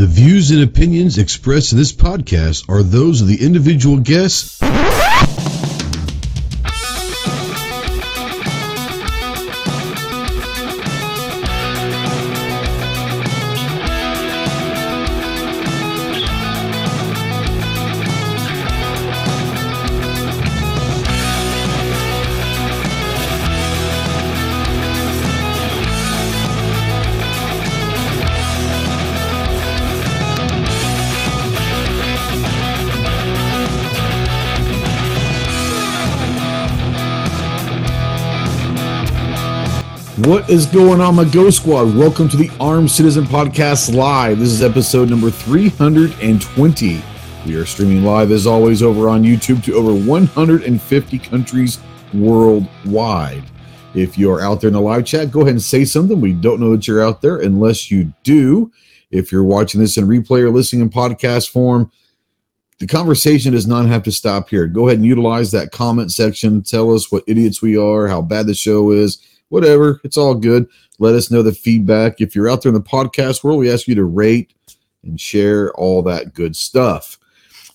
The views and opinions expressed in this podcast are those of the individual guests. What is going on, my Ghost Squad? Welcome to the Armed Citizen Podcast Live. This is episode number 320. We are streaming live, as always, over on YouTube to over 150 countries worldwide. If you're out there in the live chat, go ahead and say something. We don't know that you're out there unless you do. If you're watching this in replay or listening in podcast form, the conversation does not have to stop here. Go ahead and utilize that comment section. Tell us what idiots we are, how bad the show is whatever. It's all good. Let us know the feedback. If you're out there in the podcast world, we ask you to rate and share all that good stuff.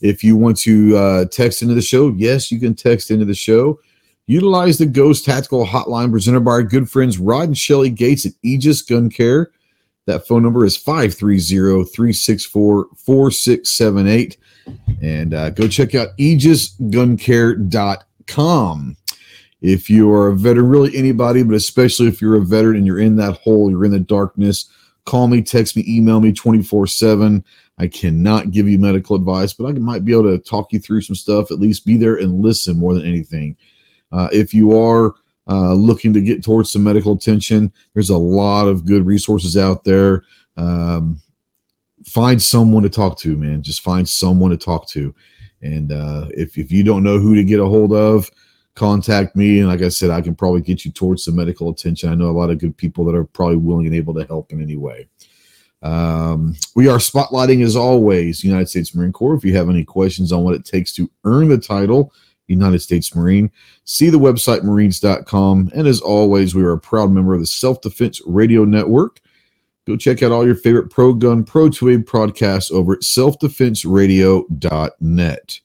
If you want to uh, text into the show, yes, you can text into the show. Utilize the Ghost Tactical Hotline presented by our good friends Rod and Shelly Gates at Aegis Gun Care. That phone number is 530 364 4678. And uh, go check out aegisguncare.com if you are a veteran, really anybody, but especially if you're a veteran and you're in that hole, you're in the darkness, call me, text me, email me 24 7. I cannot give you medical advice, but I might be able to talk you through some stuff, at least be there and listen more than anything. Uh, if you are uh, looking to get towards some medical attention, there's a lot of good resources out there. Um, find someone to talk to, man. Just find someone to talk to. And uh, if, if you don't know who to get a hold of, contact me. And like I said, I can probably get you towards some medical attention. I know a lot of good people that are probably willing and able to help in any way. Um, we are spotlighting, as always, United States Marine Corps. If you have any questions on what it takes to earn the title, United States Marine, see the website marines.com. And as always, we are a proud member of the Self Defense Radio Network. Go check out all your favorite pro gun, pro 2 podcasts over at selfdefenseradio.net.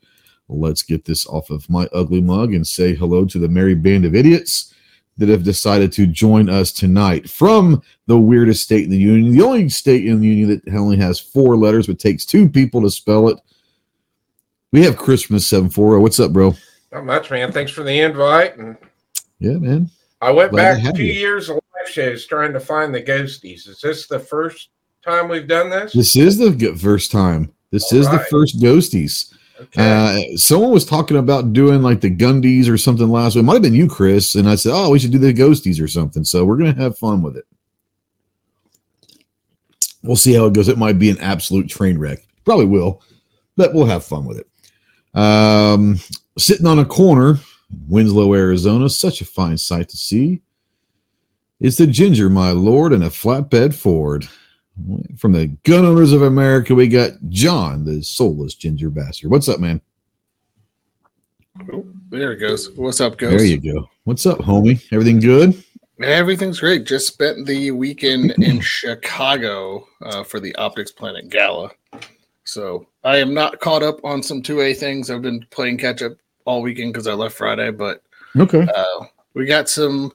Let's get this off of my ugly mug and say hello to the merry band of idiots that have decided to join us tonight from the weirdest state in the union, the only state in the union that only has four letters but takes two people to spell it. We have Christmas 740. What's up, bro? Not much, man. Thanks for the invite. And yeah, man. I went Glad back two you. years of live shows trying to find the ghosties. Is this the first time we've done this? This is the first time. This All is right. the first ghosties. Okay. Uh, someone was talking about doing like the Gundies or something last week. It might have been you, Chris. And I said, oh, we should do the Ghosties or something. So we're going to have fun with it. We'll see how it goes. It might be an absolute train wreck. Probably will, but we'll have fun with it. Um, sitting on a corner, Winslow, Arizona, such a fine sight to see. It's the Ginger, my lord, and a flatbed Ford. From the Gun Owners of America, we got John, the soulless ginger bastard. What's up, man? Oh, there it goes. What's up, Ghost? There you go. What's up, homie? Everything good? Everything's great. Just spent the weekend in Chicago uh, for the Optics Planet Gala. So I am not caught up on some 2A things. I've been playing catch up all weekend because I left Friday, but okay. Uh, we got some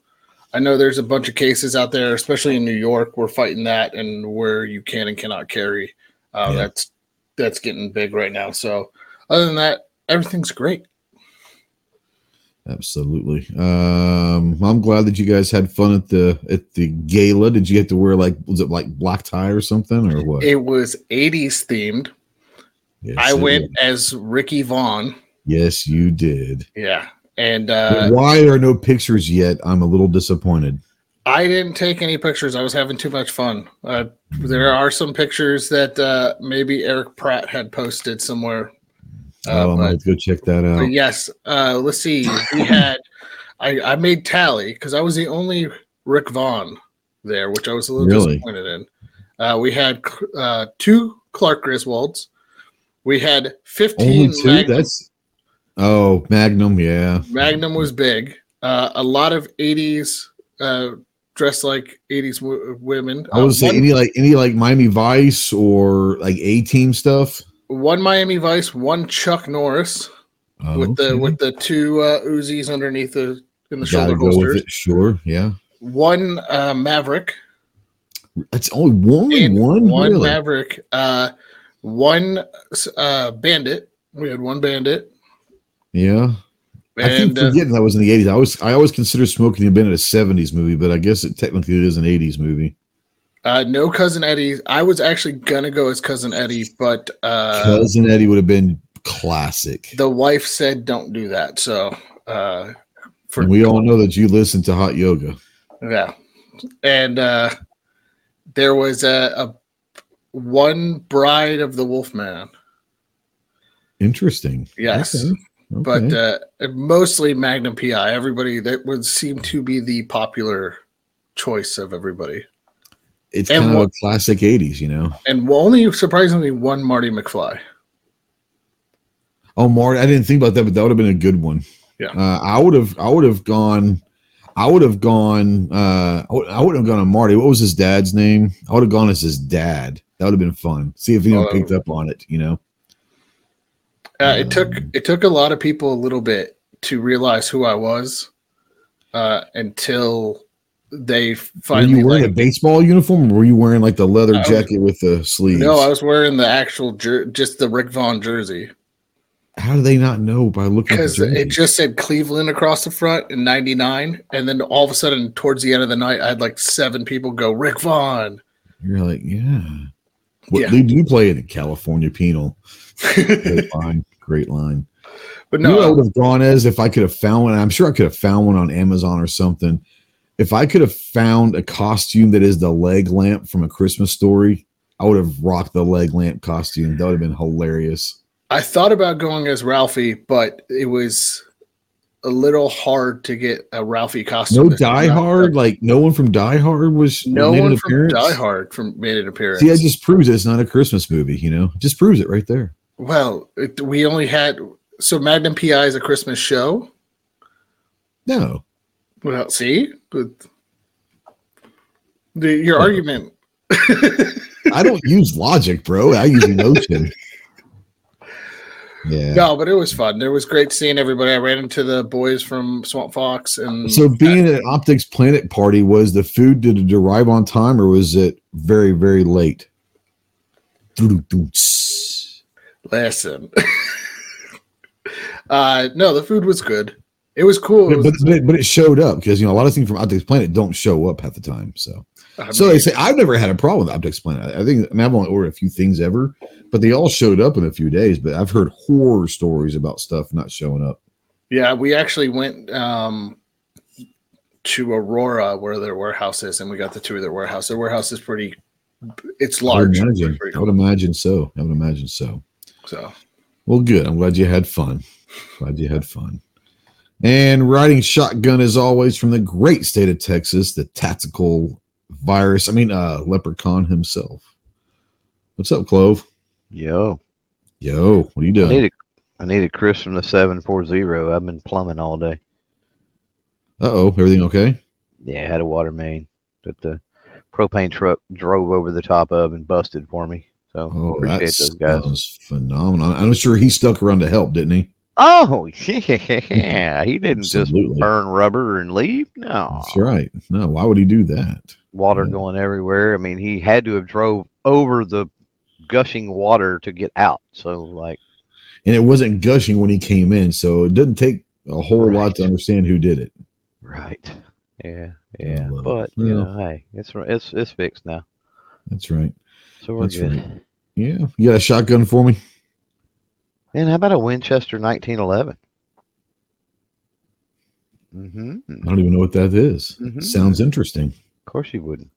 I know there's a bunch of cases out there, especially in New York. We're fighting that, and where you can and cannot carry. Uh, yeah. That's that's getting big right now. So, other than that, everything's great. Absolutely. Um, I'm glad that you guys had fun at the at the gala. Did you get to wear like was it like black tie or something or what? It was 80s themed. Yes, I went as Ricky Vaughn. Yes, you did. Yeah. And uh, why are no pictures yet? I'm a little disappointed. I didn't take any pictures. I was having too much fun. Uh, there are some pictures that uh, maybe Eric Pratt had posted somewhere. Uh, oh, let's go check that out. Yes. Uh, let's see. We had. I, I made tally because I was the only Rick Vaughn there, which I was a little really? disappointed in. Uh, we had uh, two Clark Griswolds. We had 15. Only two? That's Oh, Magnum, yeah. Magnum was big. Uh, a lot of 80s uh, dressed like '80s w- women. I would Uh, say one, any like any like Miami Vice or like A Team stuff. one Miami Vice, one Chuck Norris Oh, with the okay. with the two uh, Uzis underneath the in the Gotta shoulder holsters. Sure, yeah. One uh, Maverick, That's only one. and one, one really? Maverick, uh, one uh, Bandit. We had one Bandit, Yeah. I keep and uh, forgetting that was in the eighties. I always I always consider Smokey and the Bandit a seventies movie, but I guess it technically is an eighties movie. uh, no cousin Eddie. I was actually gonna go as cousin Eddie, but uh, Cousin Eddie would have been classic. the wife said don't do that. So uh, for and we all know that you listen to hot yoga. Yeah. And uh there was a, a one bride of the Wolfman. Interesting. Yes. Okay. But uh mostly Magnum PI. Everybody that would seem to be the popular choice of everybody. it's and kind of what- a classic eighties, you know. And only surprisingly one Marty McFly. Oh, Marty, I didn't think about that, but that would have been a good one. Yeah. Uh, I would have, I would have gone, I would have gone, uh, I would- have gone on Marty. What was his dad's name? I would have gone as his dad. That would have been fun. See if anyone Oh, picked up on it, you know? Uh, it took it took a lot of people a little bit to realize who I was uh until they Were finally you wearing like, a baseball uniform or were you wearing like the leather was- jacket with the sleeves? No, I was wearing the actual jer- just the Rick Vaughn jersey. How do they not know by looking because it just said Cleveland across the front in '99, and then all of a sudden, towards the end of the night, I had like seven people go Rick Vaughn. You're like, yeah. What Yeah. do you play in? California Penal. Great line. Great line. but You know I would have gone as if I could have found one. I'm sure I could have found one on Amazon or something. If I could have found a costume that is the leg lamp from a Christmas story, I would have rocked the leg lamp costume. That would have been hilarious. I thought about going as Ralphie, but it was a little hard to get a Ralphie costume. No Die Hard, like no one from Die Hard was No one from appearance? Die Hard from made an appearance. See, that just proves it's not a Christmas movie. You know, just proves it right there. well, it, we only had so Magnum PI is a Christmas show. No, Well, see, but the, your argument. I don't use logic, bro. I use emotion. Yeah. No, but it was fun. It was great seeing everybody. I ran into the boys from Swamp Fox, and So being at Optics Planet party, was the food did it arrive on time or was it very, very late? Listen. uh, no, the food was good. It was cool. It But, was- but, but, it, but it showed up because you know a lot of things from Optics Planet don't show up half the time. So I so mean, they say I've never had a problem with Optics Planet. I think I mean, I've only ordered a few things ever, but they all showed up in a few days. But I've heard horror stories about stuff not showing up. yeah, we actually went um, to Aurora where their warehouse is, and we got the tour of their warehouse. Their warehouse is pretty. It's I would large. imagine. I would imagine so. I would imagine so. So Well, good. I'm glad you had fun. Glad you had fun. And riding shotgun as always from the great state of Texas, the tactical virus. I mean, uh, leprechaun himself. What's up, Clove? Yo, Yo, what are you I doing? need a, I need a Chris from the seven four zero. I've been plumbing all day. Uh oh, everything okay? Yeah, I had a water main that the propane truck drove over the top of and busted for me. So Oh, appreciate that those guys. sounds phenomenal. I'm sure he stuck around to help, didn't he? Oh yeah, he didn't just burn rubber and leave. No, That's right. No, why would he do that? Water going everywhere. I mean, he had to have drove over the gushing water to get out. So like, And it wasn't gushing when he came in, so it didn't take a whole lot to understand who did it. right? Yeah, yeah. it. But you Yeah. know, hey, it's it's it's fixed now, That's right. so we're That's good. right. Yeah. You got a shotgun for me? Man, how about a Winchester 1911? Mm-hmm. I don't even know what that is. Mhm. Sounds interesting. Of course you wouldn't.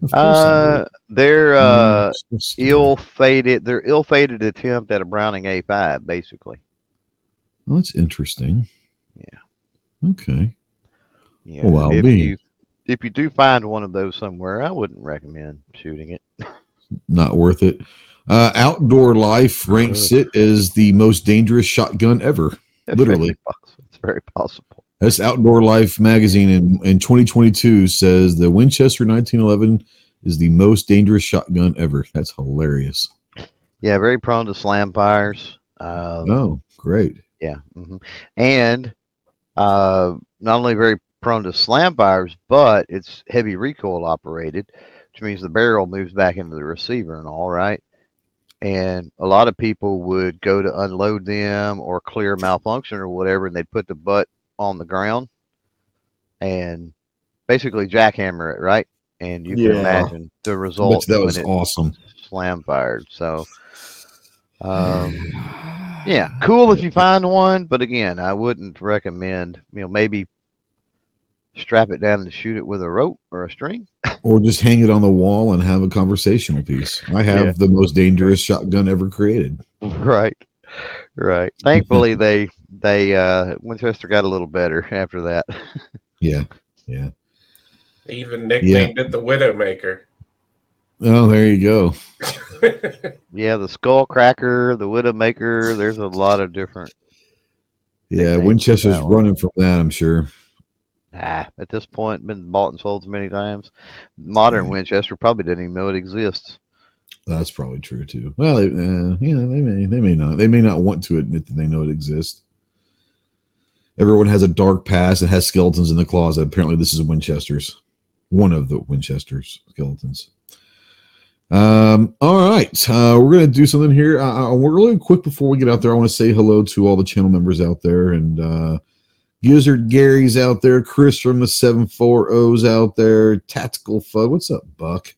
Course Uh, they're uh, Mm, so ill-fated. They're ill-fated attempt at a Browning A5, basically. Well, that's interesting. Yeah. Okay. Yeah. Well, I'll if be. you if you do find one of those somewhere, I wouldn't recommend shooting it. Not worth it. Uh, Outdoor Life ranks it as the most dangerous shotgun ever. It's Literally. very. It's very possible. This Outdoor Life magazine in, in 2022 says the Winchester 1911 is the most dangerous shotgun ever. That's hilarious. Yeah, very prone to slam fires. Um, Oh, great. Yeah. hmm And uh, not only very prone to slam fires, but it's heavy recoil operated, which means the barrel moves back into the receiver and all right. And a lot of people would go to unload them or clear malfunction or whatever, and they'd put the butt on the ground and basically jackhammer it, right? And you Yeah. can imagine the result you that when was it awesome. slam fired. So, um, yeah, cool if you find one, but again, I wouldn't recommend. You know, maybe strap it down and shoot it with a rope or a string. Or just hang it on the wall and have a conversational piece. I have Yeah. the most dangerous shotgun ever created. Right, right. Thankfully, they they uh Winchester got a little better after that. Yeah. Yeah. They even nicknamed it the Widowmaker. Oh, there you go. Yeah, the Skull Cracker, the Widowmaker. There's a lot of different. Yeah. Winchester's running from that, I'm sure. Ah, at this point, been bought and sold so many times. Modern Yeah. Winchester probably didn't even know it exists. That's probably true too. Well, uh, you know, they may, they may not, they may not want to admit that they know it exists. Everyone has a dark past and has skeletons in the closet. Apparently, this is Winchester's, one of the Winchester's skeletons. Um, all right, uh, we're gonna do something here. Uh, uh, we're really quick before we get out there. I want to say hello to all the channel members out there, and uh, Gizzard Gary's out there, Chris from the Seven Four O's out there, Tactical Fud. What's up, Buck?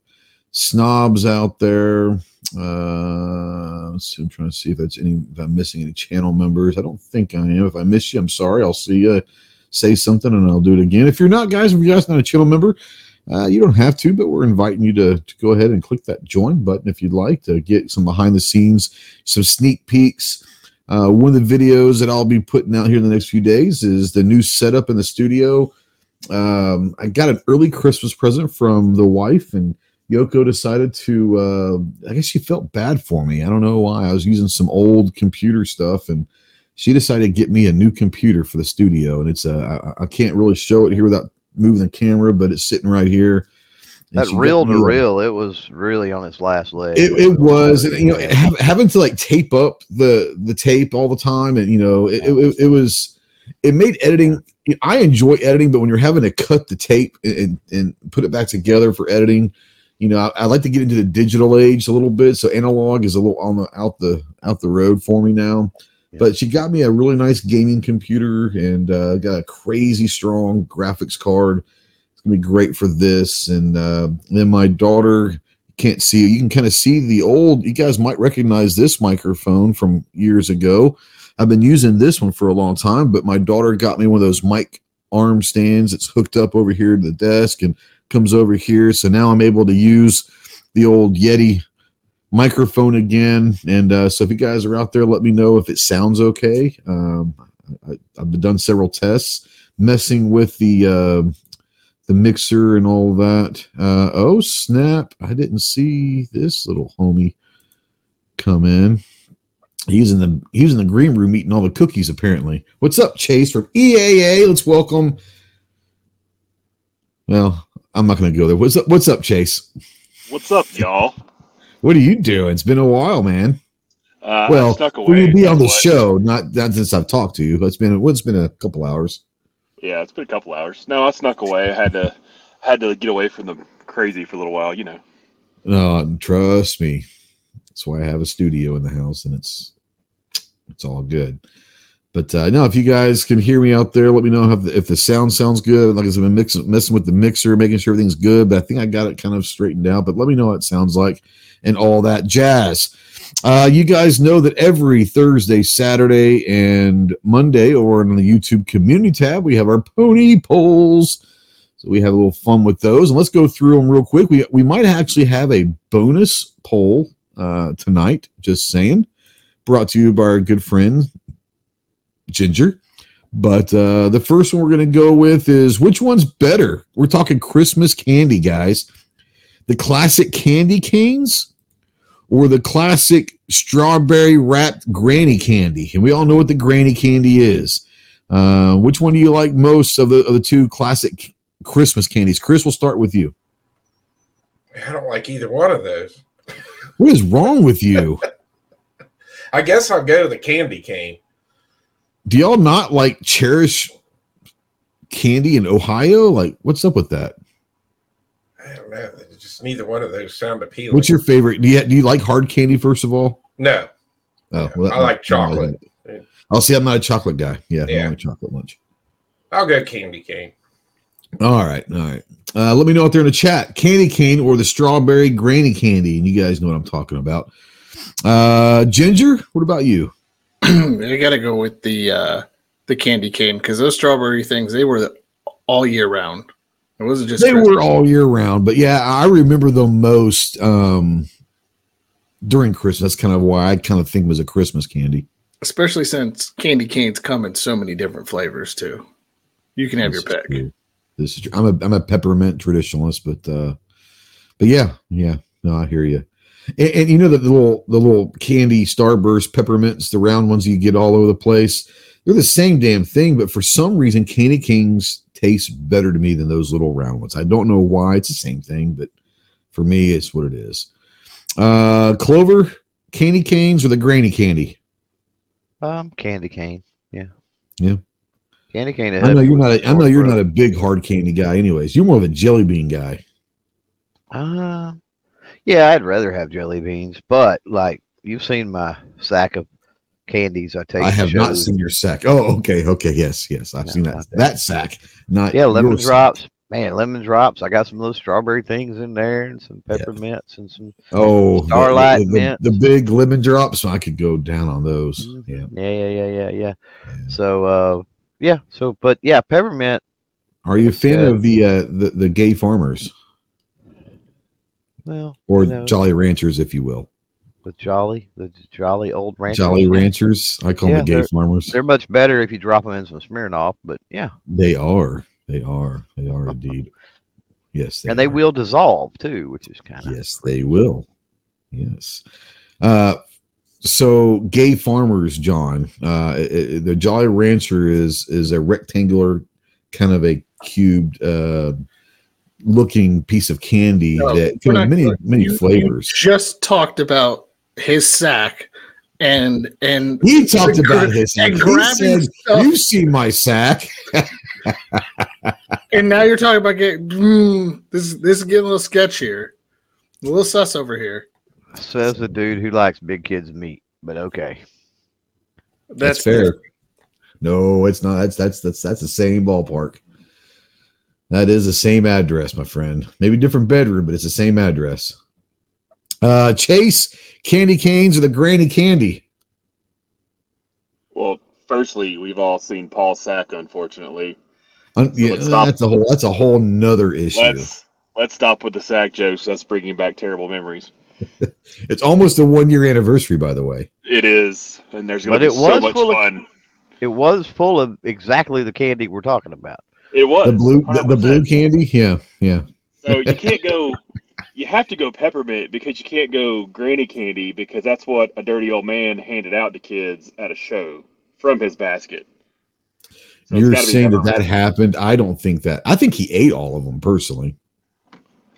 Snobs out there. Uh, let's see, I'm trying to see if that's any if I'm missing any channel members. I don't think I am. If I miss you, I'm sorry. I'll see you. Say something and I'll do it again. If you're not, guys, if you're guys not a channel member, uh, you don't have to, but we're inviting you to, to go ahead and click that join button if you'd like to get some behind the scenes, some sneak peeks. Uh, one of the videos that I'll be putting out here in the next few days is the new setup in the studio. Um, I got an early Christmas present from the wife, and Yoko decided to. Uh, I guess she felt bad for me. I don't know why. I was using some old computer stuff, and she decided to get me a new computer for the studio. And it's uh, I, I can't really show it here without moving the camera, but it's sitting right here. And That reel to a- reel, it was really on its last leg. it, it was, and you know, have, having to like tape up the the tape all the time, and you know, it, it, it was, it made editing. I enjoy editing, but when you're having to cut the tape and, and put it back together for editing, you know, I, I like to get into the digital age a little bit. So analog is a little on the out the out the road for me now. Yeah. But she got me a really nice gaming computer and uh, got a crazy strong graphics card. It's gonna be great for this. And uh, then my daughter can't see you can kind of see the old you guys might recognize this microphone from years ago i've been using this one for a long time but my daughter got me one of those mic arm stands it's hooked up over here to the desk and comes over here so now i'm able to use the old yeti microphone again and uh, so if you guys are out there let me know if it sounds okay um, I, i've done several tests messing with the uh, the mixer and all that. Uh, oh snap! I didn't see this little homie come in. He's in the he's in the green room eating all the cookies. Apparently, what's up, Chase from EAA? Let's welcome. Well, I'm not going to go there. What's up? What's up, Chase? What's up, y'all? What are you doing? It's been a while, man. Uh, well, we'll be on the What? show, not not since I've talked to you. It's been it's been a couple hours. Yeah, it's been a couple hours. No, I snuck away. I had to had to get away from the crazy for a little while. You know. No, trust me. That's why I have a studio in the house, and it's it's all good. But uh, no, if you guys can hear me out there, let me know if the, if the sound sounds good. Like I said, I've been mixing, messing with the mixer, making sure everything's good. But I think I got it kind of straightened out. But let me know what it sounds like and all that jazz. Uh, you guys know that every Thursday, Saturday, and Monday, over on the YouTube community tab, we have our pony polls. So we have a little fun with those. And let's go through them real quick. We, we might actually have a bonus poll uh, tonight, just saying, brought to you by our good friend, Ginger. But uh, the first one we're going to go with is which one's better? We're talking Christmas candy, guys. The classic candy canes or the classic strawberry wrapped granny candy? And we all know what the granny candy is. Uh, which one do you like most of the of the two classic Christmas candies? Chris, we'll start with you. I don't like either one of those. What is wrong with you? I guess I'll go to the candy cane. Do y'all not like cherish candy in Ohio? Like, what's up with that? I don't know. Just neither one of those sound appealing. What's your favorite? Do you do you like hard candy first of all? no? Oh, I like chocolate. I'll see. I'm not a chocolate guy. Yeah, Yeah. I like chocolate much. I'll go candy cane. All right, all right. Uh, let me know out there in the chat, candy cane or the strawberry granny candy, and you guys know what I'm talking about. Uh, Ginger, what about you? I gotta go with the uh, the candy cane because those strawberry things they were the, all year round. It wasn't just they Christmas. were all year round, but yeah, I remember them most um, during Christmas. That's kind of why I kind of think it was a Christmas candy. especially since candy canes come in so many different flavors too. You can have This your pick. true. This is true. I'm a I'm a peppermint traditionalist, but uh, but yeah, yeah, no, I hear you. And, and you know that the little the little candy starburst peppermints, the round ones you get all over the place. They're the same damn thing, but for some reason, candy kings taste better to me than those little round ones. I don't know why. It's the same thing, but for me, it's what it is. Uh, Clover, candy canes or the granny candy? Um, candy cane. Yeah. Yeah. Candy cane. I know you're not. A, I know you're not a big hard candy guy. Anyways, you're more of a jelly bean guy. Uh, yeah, I'd rather have jelly beans, but like you've seen my sack of candies I take. I have not seen your sack. Oh, okay, okay, yes, yes, I've No, seen that that. that sack. Not Yeah, lemon your sack. drops. Man, lemon drops. I got some of those strawberry things in there and some Yeah. peppermints and some. Oh, the- Starlight the, the, mint. the big lemon drops. So I could go down on those. Mhm. Yeah. Yeah, yeah, yeah, yeah, yeah. yeah. So, uh, yeah. So, but yeah, peppermint. Are you a fan Yeah. of the uh, the the gay farmers Well, or you know, Jolly Ranchers, if you will? the jolly, the jolly old ranch. Jolly Ranchers. I call Yeah, them the gay farmers. They're much better if you drop them in some Smirnoff, but yeah, They are. They are. They are indeed. Yes, and they are. will dissolve too, which is kind of Yes, they will. Yes. Uh, so gay farmers, John. Uh, i- i- the Jolly Rancher is is a rectangular, kind of a cubed uh, looking piece of candy No, that we're not have many good. many You- you flavors. just talked about his sack and and he talked about his. and He said, stuff. "You see my sack." and now you're talking about getting mm, this this is getting a little sketch here, A little sus over here. says the dude who likes big kids meat. But okay, That's, fair. No, it's not. That's that's that's that's the same ballpark. That is the same address, my friend. Maybe different bedroom, but it's the same address. Uh Chase, candy canes or the granny candy? Well, firstly, we've all seen Paul Sack, unfortunately. Un- yeah, stop. that's a whole that's a whole nother issue. Let's let's stop with the Sack jokes. That's bringing back terrible memories. It's almost a one year anniversary, by the way. It is, and there's going to be it so much full of- fun. it was full of exactly the candy we're talking about. It was The blue the, the blue candy, yeah, yeah. So you can't go. You have to go peppermint because you can't go granny candy because that's what a dirty old man handed out to kids at a show from his basket. So You're saying that that happened. I don't think that. I think he ate all of them personally.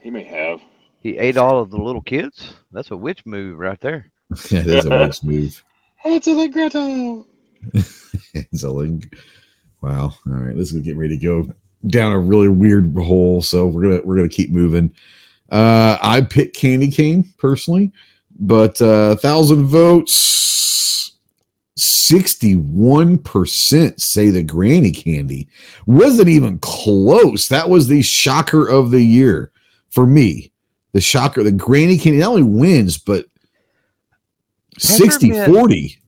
He may have. He ate all of the little kids. That's a witch move right there. yeah, that's a nice move. It's a grotto. It's a link. Wow. All right, this is getting ready to go down a really weird hole. So we're gonna we're gonna keep moving. Uh, I pick candy cane personally, but uh, thousand votes, sixty-one percent say the granny candy wasn't even close. That was the shocker of the year for me. The shocker, the granny candy not only wins, but 60 Peppermint- 40.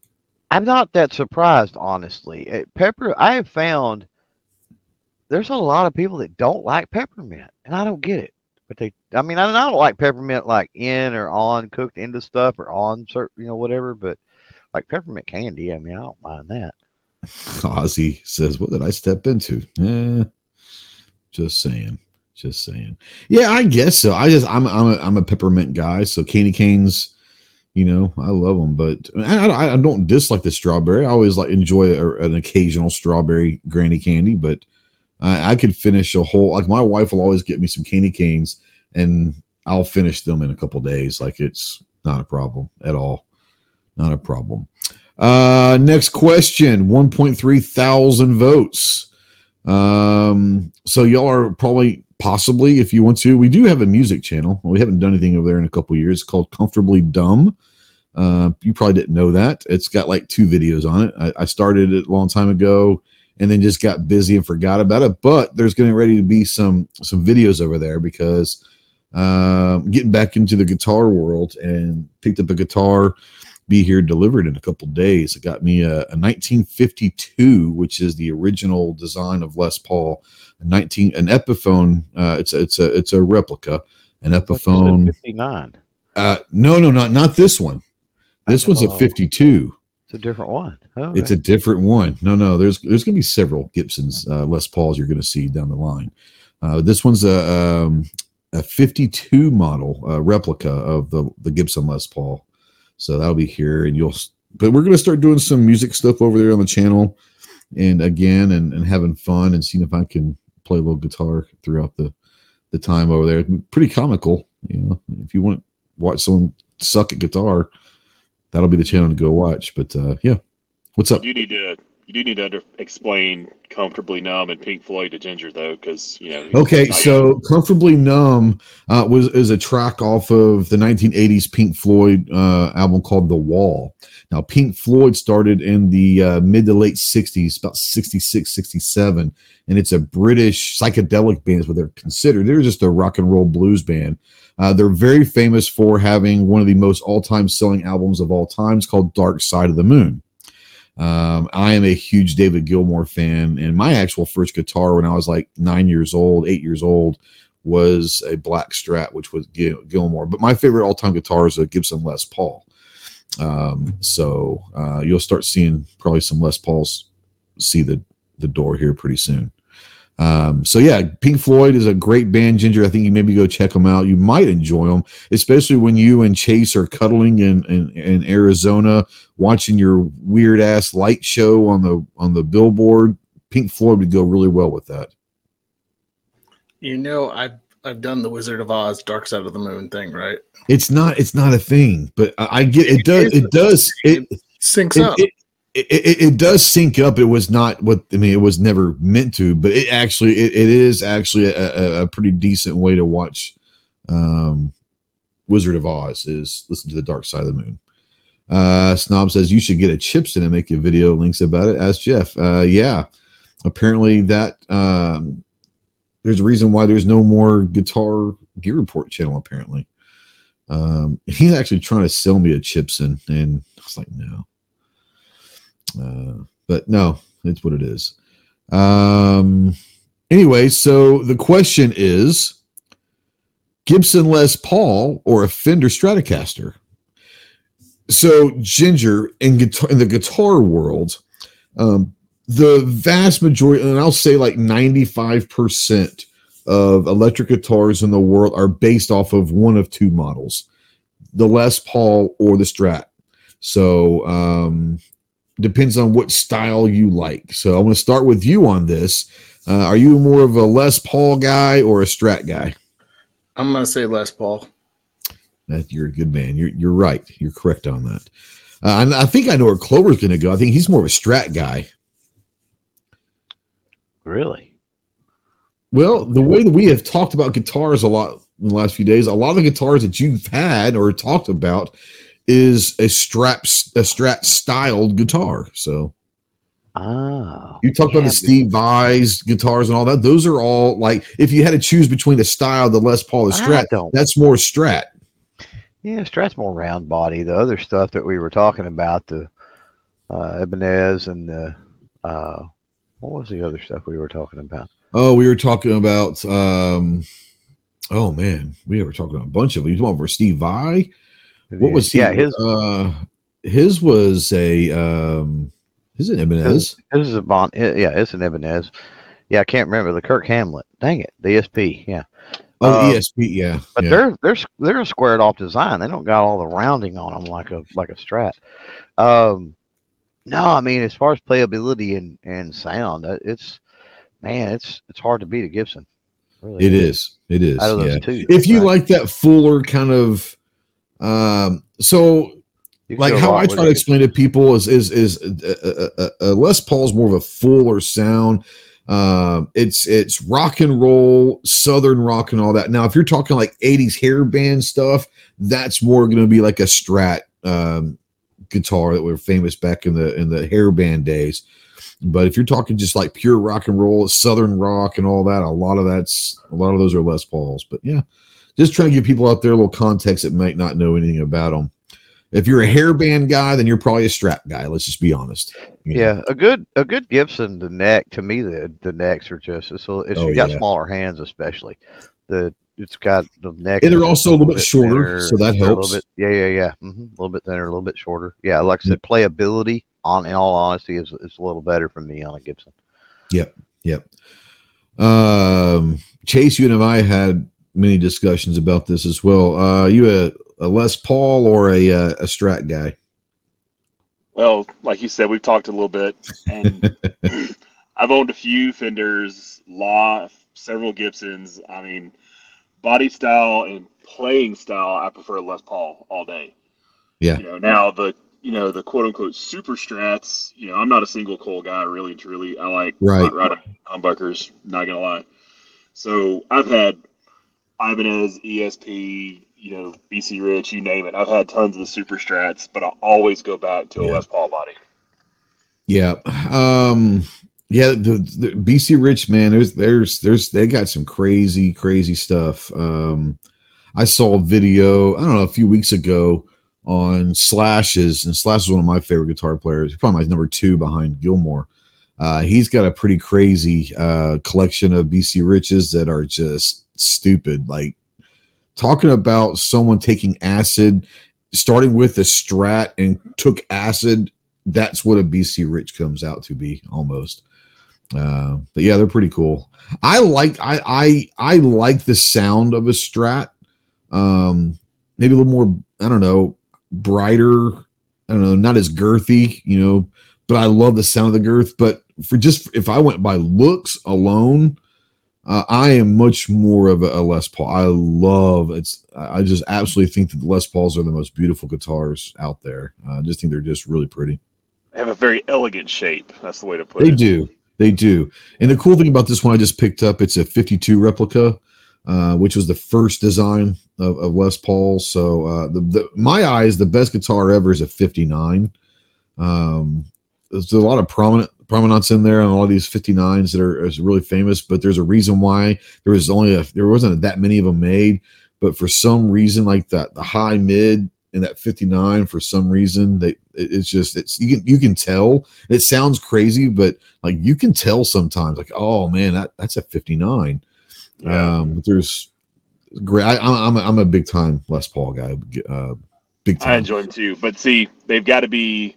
I'm not that surprised, honestly. Uh, Pepper, I have found there's a lot of people that don't like peppermint, and I don't get it. But they, I mean, I, don't like peppermint like in or on cooked into stuff or on certain, you know, whatever. But like peppermint candy, I mean, I don't mind that. Ozzy says, "What did I step into?" Eh, just saying, just saying. Yeah, I guess so. I just I'm I'm a, I'm a peppermint guy, so candy canes You know, I love them, but I, I, I don't dislike the strawberry. I always like enjoy a, an occasional strawberry granny candy, but I, I could finish a whole. Like my wife will always get me some candy canes, and I'll finish them in a couple days. Like it's not a problem at all. Not a problem. Uh, next question 1.3 thousand votes. Um, so y'all are probably possibly if you want to. We do have a music channel. We haven't done anything over there in a couple years. It's called Comfortably Dumb. Uh, you probably didn't know that. It's got like two videos on it. I, I, started it a long time ago and then just got busy and forgot about it. But there's getting ready to be some some videos over there because uh, getting back into the guitar world and picked up a guitar be here delivered in a couple days. It got me a, a, 1952, which is the original design of Les Paul. A 19 an Epiphone. Uh, it's a, it's a it's a replica. An Epiphone. 59. Uh, no, no, not not this one. This one's a 52. It's a different one. Okay. It's a different one. No, no. There's there's going to be several Gibsons uh, Les Pauls you're going to see down the line. Uh, this one's a um, a 52 model uh, replica of the the Gibson Les Paul. So that'll be here, and you'll. But we're gonna start doing some music stuff over there on the channel, and again, and, and having fun and seeing if I can play a little guitar throughout the the time over there. Pretty comical, you know. If you want to watch someone suck at guitar, that'll be the channel to go watch. But uh, yeah, what's up? You need to you do need to under, explain comfortably numb and Pink Floyd to Ginger though, because you know. Okay, so comfortably numb uh, was is a track off of the 1980s Pink Floyd uh, album called The Wall. Now, Pink Floyd started in the uh, mid to late 60s, about 66, 67, and it's a British psychedelic band, is what they're considered. They're just a rock and roll blues band. Uh, they're very famous for having one of the most all time selling albums of all times called Dark Side of the Moon. Um, I am a huge David Gilmour fan, and my actual first guitar when I was like nine years old, eight years old, was a black Strat, which was Gil- Gilmour. But my favorite all-time guitar is a Gibson Les Paul. Um, so uh, you'll start seeing probably some Les Pauls see the the door here pretty soon. Um, so yeah, Pink Floyd is a great band, Ginger. I think you maybe go check them out. You might enjoy them, especially when you and Chase are cuddling in, in, in Arizona, watching your weird ass light show on the on the billboard. Pink Floyd would go really well with that. You know, I've I've done the Wizard of Oz Dark Side of the Moon thing, right? It's not it's not a thing, but I, I get it does it does it, it syncs up. It, it, it, does sync up. It was not what I mean. It was never meant to, but it actually it, it is actually a, a, pretty decent way to watch um, Wizard of Oz. Is listen to the Dark Side of the Moon. Uh, Snob says you should get a Chibson and make a video links about it. Ask Jeff. Uh, yeah, apparently that um, there's a reason why there's no more Guitar Gear Report channel. Apparently, um, he's actually trying to sell me a Chibson, and I was like, no. Uh, but no, it's what it is. Um, anyway, so the question is Gibson Les Paul or a Fender Stratocaster? So, Ginger, in, guitar, in the guitar world, um, the vast majority, and I'll say like 95% of electric guitars in the world are based off of one of two models the Les Paul or the Strat. So, um, depends on what style you like. So I'm going to start with you on this. Uh, are you more of a Les Paul guy or a Strat guy? I'm going to say Les Paul. That you're a good man. You're you're right. You're correct on that. Uh, I think I know where Clover's going to go. I think he's more of a Strat guy. Really? Well, the way that we have talked about guitars a lot in the last few days, a lot of the guitars that you've had or talked about is a strap a strat styled guitar. So Oh, you talked yeah, about the Steve Vai's guitars and all that. Those are all like if you had to choose between the style, the Les Paul, the Strat, that's more Strat. Yeah, Strat's more round body. The other stuff that we were talking about, the uh, Ibanez and the uh, what was the other stuff we were talking about? Oh, we were talking about um, oh man, we were talking about a bunch of. You talking about for Steve Vai? What was he? Yeah, his uh, his was a um, is it Ibanez? His is a bond. Yeah, it's an Ibanez. Yeah, I can't remember the Kirk Hammett. Dang it, the SP. Yeah. Oh, Um, ESP, yeah. But yeah. they're they're they're a squared off design. They don't got all the rounding on them like a like a Strat. Um, no, I mean as far as playability and and sound, uh, it's man, it's it's hard to beat a Gibson. Really, It is. It is. Out of those yeah. two, If you right? like that fuller kind of, um, so like how I try to explain to people is is is uh, uh, uh, uh, Les Paul's more of a fuller sound. Um, it's it's rock and roll, southern rock and all that. Now, if you're talking like '80s hair band stuff, that's more going to be like a Strat um, guitar that were famous back in the in the hair band days. But if you're talking just like pure rock and roll, southern rock and all that, a lot of that's a lot of those are Les Pauls. But yeah, just trying to give people out there a little context that might not know anything about them. If you're a hairband guy, then you're probably a strap guy. Let's just be honest. You know? Yeah, a good a good Gibson. The neck to me, the the necks are just it's a, if Oh, you got yeah. smaller hands, especially the it's got the neck. And they're also a little bit shorter, thinner, so that they're a little helps. bit- yeah, yeah, yeah. hmm A little bit thinner, a little bit shorter. Yeah, like I said, playability on in all honesty is is a little better for me on a Gibson. Yep, yep. Um, Chase, you and I had many discussions about this as well. Uh, you a, a Les Paul or a uh, a Strat guy? Well, like you said, we've talked a little bit, and I've owned a few Fenders, Law, several Gibsons. I mean, body style and playing style, I prefer Les Paul all day. Yeah. You know, now the you know the quote unquote super strats. You know, I'm not a single coil guy, really and truly. I like Right. rod humbuckers. Not gonna lie. So I've had Ibanez, ESP, you know, BC Rich, you name it. I've had tons of the super strats, but I always go back to a Yeah. Les Paul body. Yeah. Um yeah, the, the BC Rich man, there's there's there's they got some crazy, crazy stuff. Um I saw a video, I don't know, a few weeks ago on Slashes, and Slash is one of my favorite guitar players. He's probably my number two behind Gilmour. Uh, he's got a pretty crazy uh, collection of BC Riches that are just stupid. Like talking about someone taking acid, starting with a strat and took acid that's what a BC Rich comes out to be almost. Uh, but yeah, they're pretty cool. I like I I I like the sound of a Strat. Um, maybe a little more I don't know brighter. I don't know, not as girthy, you know. But I love the sound of the girth. But for just if I went by looks alone, uh, I am much more of a, a Les Paul. I love it's. I just absolutely think that the Les Pauls are the most beautiful guitars out there. Uh, I just think they're just really pretty. They have a very elegant shape. That's the way to put They it. They do. They do. And the cool thing about this one I just picked up, it's a 52 replica, uh, which was the first design of, of Les Paul. So uh, the, the my eyes, the best guitar ever is a 59. Um, there's a lot of prominent prominence in there and all these 59s that are is really famous, but there's a reason why there was only a there wasn't that many of them made. But for some reason, like that the high mid and that 59, for some reason, they it- it's just it's you can you can tell. It sounds crazy, but like you can tell sometimes, like, oh man, that, that's a 59. Yeah. Um, but there's great. I, I'm I'm a, I'm a big time Les Paul guy. Uh, big time. I enjoy too. But see, they've got to be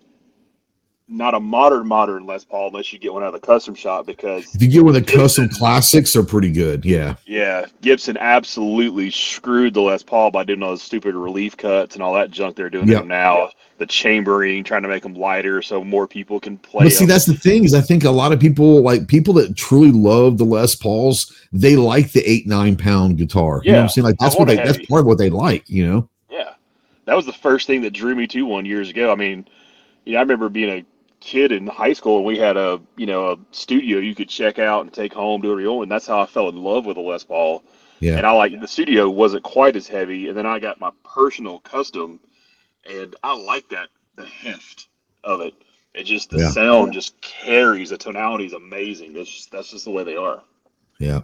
not a modern modern Les Paul unless you get one out of the custom shop because If you get one of the custom classics, are pretty good. Yeah, yeah, Gibson absolutely screwed the Les Paul by doing all those stupid relief cuts and all that junk they're doing Yep. them now. The chambering, trying to make them lighter so more people can play. but see, them. that's the thing is, I think a lot of people like people that truly love the Les Pauls. They like the eight nine pound guitar. You know what I'm saying? Like that's what they that's part of what they like. You know? Yeah, that was the first thing that drew me to one years ago. I mean, you know, I remember being a kid in high school and we had a you know a studio you could check out and take home do whatever you want, and that's how I fell in love with a Les Paul. Yeah. And I like the studio wasn't quite as heavy, and then I got my personal custom, and I like that the heft of it. It just the Yeah. sound just carries the tonality is amazing. That's just, that's just the way they are. Yeah.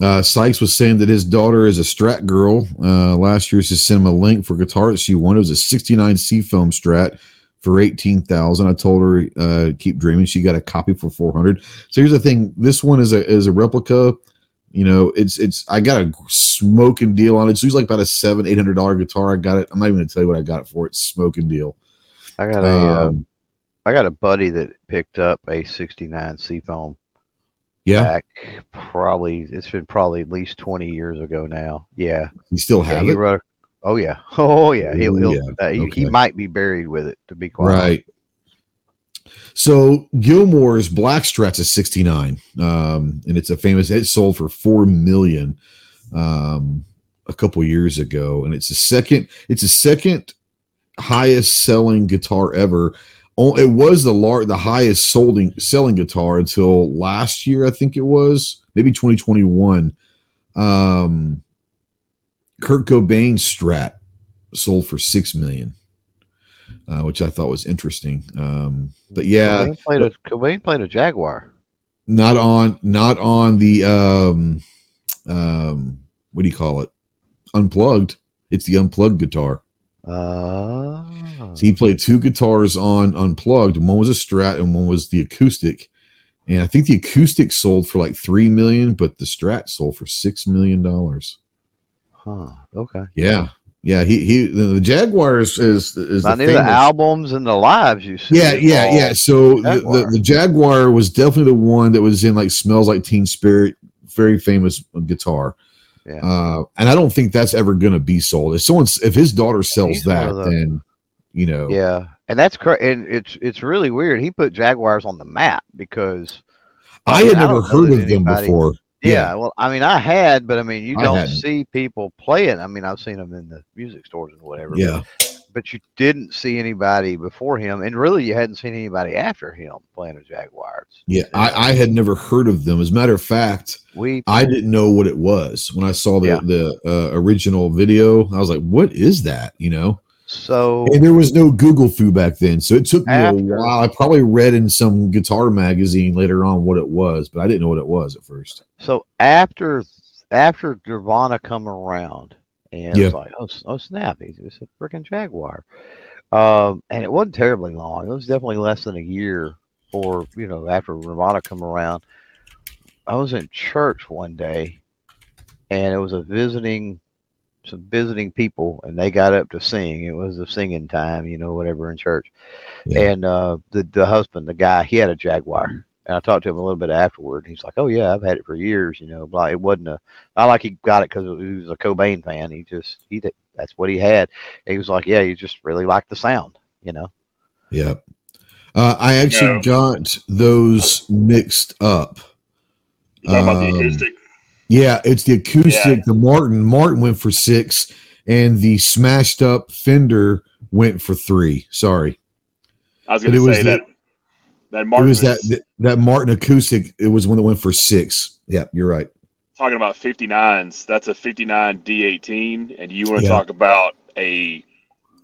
Uh, Sykes was saying that his daughter is a Strat girl. Uh, last year, she sent him a link for guitar that she wanted. It was a '69 Seafoam Strat for eighteen thousand. I told her uh, keep dreaming. She got a copy for four hundred. So here's the thing: this one is a is a replica. You know, it's it's. I got a smoking deal on it. It's usually like about a seven eight hundred dollar guitar. I got it. I'm not even gonna tell you what I got it for. It's smoking deal. I got a uh, Um, I got a buddy that picked up a '69 Seafoam. Yeah, back probably it's been probably at least 20 years ago now. Yeah. you still Yeah, have he it, wrote- oh yeah. Oh yeah. He'll, he'll, yeah. uh, he, he might be buried with it to be quite right? So Gilmour's Black Strats is 69, um, and it's a famous. It sold for four million um, a couple years ago, and it's the second. It's the second highest selling guitar ever. It was the lar- the highest selling selling guitar until last year, I think it was maybe 2021. Um, Kurt Cobain's Strat sold for six million, uh, which I thought was interesting. Um, but yeah, Cobain played a Cobain played a Jaguar. not on not on the um, um, what do you call it? Unplugged. It's the unplugged guitar. Uh, So he played two guitars on unplugged. One was a Strat and one was the acoustic. And I think the acoustic sold for like three million, but the Strat sold for six million dollars. Huh. Okay. Yeah, yeah. He he. The, Jaguars is is I the knew the albums and the lives you see. Yeah, yeah, yeah. So the, the Jaguar. the Jaguar was definitely the one that was in like "Smells Like Teen Spirit," very famous guitar. Yeah. Uh, and I don't think that's ever going to be sold. If someone's if his daughter sells that, then you know, Yeah, and that's cra- and it's it's really weird. He put Jaguars on the map because I mean, had never heard of them anybody- before. Yeah, well, I mean, I had, but I mean, you I don't hadn't. see people playing. I mean, I've seen them in the music stores and whatever. but- Yeah, but you didn't see anybody before him, and really, you hadn't seen anybody after him playing a Jaguars. yeah. I, I had never heard of them. As a matter of fact, We I didn't know what it was when I saw the Yeah. the uh, original video. I was like, "What is that?" You know. So And there was no Google Foo back then, so it took me After- a while. I probably read in some guitar magazine later on what it was, but I didn't know what it was at first. so after after Nirvana come around, and Yeah. it's like, oh, oh snap, he's it's a freaking Jaguar. Um, and it wasn't terribly long. It was definitely less than a year, or you know, after Nirvana come around. I was in church one day, and it was a visiting, some visiting people, and they got up to sing. It was a singing time, you know, whatever in church. Yeah. And uh, the the husband, the guy, he had a Jaguar, and I talked to him a little bit afterward. He's like, "Oh yeah, I've had it for years, you know." But it wasn't a not like he got it because he was a Cobain fan. He just he did, that's what he had. And he was like, "Yeah, you just really like the sound, you know." Yeah. Uh, I actually No. got those mixed up. You talking about the Um, acoustic? Yeah, it's the acoustic. Yeah. The Martin Martin went for six, and the smashed up Fender went for three. Sorry, I was going it to say the- that that it Martin was that, that that Martin acoustic. It was one that went for six. Yeah, you're right. talking about 59s. That's a 59 D18, and you want to Yeah. talk about a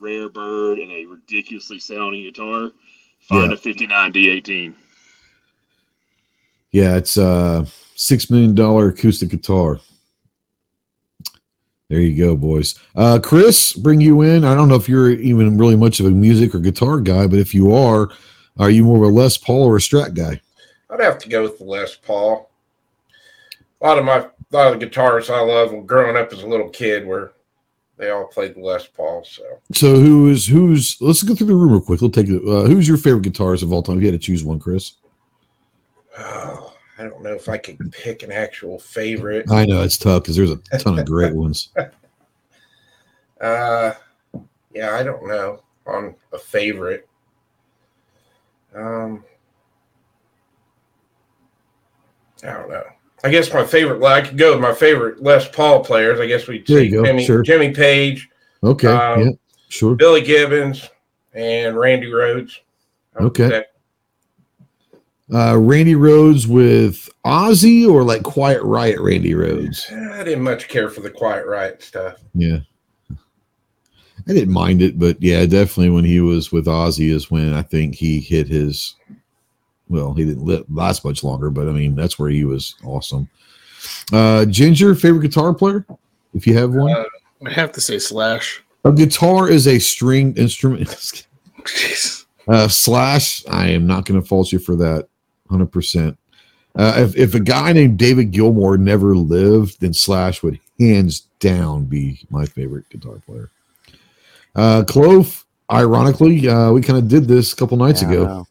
rare bird and a ridiculously sounding guitar. Find Yeah. a 59 D18. Yeah, it's a six million dollar acoustic guitar. There you go, boys. Uh, Chris, bring you in. I don't know if you're even really much of a music or guitar guy, but if you are, are you more of a Les Paul or a Strat guy? I'd have to go with the Les Paul. A lot of my a lot of the guitarists I love growing up as a little kid were they all played the Les Paul. So So who is who's? Let's go through the room real quick. We'll take it. Uh, who's your favorite guitarist of all time? If you had to choose one, Chris. oh, I don't know if I could pick an actual favorite. I know it's tough because there's a ton of great ones. Uh, yeah, I don't know on a favorite. Um, I don't know. I guess my favorite. Well, I could go with my favorite Les Paul players. I guess we'd There say you go, Jimmy, sure. Jimmy Page, Okay, Um, yeah, sure. Billy Gibbons, and Randy Rhoads. Okay. Say. Uh, Randy Rhoads with Ozzy or like Quiet Riot Randy Rhoads. I didn't much care for the Quiet Riot stuff. Yeah. I didn't mind it, but yeah, definitely when he was with Ozzy is when I think he hit his. Well, he didn't li- last much longer, but I mean that's where he was awesome. Uh, Ginger, favorite guitar player, if you have one. Uh, I have to say Slash. a guitar is a stringed instrument. Jeez. uh, slash, I am not going to fault you for that, hundred percent. Uh, if if a guy named David Gilmour never lived, then Slash would hands down be my favorite guitar player. Uh, Clove, ironically, uh, we kind of did this a couple nights Yeah, ago.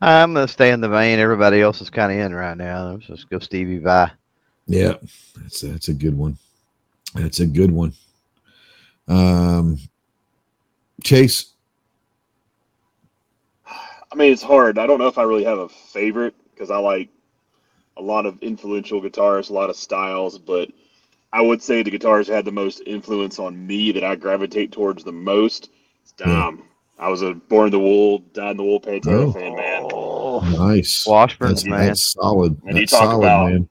I'm gonna stay in the vein everybody else is kind of in right now. Let's just go Stevie Vai. Yeah, that's a, that's a good one. That's a good one. Um, Chase. I mean, it's hard. I don't know if I really have a favorite because I like a lot of influential guitarists, a lot of styles, but I would say the guitars had the most influence on me that I gravitate towards the most. It's hmm. Dom. I was a born in the wool, died in the wool Pantera Oh. fan, man. Oh. Nice. Washburn's That's, man. that's solid. And you That's talk solid, about- man.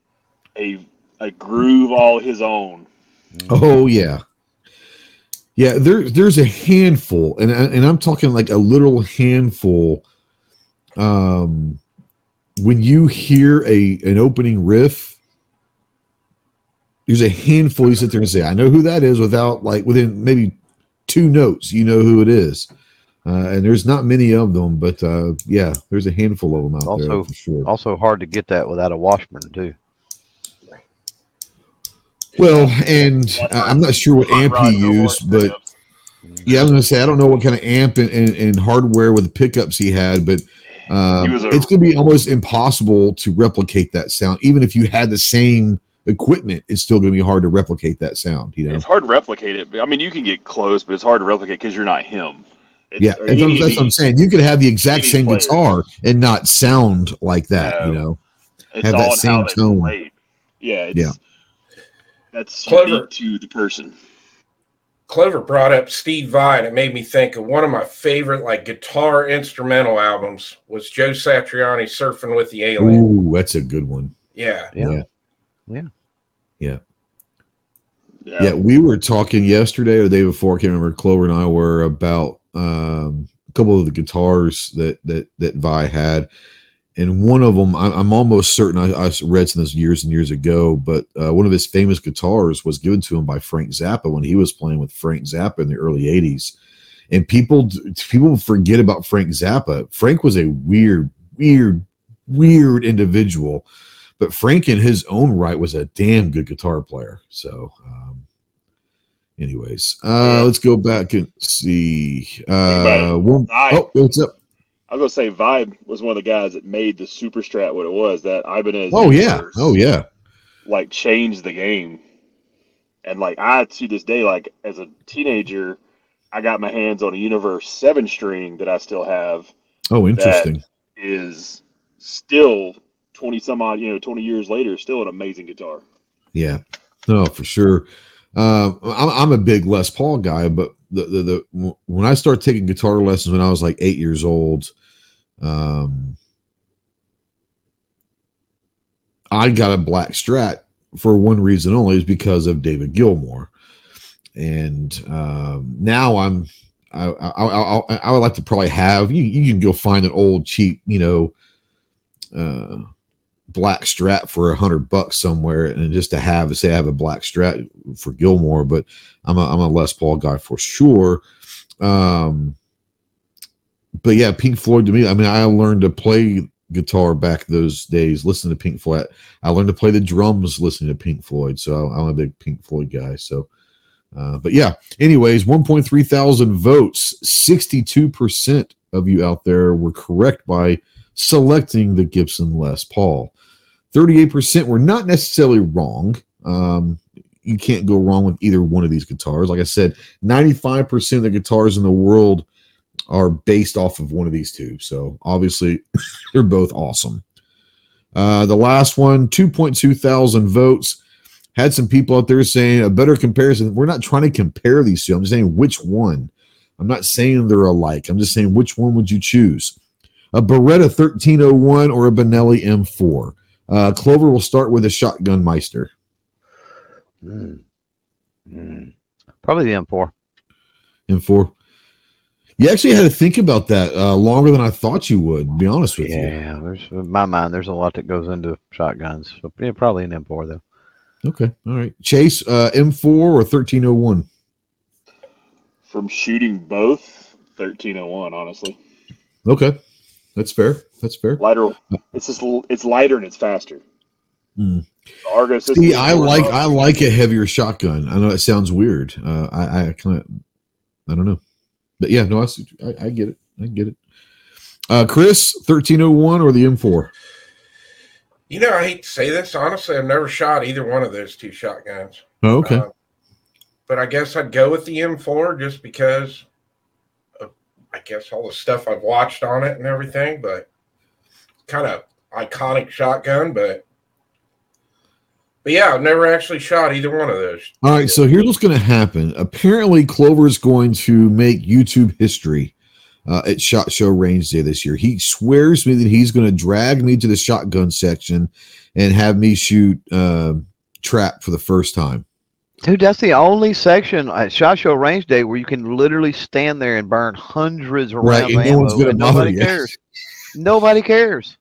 A a groove all his own. Oh yeah, yeah. There, there's a handful, and I- and I'm talking like a literal handful. Um, when you hear a an opening riff, there's a handful you sit there and say, "I know who that is," without like within maybe two notes, you know who it is. Uh, and there's not many of them, but uh, yeah, there's a handful of them out there Also- sure. Also hard to get that without a Washburn too. Well, and I'm not sure what amp he used, but Yeah, I was gonna say I don't know what kind of amp and, and, and hardware with the pickups he had, but um, a- it's gonna be almost impossible to replicate that sound. Even if you had the same equipment, it's still gonna be hard to replicate that sound. You know? It's hard to replicate it. I mean, you can get close, but it's hard to replicate because you're not him. It's- Yeah, that's, what- that's what I'm saying. You could have the exact same players. guitar and not sound like that. You know? It's have that same tone. played. Yeah, it's, Yeah. That's Clever. to the person. Clover brought up Steve Vai, and it made me think of one of my favorite like guitar instrumental albums was Joe Satriani surfing with the alien. Ooh, that's a good one. Yeah. Yeah. Yeah. Yeah, Yeah. we were talking yesterday or the day before. I can't remember. Clover and I were about um, a couple of the guitars that that that Vai had, and one of them I, I'm almost certain I, I read some of this years and years ago. But uh, one of his famous guitars was given to him by Frank Zappa when he was playing with Frank Zappa in the early '80s. And people people forget about Frank Zappa. Frank was a weird, weird, weird individual but Frank in his own right was a damn good guitar player. So, um, anyways, uh, let's go back and see. Uh, one, oh, what's up? I was gonna say Vibe was one of the guys that made the Super Strat what it was. That Ibanez. Oh yeah, oh yeah, Like changed the game, and like I to this day, like as a teenager, I got my hands on a Universe seven string that I still have. oh interesting. Is still twenty some odd, you know, twenty years later, still an amazing guitar. Yeah, no, for sure. Um, I'm, I'm a big Les Paul guy, but the, the the when I started taking guitar lessons when I was like eight years old, um, I got a black Strat for one reason only is because of David Gilmour, and um, now I'm I, I, I, I would like to probably have you. You can go find an old cheap, you know, uh, black Strat for a hundred bucks somewhere, and just to have say I have a black Strat for Gilmour, but I'm a I'm a Les Paul guy for sure. Um, but yeah, Pink Floyd to me. I mean, I learned to play guitar back those days, listening to Pink Floyd. I learned to play the drums listening to Pink Floyd, so I'm a big Pink Floyd guy. So, uh, but yeah. Anyways, 1.3 thousand votes. 62 percent of you out there were correct by selecting the Gibson Les Paul. 38% were not necessarily wrong. Um, you can't go wrong with either one of these guitars. Like I said, 95% of the guitars in the world are based off of one of these two. So obviously, they're both awesome. Uh, the last one, 2.2 thousand votes. Had some people out there saying a better comparison. We're not trying to compare these two. I'm just saying which one. I'm not saying they're alike. I'm just saying which one would you choose? A Beretta 1301 or a Benelli M4? Uh, Clover will start with a Shotgun Meister. Mm. Mm. Probably the M4. M4. You actually had to think about that uh, longer than I thought you would. to Be honest with you. Yeah, there's in my mind. There's a lot that goes into shotguns. So yeah, probably an M4 though. Okay. All right. Chase, uh, M4 or 1301? From shooting both, thirteen oh one. Honestly, Okay. That's fair. That's fair. lighter. It's just it's lighter and it's faster. The Argo system. See, I like of- I like a heavier shotgun. I know it sounds weird. Uh, I I kind of I don't know, but yeah, no, I, see- I I get it. I get it. Uh, Chris, 1301 or the M4? You know, I hate to say this. Honestly, I've never shot either one of those two shotguns. Oh, okay. Uh, but I guess I'd go with the M4 just because of, I guess, all the stuff I've watched on it and everything. But kind of iconic shotgun. But but yeah, I've never actually shot either one of those. All right, so here's what's going to happen. Apparently, Clover is going to make YouTube history uh, at Shot Show Range Day this year. He swears me that he's going to drag me to the shotgun section and have me shoot uh, trap for the first time. Dude, that's the only section uh, at Shot Show Range Day where you can literally stand there and burn hundreds of Right, rounds of no ammo, and nobody you. cares. Nobody cares.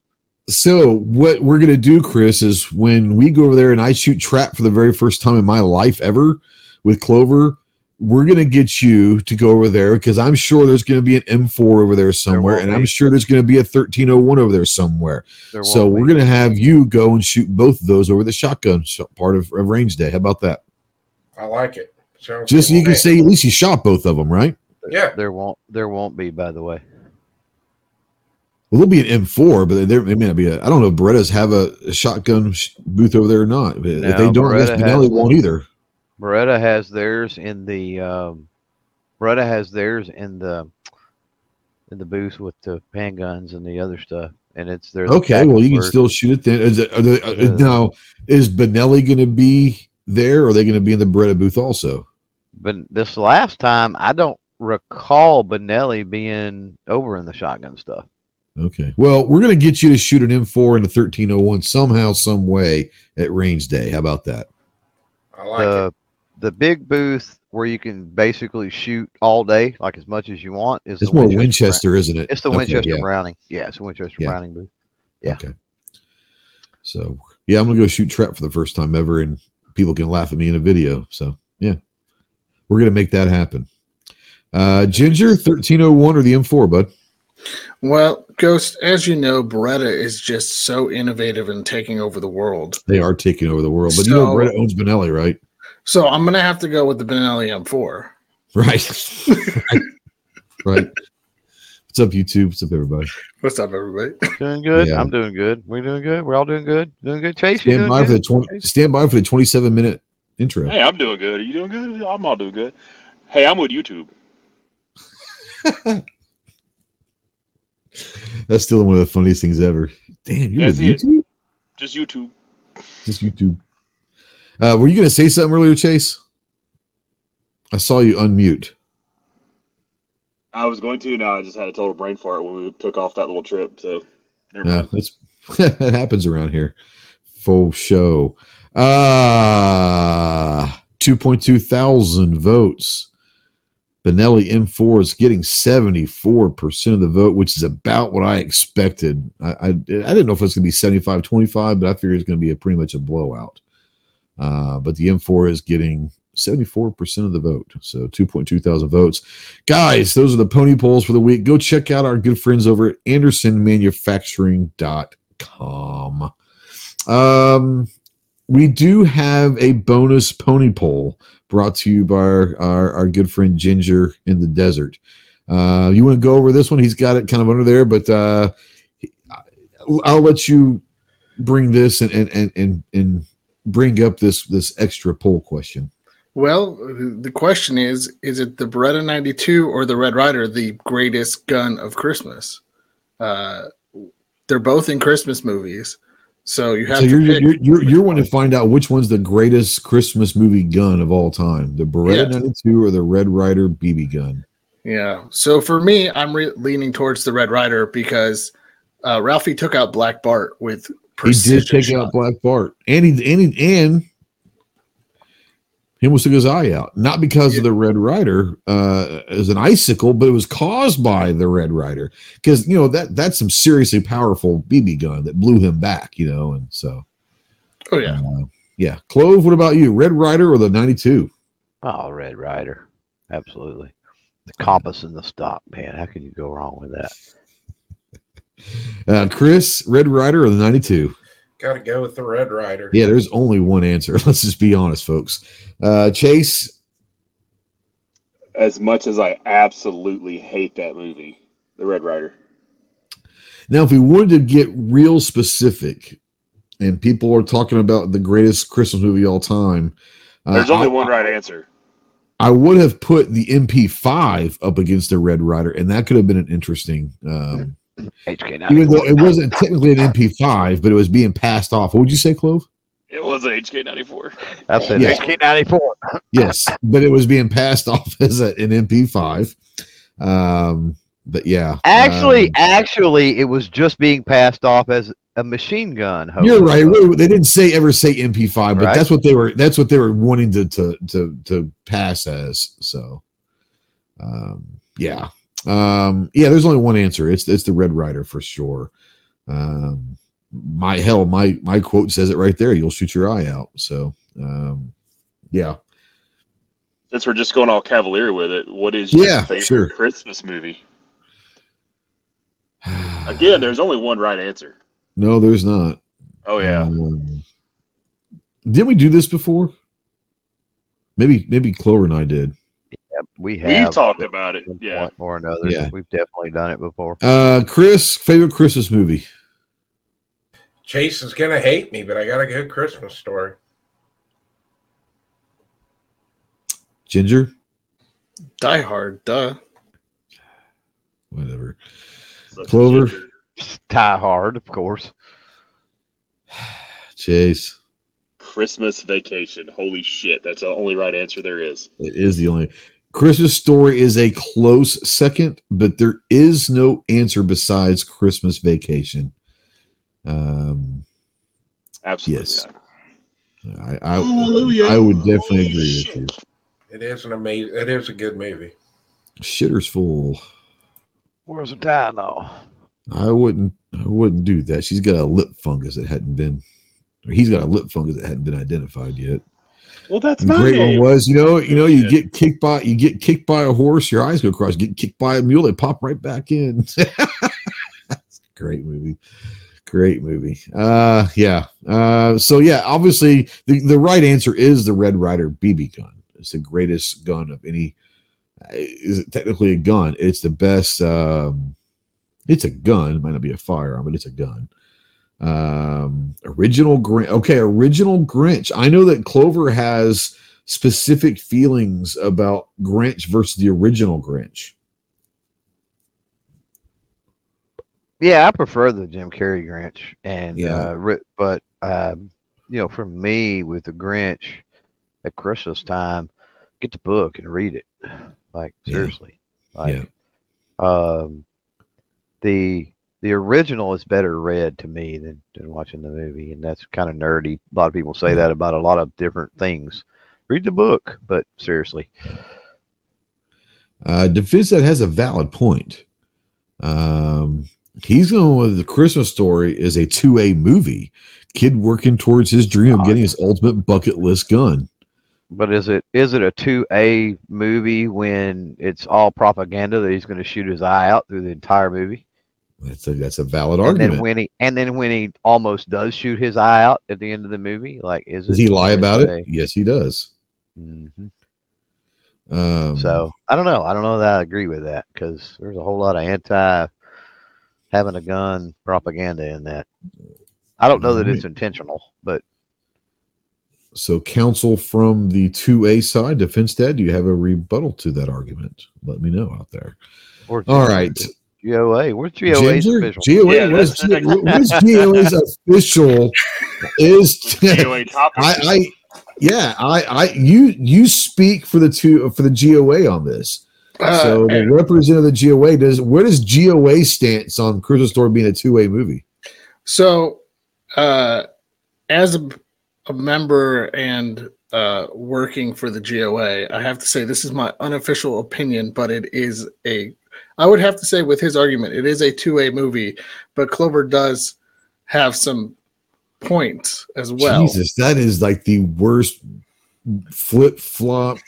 So what we're gonna do, Chris, is when we go over there and I shoot trap for the very first time in my life ever with Clover, we're gonna get you to go over there because I'm sure there's gonna be an M4 over there somewhere, will and I'm sure there's gonna be a 1301 over there somewhere. There So we're be. gonna have you go and shoot both of those over the shotgun part of, of range day. How about that? I like it. Sounds Just so you can me. say at least you shot both of them, right? Yeah. There won't. There won't be. By the way, Well, there'll be an M4, but there it may not be a. I don't know if Berettas have a, a shotgun sh- booth over there or not. But if they don't, I guess Beretta Benelli has- won't either. Beretta has theirs in the. Um, Beretta has theirs in the. In the booth with the handguns and the other stuff, and it's there. Okay, well, you can still shoot it then. Is it, are they, uh, Yeah. now, is Benelli going to be there, or are they going to be in the Beretta booth also? But this last time, I don't recall Benelli being over in the shotgun stuff. Okay. Well, we're going to get you to shoot an M4 and a 1301 somehow, some way at range day. How about that? I like it. the the big booth where you can basically shoot all day, like as much as you want, is It's the more Winchester. Winchester, isn't it? Browning. It's the Okay, Winchester yeah. Browning. Yeah, it's a Winchester Yeah. Browning booth. yeah. Okay. So, yeah, I'm going to go shoot trap for the first time ever, and people can laugh at me in a video. So, yeah, we're going to make that happen. Uh, Ginger, 1301 or the M4, bud? Well, Ghost, as you know, Beretta is just so innovative in taking over the world. They are taking over the world. But you know, So- Beretta owns Benelli, right? So I'm gonna have to go with the Benelli M4. Right. right. Right. What's up, YouTube? What's up, everybody? What's up, everybody? Doing good. Yeah. I'm doing good. We're doing good. We're all doing good. Doing good. Chase, Stand doing by for the twenty. Stand by for the twenty-seven minute intro. Hey, I'm doing good. Are you doing good? I'm all doing good. Hey, I'm with YouTube. That's still one of the funniest things ever. Damn, you're That's with it. YouTube. Just YouTube. Just YouTube. Uh, were you going to say something earlier, Chase? I saw you unmute. I was going to. Now I just had a total brain fart when we took off that little trip. So Yeah, that's that happens around here. Full show. Uh 2.2 thousand votes. Benelli M4 is getting 74% of the vote, which is about what I expected. I, I, I didn't know if it was going to be 75 25, but I figured it's going to be a pretty much a blowout. Uh, but the M4 is getting 74% of the vote. So 2.2 thousand votes. Guys, those are the pony polls for the week. Go check out our good friends over at andersonmanufacturing.com. Um, we do have a bonus pony poll brought to you by our, our, our good friend Ginger in the desert. Uh, you want to go over this one? He's got it kind of under there, but uh, I'll let you bring this and and and and, bring up this this extra poll question. Well, the question is: Is it the Beretta 92 or the Red Ryder the greatest gun of Christmas? Uh, they're both in Christmas movies, so you have So to you're, you're you're you're wanting to find out which one's the greatest Christmas movie gun of all time, the Beretta Yeah. 92 or the Red Ryder BB gun. Yeah. So for me, I'm re- leaning towards the Red Ryder because uh, Ralphie took out Black Bart with He did take shot. out Black Bart, and he and he, and he almost took his eye out, not because of the Red Ryder uh, as an icicle, but it was caused by the Red Ryder because you know that that's some seriously powerful BB gun that blew him back, you know, and so Oh yeah. uh, yeah. Clove, what about you, Red Ryder or the ninety two? Oh, Red Ryder. Absolutely. The compass in the stock, man. How can you go wrong with that? Uh, Chris, Red Ryder or the ninety two? Got to go with the Red Ryder. Yeah, there's only one answer. Let's just be honest, folks. Uh, Chase, As much as I absolutely hate that movie, The Red Ryder. Now, if we wanted to get real specific, and people are talking about the greatest Christmas movie of all time, uh, There's only I- one right answer. I would have put the MP5 up against the Red Ryder, and that could have been an interesting. Um, HK even though it wasn't technically an MP5, but it was being passed off. What would you say, Clove? It was an HK94. I said Yeah. HK94. Yes, but it was being passed off as a, an MP5. Um, but yeah, Actually, um, actually, it was just being passed off as a machine gun. you're right. They didn't say ever say MP5, but Right. that's what they were. That's what they were wanting to to to to pass as. So, um, yeah, um, yeah. There's only one answer. It's it's the Red Ryder for sure. Um, my hell, my my quote says it right there. You'll shoot your eye out. So, um, yeah. Since we're just going all cavalier with it, what is your Yeah, favorite sure. Christmas movie? Again, there's only one right answer. no, there's not. Oh yeah. Um, didn't we do this before? Maybe maybe Clover and I did. We We've have talked about it. Yeah. point or another. Yeah. We've definitely done it before. Uh Chris, favorite Christmas movie. Chase is gonna hate me, but I got a good Christmas story. Ginger? Die Hard, duh. Whatever. Such Clover. Die Hard, of course. Chase. Christmas Vacation. Holy shit, that's the only right answer there is. It is the only Christmas story is a close second, but there is no answer besides Christmas vacation. Um Absolutely. Yes. not. I I, I would definitely agree with you. It is an amazing. It is a good movie. Shitter's full. Where's the dino? I wouldn't I wouldn't do that. She's got a lip fungus that hadn't been or he's got a lip fungus that hadn't been identified yet. Well, that's And my great name. one was, you know, you know, you Yeah. get kicked by you get kicked by a horse, your eyes go cross, you get kicked by a mule, they pop right back in. Great movie. Great movie. Uh yeah. Uh so yeah, obviously the, the right answer is the Red Ryder BB gun. It's the greatest gun of any uh, is it technically a gun? It's the best um it's a gun, it might not be a firearm, but it's a gun. Um original Grinch. Okay, original Grinch. I know that Clover has specific feelings about Grinch versus the original Grinch. Yeah, I prefer the Jim Carrey Grinch, and Yeah. uh, but um, you know, for me with the Grinch at Christmas time, get the book and read it. Like Yeah. seriously, like um, the the original is better read to me than, than watching the movie, and that's kind of nerdy. A lot of people say that about a lot of different things. Read the book, but seriously, Uh Defense that has a valid point. Um he's going with the Christmas story is a 2A movie. Kid working towards his dream of getting his ultimate bucket list gun. But is it is it a two A movie when it's all propaganda that he's going to shoot his eye out through the entire movie? That's a that's a valid And argument. then when he and then when he almost does shoot his eye out at the end of the movie, like is Does he lie about it? a- Yes, he does. Mhm. Um, So I don't know. I don't know that I agree with that because there's a whole lot of anti having a gun propaganda in that. I don't know that it's intentional, but so counsel from the 2A side, Defense Dad, do you have a rebuttal to that argument? Let me know out there. All right. GOA. Where's GOA's Ginger, official? GOA, Yeah, what is, that's the G- what is GOA's official is GOA topic. I, I yeah, I, I you you speak for the two for the GOA on this. Uh, so the representative of the GOA does where does GOA stance on Christmas Story being a two A movie? So, uh, as a, a member and uh, working for the GOA, I have to say this is my unofficial opinion, but it is a. I would have to say with his argument, it is a two-A movie, but Clover does have some points as well. Jesus, that is like the worst flip flop.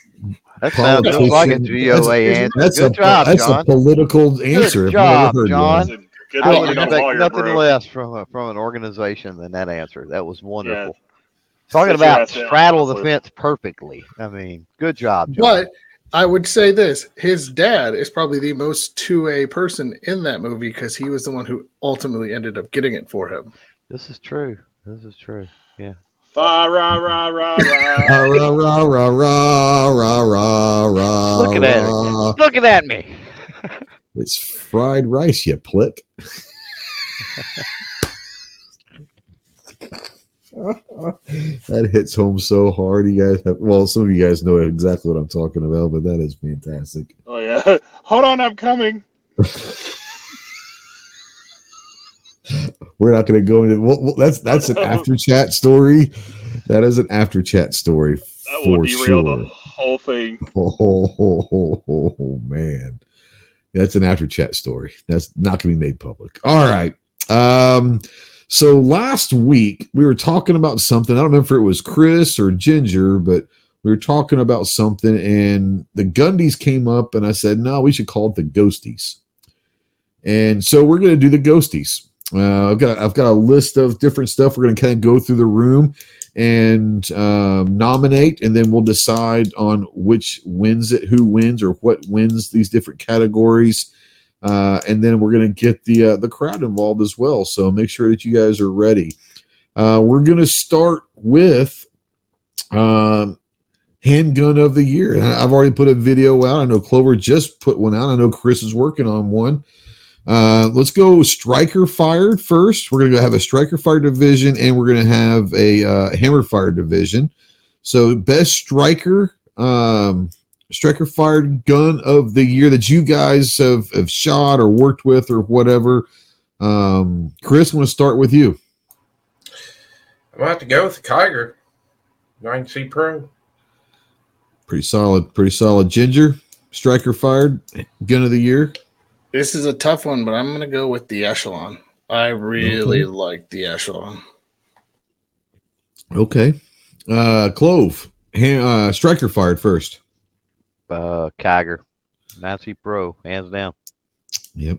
That sounds like a GOA answer. That's Good a job, that's John. a political answer. I've job, heard John. one. Good I would being expect lawyer, nothing bro. less from a, from an organization than that answer. That was wonderful. Yeah. Talking about ass straddle the fence perfectly. I mean, good job, John. But I would say this: his dad is probably the most two A person in that movie because he was the one who ultimately ended up getting it for him. This is true. This is true. Fa ra ra ra ra. Rah, rah, rah, rah, rah, rah, rah, rah, Looking at it. rah. Looking at me. It's fried rice, you plick. that hits home so hard. You guys have, well, some of you guys know exactly what I'm talking about, but that is fantastic. Oh yeah. Hold on, I'm coming. We're not going to go into well, well, that's that's an after chat story. That is an after chat story That will for derail sure. the whole thing. Oh, oh, oh, oh, man. That's an after chat story. That's not going to be made public. All right. Um, so last week we were talking about something. I don't remember if it was Chris or Ginger, but we were talking about something, and the Gundies came up, and I said, no, we should call it the Ghosties. And so we're going to do the Ghosties. Uh, I've got I've got a list of different stuff. We're going to kind of go through the room and um, nominate, and then we'll decide on which wins it, who wins, or what wins these different categories. Uh, and then we're going to get the uh, the crowd involved as well. So make sure that you guys are ready. Uh, we're going to start with um, handgun of the year. I've already put a video out. I know Clover just put one out. I know Chris is working on one. Uh, let's go striker fired first. We're going to have a striker fire division and we're going to have a uh, hammer fire division. So, best striker, um, striker fired gun of the year that you guys have, have shot or worked with or whatever. Um, Chris, I'm going to start with you. I'm gonna have to go with the Kiger 9C Pro. Pretty solid, pretty solid. Ginger, striker fired gun of the year. This is a tough one, but I'm gonna go with the echelon. I really like the echelon. Okay. Uh, Clove, ha- uh, striker fired first. Uh, Kiger, 9C Pro, hands down. Yep.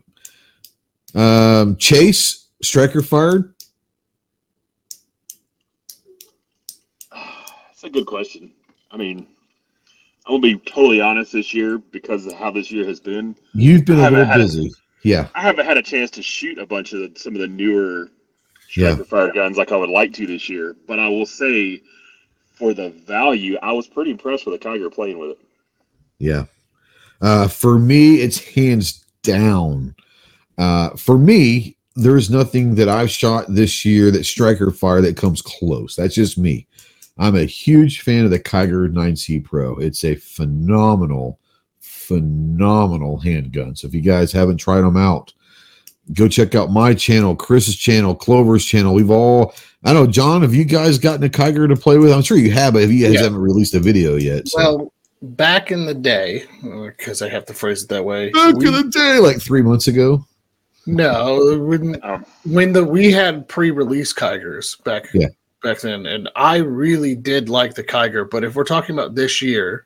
Um, Chase, striker fired. That's a good question. I mean, I'm gonna be totally honest this year because of how this year has been. You've been I a haven't little had a- busy. Yeah. I haven't had a chance to shoot a bunch of the, some of the newer Yeah. striker fire guns like I would like to this year. But I will say, for the value, I was pretty impressed with the Kiger playing with it. Yeah. Uh, for me, it's hands down. Uh, for me, there's nothing that I've shot this year that striker fire that comes close. That's just me. I'm a huge fan of the Kiger 9C Pro. It's a phenomenal, phenomenal handgun. So if you guys haven't tried them out, go check out my channel, Chris's channel, Clover's channel. We've all, I don't know, John, have you guys gotten a Kiger to play with? I'm sure you have, but if you guys Yeah. haven't released a video yet. So. Well, back in the day, because I have to phrase it that way. back we- in the day, like three months ago. no, when when the we had pre-release Kigers back Yeah. back then, and I really did like the Kiger. But if we're talking about this year,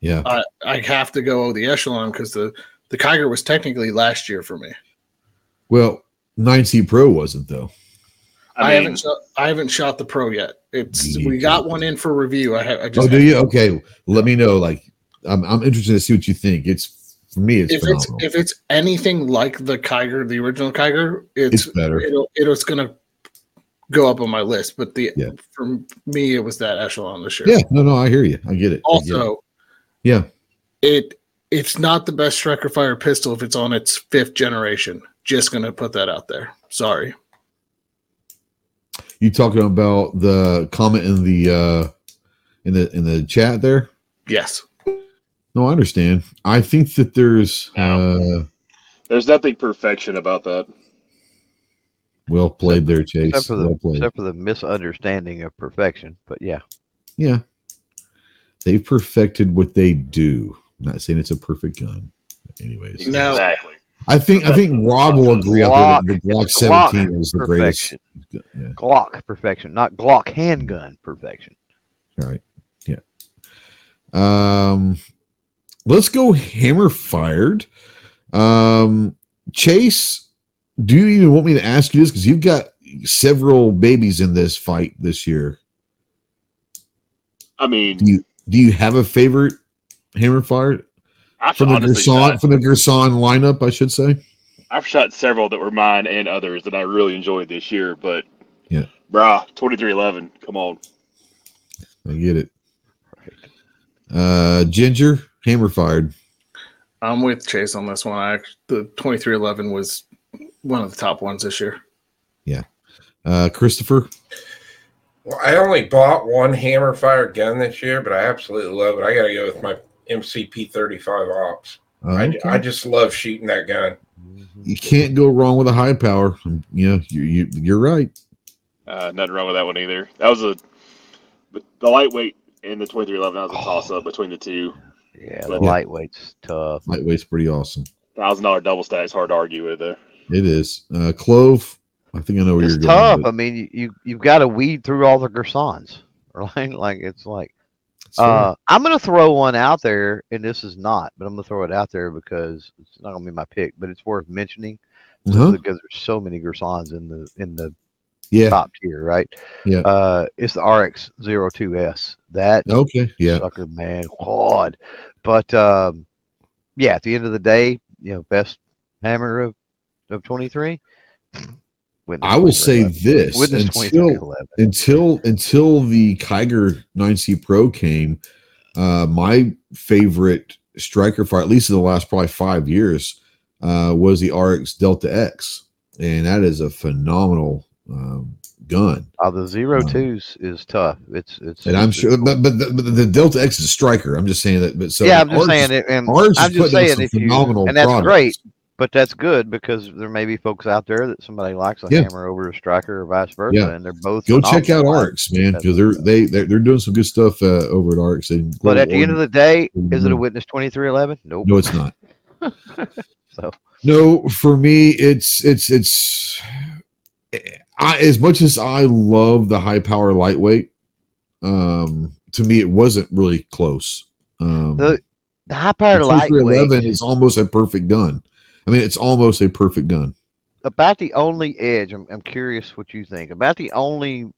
Yeah. I I have to go the echelon because the the Kiger was technically last year for me. Well, 9C Pro wasn't though. I, I, mean, haven't shot, I haven't shot the pro yet. It's we got one in for review. I, ha- I just Oh, do you? Okay, let me know. Like, I'm, I'm interested to see what you think. It's for me, it's if it's if it's anything like the Kiger, the original Kiger, it's, It's better. It'll, it's gonna go up on my list. But the Yeah. for me, it was that echelon this year. yeah, no, no, I hear you. I get it. I get it. Also, yeah, it it's not the best striker fire pistol if it's on its fifth generation. Just gonna put that out there. Sorry. You talking about the comment in the uh in the in the chat there? Yes. No, I understand. I think that there's uh there's nothing perfection about that. well played there, Chase. Except for the Well played. except for the misunderstanding of perfection. But yeah, Yeah, they've perfected what they do. I'm not saying it's a perfect gun. Anyways, Now- exactly. I think I think Rob will agree out there that the Glock It's Glock 17 is the greatest. Yeah. Glock perfection, not Glock handgun perfection. All right. Yeah. Um, let's go hammer fired. Um, Chase, do you even want me to ask you this? Because you've got several babies in this fight this year. I mean, Do you do you have a favorite hammer fired I've from the Girsan shot, from the Girsan lineup, I should say. I've shot several that were mine and others that I really enjoyed this year, but Yeah. brah, twenty three eleven. Come on. I get it. Uh, Ginger hammer fired. I'm with Chase on this one. I the 2311 was one of the top ones this year. Yeah, uh, Christopher. Well, I only bought one hammer fired gun this year, but I absolutely love it. I got to go with my MCP 35 Ops. Uh, I. I just love shooting that gun. you can't go wrong with a high power. Yeah, you, you you're right. Uh, nothing wrong with that one either. That was a but the lightweight and the twenty three eleven. That was a toss up between the two. Yeah, the Yeah. lightweight's tough. Lightweight's pretty awesome. Thousand dollar double stack's hard to argue with there. It is. Uh, Clove. I think I know where It's you're tough. going. I mean, you, you you've got to weed through all the Girsans, right? Like it's like but- uh, I'm gonna throw one out there, and this is not, but I'm gonna throw it out there because it's not gonna be my pick, but it's worth mentioning Uh-huh. because there's so many Girsans in the in the Yeah. top tier, right? Yeah. Uh, it's the Arex 02S. That Okay. Yeah. sucker, man, God. But um, yeah, at the end of the day, you know, best hammer of of 23. Witness I will say this until until until the Kiger 9C Pro came, uh, my favorite striker for at least in the last probably five years uh, was the Arex Delta X, and that is a phenomenal um, gun. Uh, the zero twos is tough. It's it's. And I'm it's- sure, it's but, but, the, but the Delta X is a striker. I'm just saying that. But so yeah, I'm just ours saying it, and ours I'm just saying if you, and that's products. great, but that's good because there may be folks out there that somebody likes a Yeah. hammer over a striker or vice versa, Yeah. and they're both. Go check out phenomenal. Arex, man, because they're they they're, they're doing some good stuff uh, over at Arex. And But at the end of the day, is it a witness 2311? Nope. no, it's not. So No, for me, it's it's it's. I, as much as I love the high power lightweight, um, to me it wasn't really close. Um, the the high the powered lightweight 2311 is almost a perfect gun. I mean, it's almost a perfect gun. about the only edge. I'm, I'm curious what you think about the only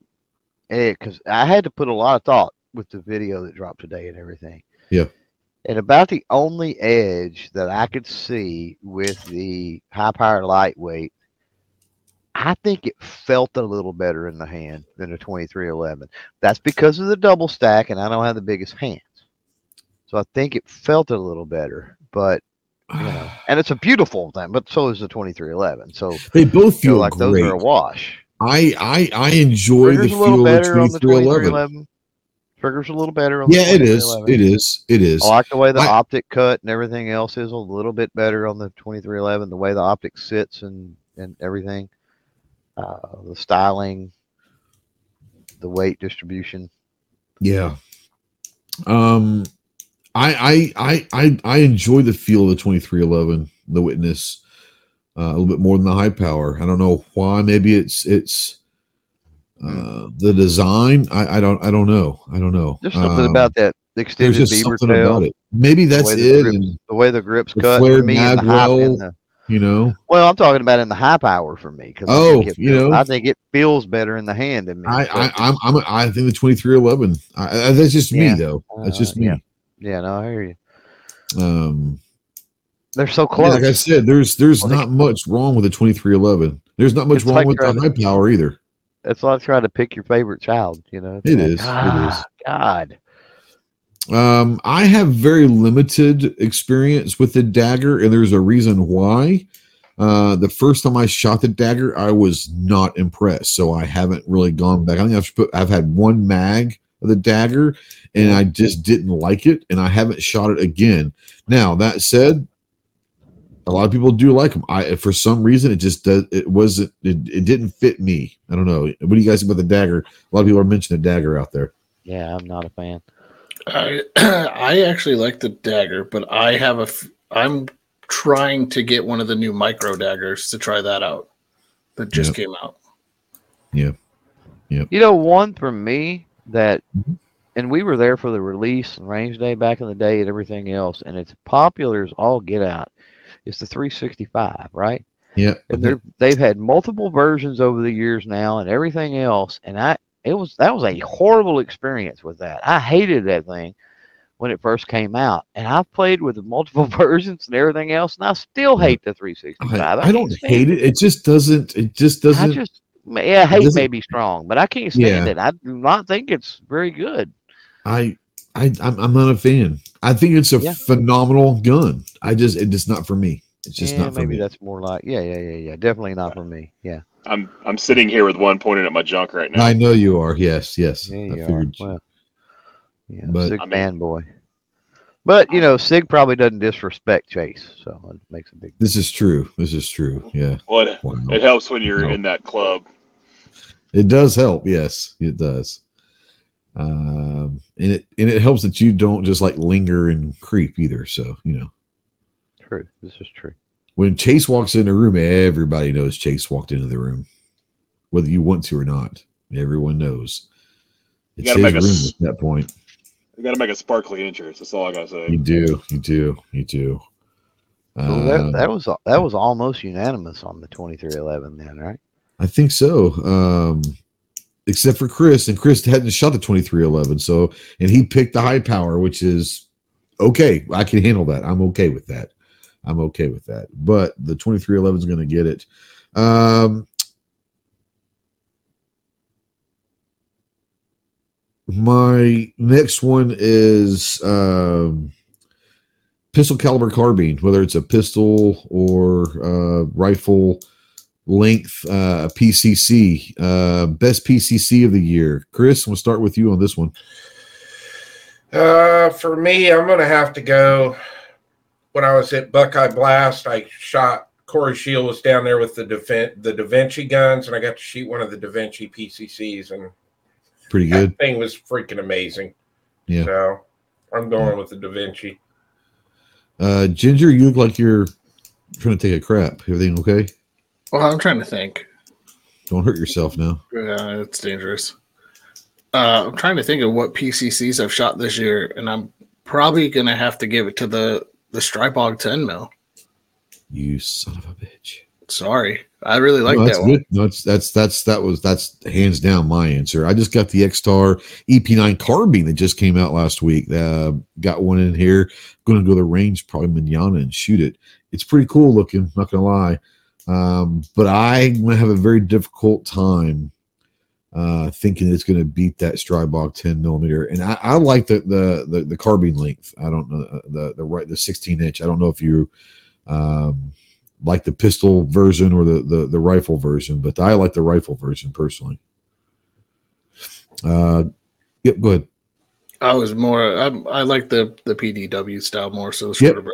edge because I had to put a lot of thought with the video that dropped today and everything. Yeah. And about the only edge that I could see with the high power lightweight, I think it felt a little better in the hand than a 2311. That's because of the double stack, and I don't have the biggest hands. So I think it felt a little better, but you know, and it's a beautiful thing, but so is the 2311. So They both feel like those are a wash. I I I enjoy the Trigger's a little feel of better on the 2311. 2311. Trigger's a little better on Yeah, the it is. It is. It is. I like the way the I- optic cut and everything else is a little bit better on the 2311. The way the optic sits and and everything, uh, the styling, the weight distribution. Yeah. Um, I I I I I enjoy the feel of the twenty three eleven, the witness, uh, a little bit more than the high power. I don't know why. Maybe it's it's uh, the design. I I don't I don't know. I don't know. There's something Um, about that there's extended just beaver something tail. about it. Maybe that's the it. grips- The way the grips The cut for flared me in the high, magwell. the, you know. well, I'm talking about in the high power for me because Oh, I think it you feels, know. I think it feels better in the hand than me. I, I I'm, I'm I think the twenty three eleven. That's just me though. That's Uh, just me. yeah. Yeah, no, I hear you. Um, They're so Yeah, close. like I said, there's there's Well, not much wrong with the 2311. There's not much wrong like with the trying to- high power either. That's like trying to pick your favorite child. You know, It's It like, is, it is. "Ah, God. Um, I have very limited experience with the dagger, and there's a reason why. Uh, the first time I shot the dagger, I was not impressed, so I haven't really gone back. I think I've put I've had one mag the dagger, and I just didn't like it, and I haven't shot it again. Now that said, a lot of people do like them. I for some reason it just does. It wasn't. It, it didn't fit me. I don't know. What do you guys think about the dagger? A lot of people are mentioning the dagger out there. Yeah, I'm not a fan. I I actually like the dagger, but I have a. f- I'm trying to get one of the new micro daggers to try that out. That just came out. Yeah. Yeah. You know, one for me that, Mhm. and we were there for the release and range day back in the day and everything else, and it's popular as all get out. It's the 365, right? Yeah, they've had multiple versions over the years now and everything else. And I, it was, that was a horrible experience with that. I hated that thing. when it first came out, and I've played with multiple versions and everything else, and I still hate the 365. I, I don't hate it. It just doesn't. It just doesn't. Just yeah, hate may be strong, but I can't stand Yeah. it. I do not think it's very good. I, I, I'm, I'm not a fan. I think it's a Yeah. phenomenal gun. I just, it's just not for me. It's just yeah, not for maybe me. that's more like yeah, yeah, yeah, yeah. Definitely not for me. Yeah, I'm I'm sitting here with one pointing at my junk right now. I know you are. Yes, yes. yeah, I you are. Well, yeah, But- Sig I mean- fanboy. But you know, Sig probably doesn't disrespect Chase, so it makes a big. This is true. This is true. Yeah. Well, it, Wow. it helps when you're No. in that club. It does help. Yes, it does. Um, and it and it helps that you don't just like linger and creep either. So you know, True. This is true. when Chase walks in the room, everybody knows Chase walked into the room, whether you want to or not. Everyone knows. You gotta his make room us- at that point. You got to make a sparkly entrance. That's all I gotta say. You do. You do. You do. Well, that, Um, that was that was almost unanimous on the twenty three eleven then, right? I think so. Um, except for Chris, and Chris hadn't shot the 2311. So, and he picked the high power, which is okay. I can handle that. I'm okay with that. I'm okay with that. But the 2311 is going to get it. Um, my next one is um, pistol caliber carbine, whether it's a pistol or uh, rifle length uh, PCC. Uh, best PCC of the year. Chris, we'll start with you on this one. Uh, for me, I'm gonna have to go. When I was at Buckeye Blast, I shot Corey Shield was down there with the Defen- the Da Vinci guns, and I got to shoot one of the Da Vinci PCCs, and Pretty good. that thing was freaking amazing. Yeah. So I'm going with the Da Vinci. Uh, Ginger, you look like you're trying to take a crap. Everything okay? Well, I'm trying to think. Don't hurt yourself now. Yeah, it's dangerous. Uh, I'm trying to think of what PCCs I've shot this year, and I'm probably gonna have to give it to the the Strybog 10 mil. You son of a bitch. Sorry, I really like no, that one. No, that's that's that's that was that's hands down my answer. I just got the Extar EP9 carbine that just came out last week. Uh, got one in here. Going to go to the range probably manana and shoot it. It's pretty cool looking. Not gonna lie, um, but I'm gonna have a very difficult time uh, thinking it's going to beat that Strybog 10 millimeter. And I, I like the, the the the carbine length. I don't know uh, the the right the 16 inch. I don't know if you um, like the pistol version or the, the the rifle version, but I like the rifle version personally. Uh, yep, go ahead. I was more. I, I like the the PDW style more. So Yep.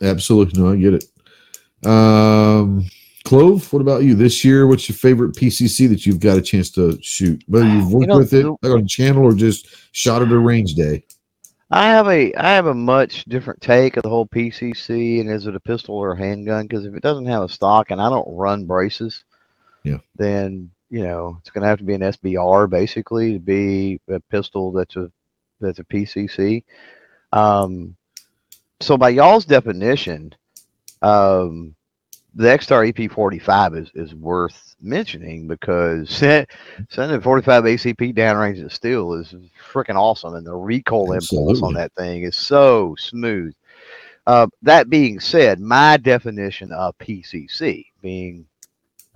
Absolutely, no, I get it. Um, Clove, what about you this year? What's your favorite PCC that you've got a chance to shoot? Whether you've You worked know, with it like on channel or just shot it at a range day. I have a I have a much different take of the whole PCC and is it a pistol or a handgun? Because if it doesn't have a stock and I don't run braces, Yeah. then you know it's going to have to be an SBR basically to be a pistol that's a that's a PCC. Um, so by y'all's definition, um, the Extar EP45 is is worth mentioning because sending 45 ACP downrange at steel is freaking awesome, and the recoil impulse on that thing is so smooth. Uh, that being said, my definition of PCC being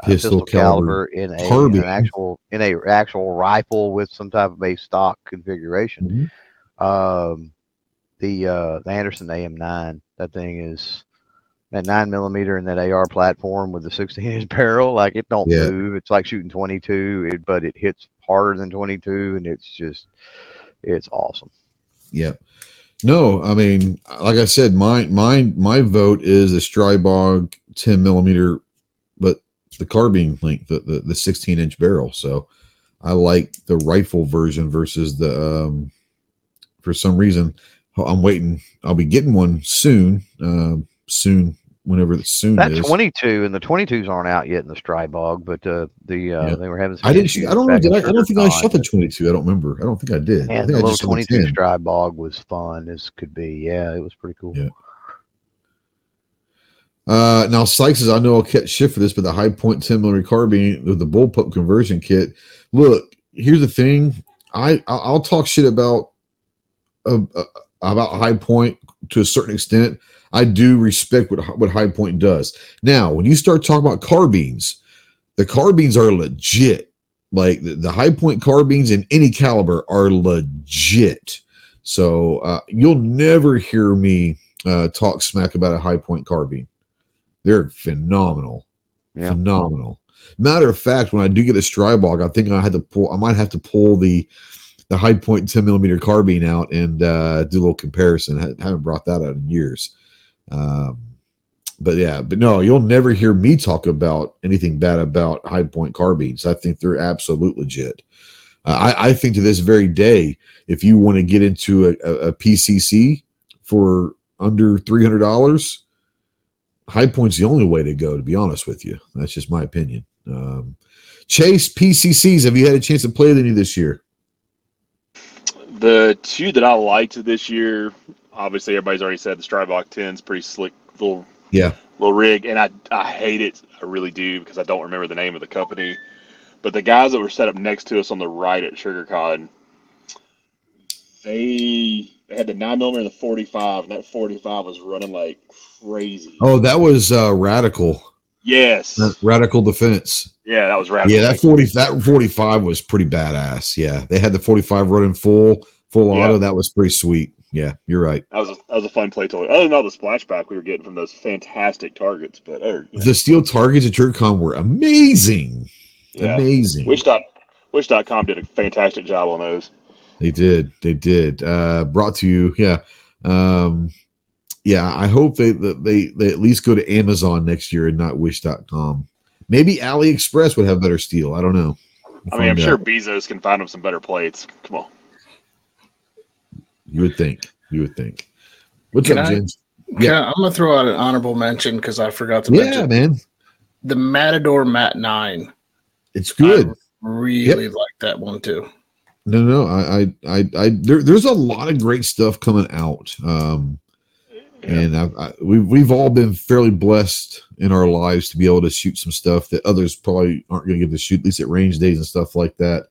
a Pistol pistol, caliber, in a carbine. an actual in a actual rifle with some type of a stock configuration. Um, the uh, the Anderson AM9, that thing is that nine millimeter and that AR platform with the 16 inch barrel. Like it don't Yeah. move. It's like shooting 22, it, but it hits harder than 22, and it's just it's awesome. Yeah. No, I mean, like I said, my my my vote is a Strybog 10 millimeter, but the carbine length, the, the the 16 inch barrel. So I like the rifle version versus the um for some reason I'm waiting. I'll be getting one soon. Um soon whenever the soon That is. 22 and the 22s aren't out yet in the Strybog, but uh, the uh, Yeah. they were having. I didn't shoot, I don't know. Did I, I don't think I shot the 22. I don't remember. I don't think I did. I And think the I little just 22 10. Strybog was fun as could be. Yeah, it was pretty cool. Yeah. Uh, now Sykes says, I know I'll catch shit for this, but the Hi-Point 10 millimeter carbine with the bullpup conversion kit. Look, here's the thing. I I- I'll talk shit about a, a, about Hi-Point to a certain extent. I do respect what what Hi-Point does. Now, when you start talking about carbines, the carbines are legit. Like the, the Hi-Point carbines in any caliber are legit. So uh, you'll never hear me uh, talk smack about a Hi-Point carbine. They're phenomenal, Yeah. phenomenal. Matter of fact, when I do get a Strybog, I think I had to pull. I might have to pull the the Hi-Point 10 millimeter carbine out and uh, do a little comparison. I haven't brought that out in years. Um, but yeah, but no, you'll never hear me talk about anything bad about Hi-Point carbines. I think they're absolute legit. Uh, I, I think to this very day, if you want to get into a, a, a PCC for under three hundred dollars, Hi-Point's the only way to go. To be honest with you, that's just my opinion. Um, Chase PCCs. Have you had a chance to play any this year? The two that I liked this year, obviously everybody's already said the Strybog 10 is pretty slick little Yeah. little rig, and I I hate it. I really do because I don't remember the name of the company. But the guys that were set up next to us on the right at SugarCon, they they had the nine millimeter and the forty five, and that forty five was running like crazy. Oh, that was uh, Radical. yes, Radical Defense. yeah, that was radical. Yeah, that forty that forty five was pretty badass. Yeah, they had the forty five running full full Yeah. auto. That was pretty sweet. Yeah, you're right. That was a, that was a fun play toy. Other than all the splashback we were getting from those fantastic targets, but other, The steel targets at JerkCon were amazing. yeah, Amazing. Wish dot Wish.com did a fantastic job on those. They did. They did. Uh, brought to you. Yeah. Um, yeah. I hope they, they they at least go to Amazon next year and not Wish.com. Maybe AliExpress would have better steel. I don't know. I mean, I'm Find sure out. Bezos can find them some better plates. Come on. You would think. You would think. What's Can up, I- James? Yeah, I'm gonna throw out an honorable mention because I forgot to Yeah, mention man. the Matador Mat Nine. It's good. I really like that one too. No, no, I, I, I, I there, there's a lot of great stuff coming out. Um, and I, I, we've we've all been fairly blessed in our lives to be able to shoot some stuff that others probably aren't going to get to shoot, at least at range days and stuff like that.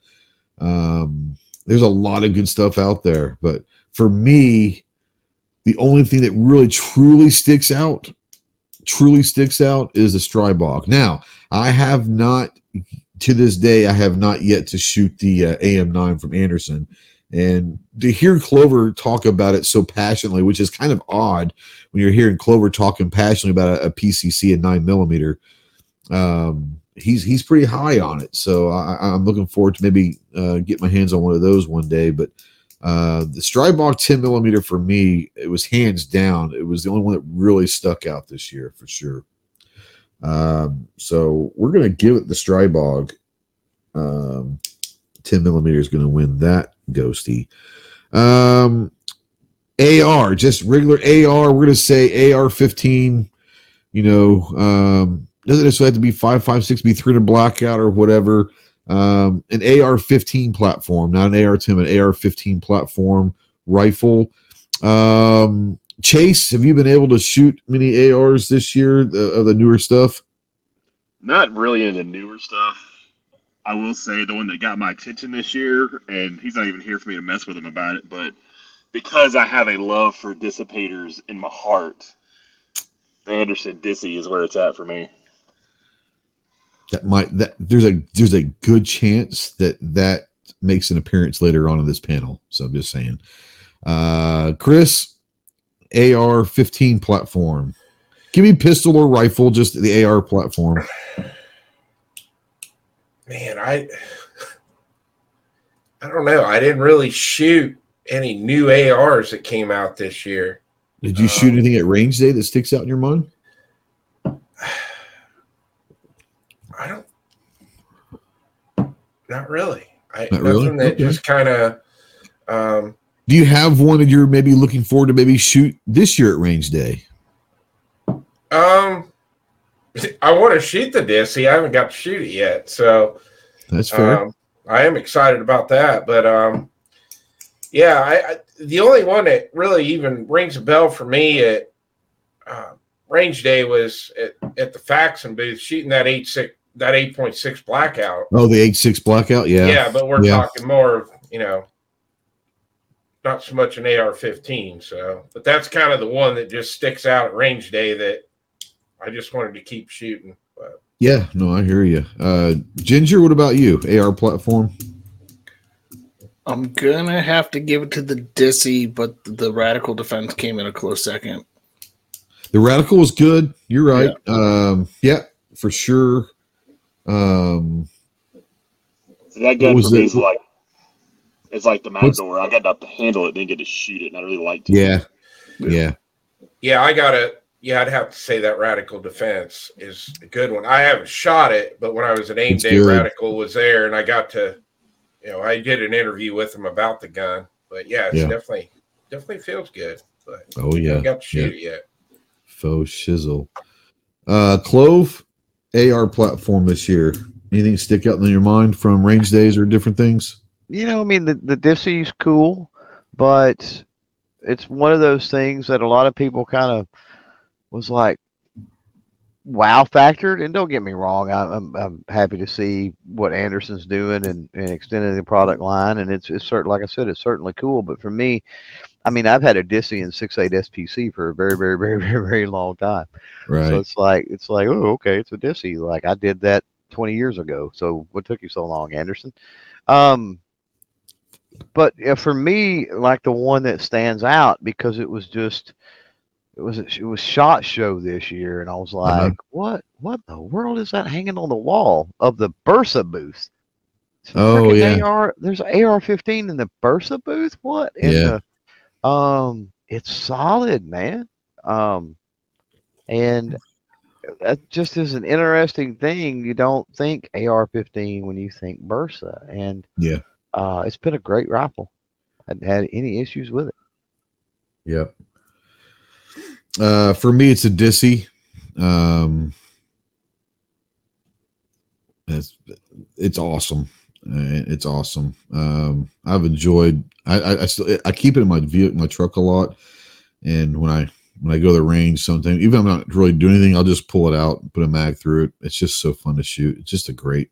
Um, there's a lot of good stuff out there, but for me, the only thing that really truly sticks out, truly sticks out, is the Strybog. Now, I have not to this day, I have not yet to shoot the uh, AM9 from Anderson. And to hear Clover talk about it so passionately, which is kind of odd when you're hearing Clover talking passionately about a, a PCC and nine millimeter, um, he's he's pretty high on it. So I, I'm looking forward to maybe uh, get my hands on one of those one day. But uh, the Strybog 10 millimeter for me, it was hands down. It was the only one that really stuck out this year for sure. Um, so we're gonna give it the Strybog. Um, 10 millimeter is gonna win that ghosty. Um, AR, just regular AR. We're gonna say AR 15. You know, um, doesn't necessarily have to be 556, be 300 blackout or whatever. Um, an AR 15 platform, not an AR 10, an AR 15 platform rifle. Um, Chase, have you been able to shoot many ARs this year the, of the newer stuff? Not really into newer stuff. I will say the one that got my attention this year, and he's not even here for me to mess with him about it, but because I have a love for dissipators in my heart, Anderson Dissy is where it's at for me. That might that there's a there's a good chance that that makes an appearance later on in this panel. So I'm just saying. Uh, Chris, AR 15 platform. Give me pistol or rifle, just the AR platform. Man, I I don't know. I didn't really shoot any new ARs that came out this year. Did you shoot anything at range day that sticks out in your mind? I don't not really. I Not really? that Okay. just kind of um Do you have one that you're maybe looking forward to maybe shoot this year at range day? um I want to shoot the Dissy. I haven't got to shoot it yet. So That's fair. Um, I am excited about that, but um, yeah, I, I the only one that really even rings a bell for me at uh, range day was at, at the Faxon booth shooting that eight six that eight point six blackout. oh, the H6 blackout. Yeah. Yeah, but we're Yeah. talking more of you know not so much an AR-15. So, but that's kind of the one that just sticks out at range day that I just wanted to keep shooting. But Yeah, no, I hear you. Uh, Ginger, what about you? AR platform? I'm gonna have to give it to the Dissy, but the Radical Defense came in a close second. The Radical was good. You're right. Um, yeah, for sure. Um, So that gun was for me it? is like it's like the What's- Matador. I got to handle it, didn't get to shoot it, and I really liked it. yeah, yeah, yeah, I gotta. Yeah, I'd have to say that Radical Defense is a good one. I haven't shot it, but when I was at Aim It's Day, good. Radical was there, and I got to, you know, I did an interview with him about the gun. But yeah, it's Yeah. definitely definitely feels good. But Oh yeah, haven't got to shoot it yet. faux shizzle. Uh, Clove AR platform this year. Anything stick out in your mind from range days or different things? You know, I mean, the the Dissy's cool, but it's one of those things that a lot of people kind of was like wow factored. And don't get me wrong, I'm I'm happy to see what Anderson's doing and, and extending the product line, and it's it's certain like I said, it's certainly cool. But for me, I mean, I've had a Dissy and 6.8 SPC for a very, very, very, very, very long time. Right. So it's like it's like, oh, okay, it's a Dissy. Like I did that 20 years ago. So what took you so long, Anderson? Um, but yeah, for me, like the one that stands out because it was just it was it was shot show this year, and I was like, Uh-huh. what what the world is that hanging on the wall of the Bursa booth? It's Oh, yeah. AR, there's an AR-15 in the Bursa booth. What? In Yeah. The, um, it's solid, man. Um, and that just is an interesting thing. You don't think AR-15 when you think Bursa, and Yeah. uh, it's been a great rifle. I hadn't had any issues with it. Yep. Uh, for me, it's a Dissy. Um, it's it's awesome. It's awesome. Um, I've enjoyed. I I, I, still, I keep it in my vehicle, my truck a lot, and when I when I go to the range, sometimes even if I'm not really doing anything, I'll just pull it out, and put a mag through it. It's just so fun to shoot. It's just a great.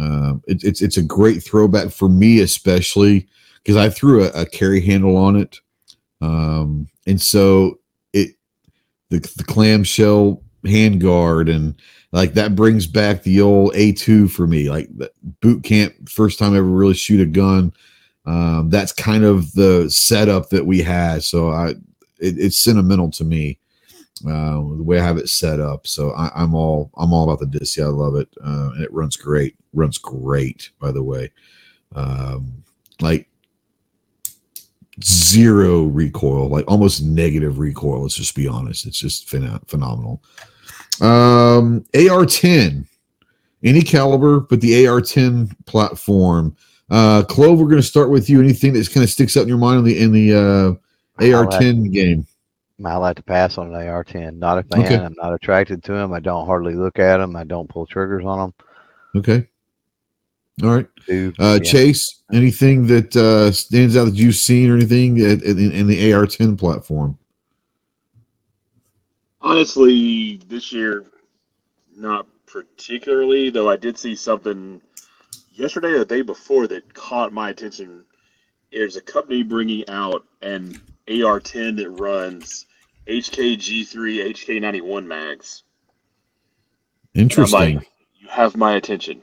Um, it, it's it's a great throwback for me, especially because I threw a, a carry handle on it, um, and so it the the clamshell handguard and like that brings back the old A2 for me, like boot camp first time I ever really shoot a gun. Um, that's kind of the setup that we had, so I it, it's sentimental to me uh, the way I have it set up. So I, I'm all I'm all about the Disc. I love it, uh, and it runs great. Runs great, by the way. Um, like zero recoil, like almost negative recoil. Let's just be honest. It's just phen- phenomenal. Um, AR-10, any caliber, but the AR-10 platform. Uh, Clove, we're going to start with you. Anything that kind of sticks out in your mind in the in the uh, AR-10 game? I like to pass on an AR-10. Not a fan. Okay. I'm not attracted to them. I don't hardly look at them. I don't pull triggers on them. Okay. All right. Uh, yeah. Chase, anything that uh, stands out that you've seen or anything in, in, in the AR-10 platform? Honestly, this year, not particularly, though I did see something yesterday or the day before that caught my attention. There's a company bringing out an AR 10 that runs HKG3, HK91 mags. Interesting. like, you have my attention.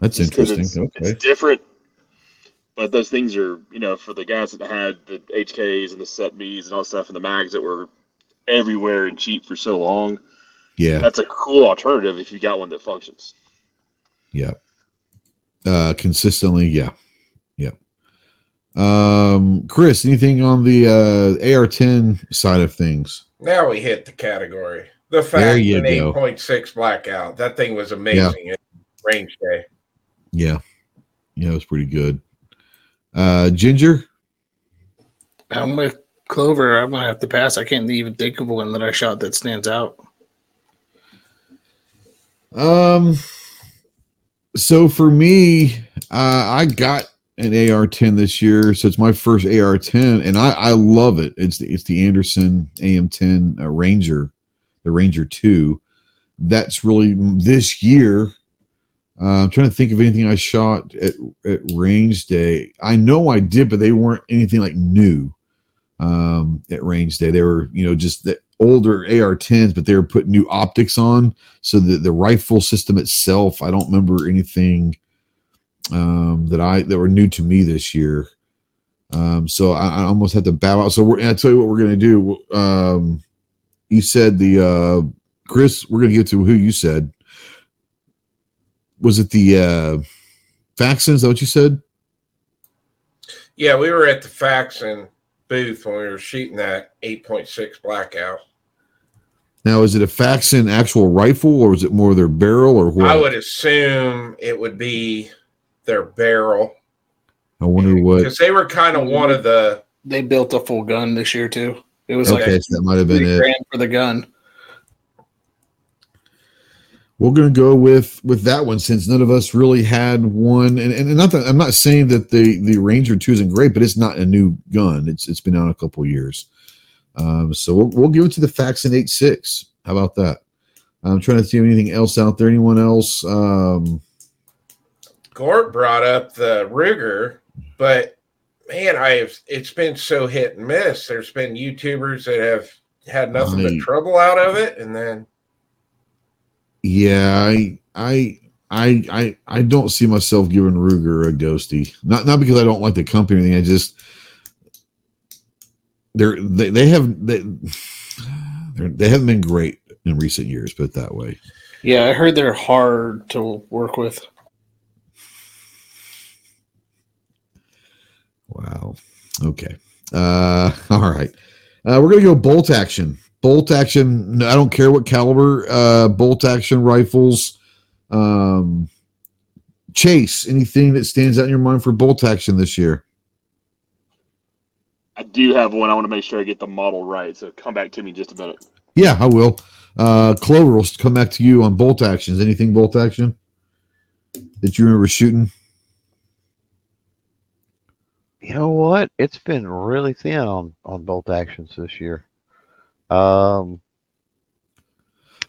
That's Just interesting. It's, okay. it's different, but those things are, you know, for the guys that had the HKs and the CETMEs and all stuff and the mags that were everywhere and cheap for so long. Yeah. That's a cool alternative if you got one that functions. Yeah. Uh, consistently. Yeah. Yeah. Um, Chris, anything on the uh, AR-10 side of things? Now we hit the category. The There fact you an 8.6 blackout. That thing was amazing at range day. Yeah. Yeah, it was pretty good. Uh, Ginger? I'm with Clover. I'm gonna have to pass. I can't even think of one that I shot that stands out. Um, so for me, uh, I got an AR-10 this year, so it's my first AR-10, and I, I love it. It's the, it's the Anderson AM10 uh, Ranger, the Ranger Two. That's really this year Uh, I'm trying to think of anything I shot at, at range day. I know I did, but they weren't anything like new um, at range day. They were, you know, just the older AR-10s, but they were putting new optics on. So the, the rifle system itself, I don't remember anything um, that I that were new to me this year. Um, so I, I almost had to bow out. So we're, I tell you what we're gonna do. Um, you said the uh, Chris. We're gonna get to who you said. Was it the uh, Faxon? Is that what you said? Yeah, we were at the Faxon booth when we were shooting that 8.6 blackout. Now, is it a Faxon actual rifle, or is it more their barrel, or what? I would assume it would be their barrel I wonder what. because they were kind of one of the They built a full gun this year too. It was Okay, like so that might have been three it. grand for the gun. We're gonna go with with that one since none of us really had one. And, and not that i'm not saying that the the ranger 2 isn't great but it's not a new gun. It's it's been out a couple years. Um so we'll, we'll give it to the faxon 8.6 how about that? I'm trying to see anything else out there. Anyone else? Um Gort brought up the Ruger, but man, I've it's been so hit and miss. There's been YouTubers that have had nothing but trouble out of it, and then yeah i i I, I I don't see myself giving Ruger a ghosty. Not not because I don't like the company or anything. I just they're they, they have they they're, haven't been great in recent years. Put it that way. Yeah, I heard they're hard to work with. Wow. Okay. Uh, all right. Uh, we're gonna go bolt action. Bolt action. I don't care what caliber. Uh, bolt action rifles. Um, chase. Anything that stands out in your mind for bolt action this year? I do have one. I want to make sure I get the model right. So come back to me just a minute. Yeah, I will. Uh, Clover will come back to you on bolt actions. Anything bolt action that you remember shooting? You know what? It's been really thin on on bolt actions this year. Um,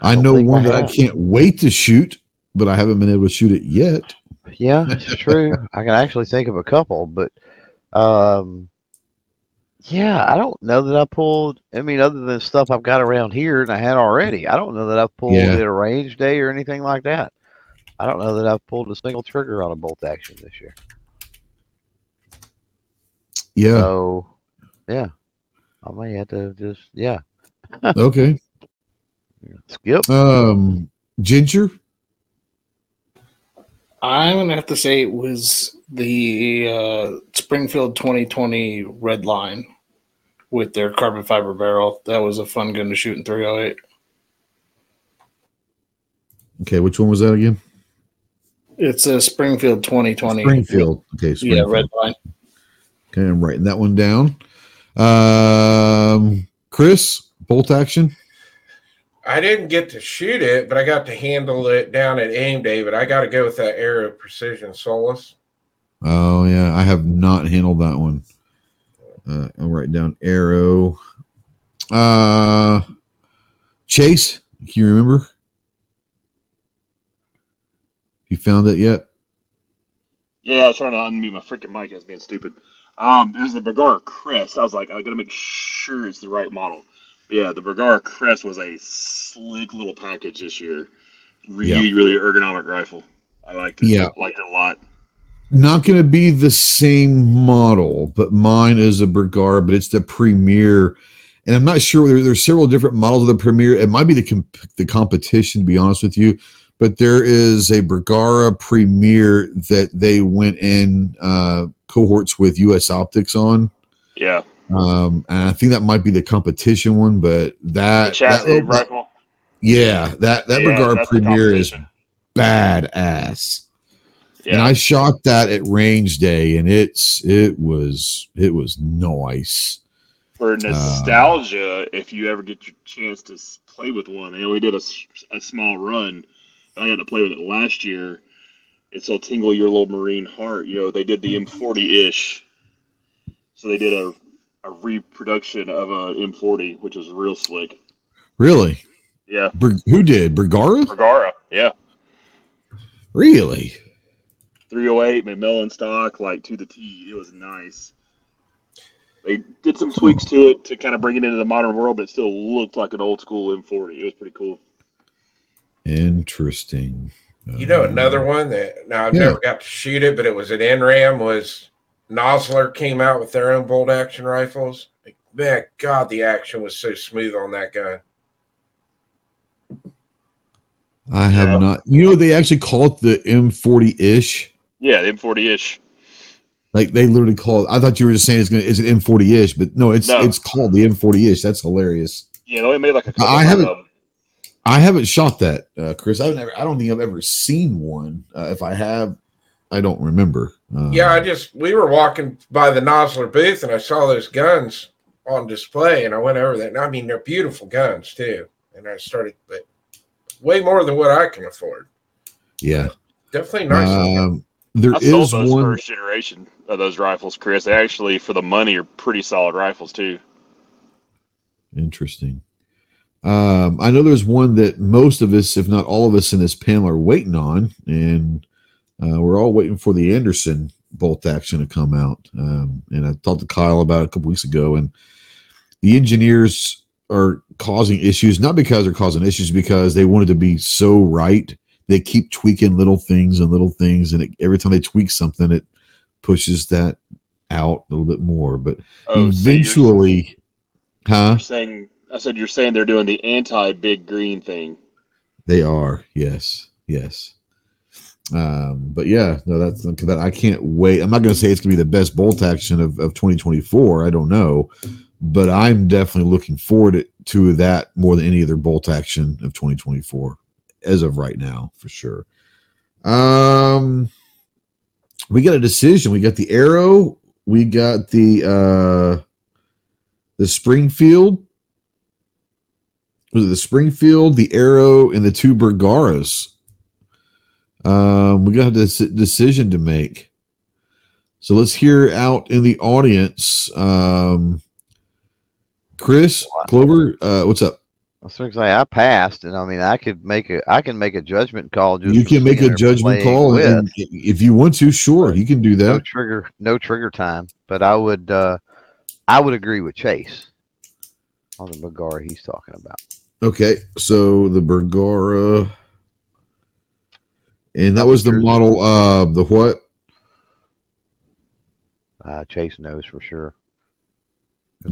I don't know think I one that I can't wait to shoot, but I haven't been able to shoot it yet. yeah, it's true. I can actually think of a couple, but um, yeah, I don't know that I pulled. I mean, other than stuff I've got around here and I had already, I don't know that I've pulled Yeah. it a range day or anything like that. I don't know that I've pulled a single trigger on a bolt action this year. Yeah. So, yeah, I may have to just yeah Okay. skip. Um, Ginger. I'm gonna have to say it was the uh, Springfield 2020 Red Line with their carbon fiber barrel. That was a fun gun to shoot in 308. Okay, which one was that again? It's a Springfield 2020. Springfield. Okay, Yeah, Springfield. Red Line. Okay, I'm writing that one down. Um, Chris, bolt action. I didn't get to shoot it, but I got to handle it down at aim day. But I got to go with that Aero Precision Solus. Oh yeah, I have not handled that one. Uh, I'll write down Aero. Uh, Chase, can you remember? You found it yet? Yeah, I was trying to unmute my freaking mic. I was being stupid. Um, it was the Bergara Crest. I was like, I gotta make sure it's the right model. Yeah, the Bergara Crest was a slick little package this year. Really, really ergonomic rifle. I liked it. Yeah. liked it a lot. Not going to be the same model, but mine is a Bergara, but it's the Premier. And I'm not sure. There, there's several different models of the Premier. It might be the comp- the competition, to be honest with you. But there is a Bergara Premier that they went in uh, cohorts with U.S. Optics on. Yeah, Um, and I think that might be the competition one, but that, that chassis little- rifle. yeah, that that Yeah, that's Premier is badass. And I shot that at range day, and it's it was it was nice. for nostalgia, if you ever get your chance to play with one, they only did a, a small run. I got to play with it last year. It'll tingle your little marine heart. You know, they did the M40 ish. So they did a, a reproduction of a M40, which was real slick. Really, Yeah, Ber- who did Bergara? Bergara. Yeah, Really? 308 McMillan stock, like to the T. It was nice. They did some tweaks to it to kind of bring it into the modern world, but it still looked like an old school M40. It was pretty cool. Interesting. You know, Um, another one that now I've Yeah. never got to shoot it, but it was an NRAAM was Nosler came out with their own bolt action rifles. Like, man, God, the action was so smooth on that gun. I have Yeah. not. You know, they actually call it the M40 ish. Yeah, M40 ish. Like they literally call it. I thought you were just saying it's gonna it's an M40 ish, but no, it's No. it's called the M40 ish. That's hilarious. Yeah, they only made like a couple. I haven't- them. I haven't shot that, uh, Chris. I've never. I don't think I've ever seen one. Uh, if I have, I don't remember. Uh, Yeah, I just we were walking by the Nosler booth and I saw those guns on display and I went over there. And I mean, they're beautiful guns too. And I started, but way more than what I can afford. yeah. Definitely nice. looking. Um, there I sold is those one. generation of those rifles, Chris. They actually, for the money, are pretty solid rifles too. Interesting. Um, I know there's one that most of us, if not all of us in this panel, are waiting on, and uh, we're all waiting for the Anderson bolt action to come out. Um, and I talked to Kyle about it a couple weeks ago, and the engineers are causing issues, not because they're causing issues, because they wanted to be so right. They keep tweaking little things and little things, and it, every time they tweak something, it pushes that out a little bit more. But Oh, so eventually, huh? you're saying I said you're saying they're doing the anti big green thing. They are, yes, yes. Um, but yeah, no, that's that. I can't wait. I'm not going to say it's going to be the best bolt action of, of 2024. I don't know, but I'm definitely looking forward to, that more than any other bolt action of 2024 as of right now, for sure. Um, we got a decision. We got the Aero. We got the uh the Springfield was it the Springfield, the Aero, and the two Bergaras. Um, we got dec- decision to make. So let's hear out in the audience. Um, Chris Clover, uh, what's up? I was going I passed, and I mean I could make a I can make a judgment call. Just you can make a judgment call, and if you want to, sure, you can do no that. trigger no trigger time but i would uh i would agree with chase on the Bergara he's talking about Okay, so the Bergara, and that was the model. Uh, the what? uh chase knows for sure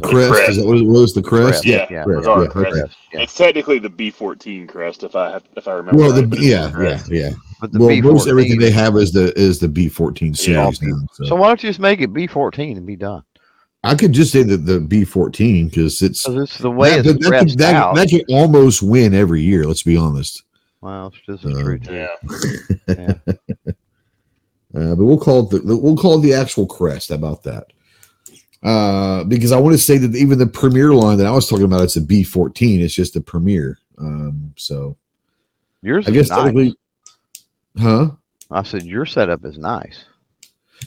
Crest. Is that what it was? The crest? Crest, Yeah, yeah, Crest, yeah, crest. okay. Yeah. It's technically the B14 crest, if I have, if I remember. Well, right, the yeah, yeah, yeah. but the well, B14 most everything they have is the is the B fourteen Yeah. series. now, so. so why don't you just make it b14 and be done I could just say that the B fourteen because it's because it's the way that, it's that, that, pressed that, that could almost win every year. Let's be honest. Well this is Uh, true too Yeah. Uh, but we'll call it the, the- we'll call it the actual crest. How about that? Uh, because I want to say that even the premier line that I was talking about, it's a B fourteen. It's just a premier. Um, so yours I guess nice. technically, huh? i said your setup is nice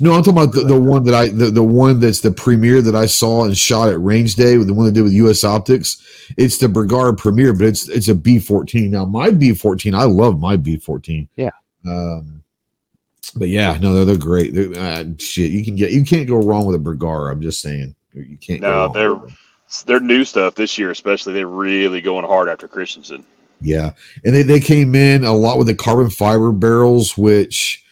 No, I'm talking about the, the one that I the, the one that's the premiere that I saw and shot at range day with the one they did with US Optics. It's the Bergara Premier, but it's it's a B14. Now my B14, I love my B14. Yeah. Um but yeah, no, they're, they're great. They're, uh, shit, you can get you can't go wrong with a Bergara. I'm just saying. You can't go No, wrong. they're their new stuff this year, especially. They're really going hard after Christensen. Yeah. And they, they came in a lot with the carbon fiber barrels, which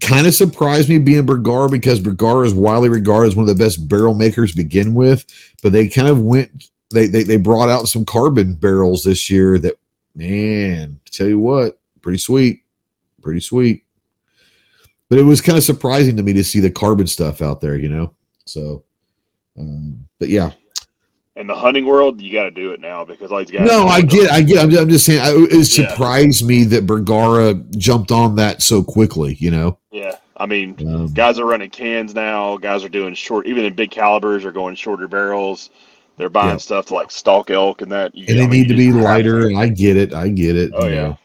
kind of surprised me being Bergar because Bergar is widely regarded as one of the best barrel makers to begin with. But they kind of went, they, they, they brought out some carbon barrels this year that, man, tell you what, pretty sweet. Pretty sweet. But it was kind of surprising to me to see the carbon stuff out there, you know? So, um, but yeah, In the hunting world, you got to do it now because all these guys. no, I get, I get. I'm just, I'm just saying. I, it Yeah. surprised me that Bergara jumped on that so quickly. You know, Yeah, I mean, um, guys are running cans now. Guys are doing short, even in big calibers, are going shorter barrels. They're buying Yeah. stuff like stalk elk and that. You and I they mean, need to be lighter. And I get it. I get it. Oh, yeah.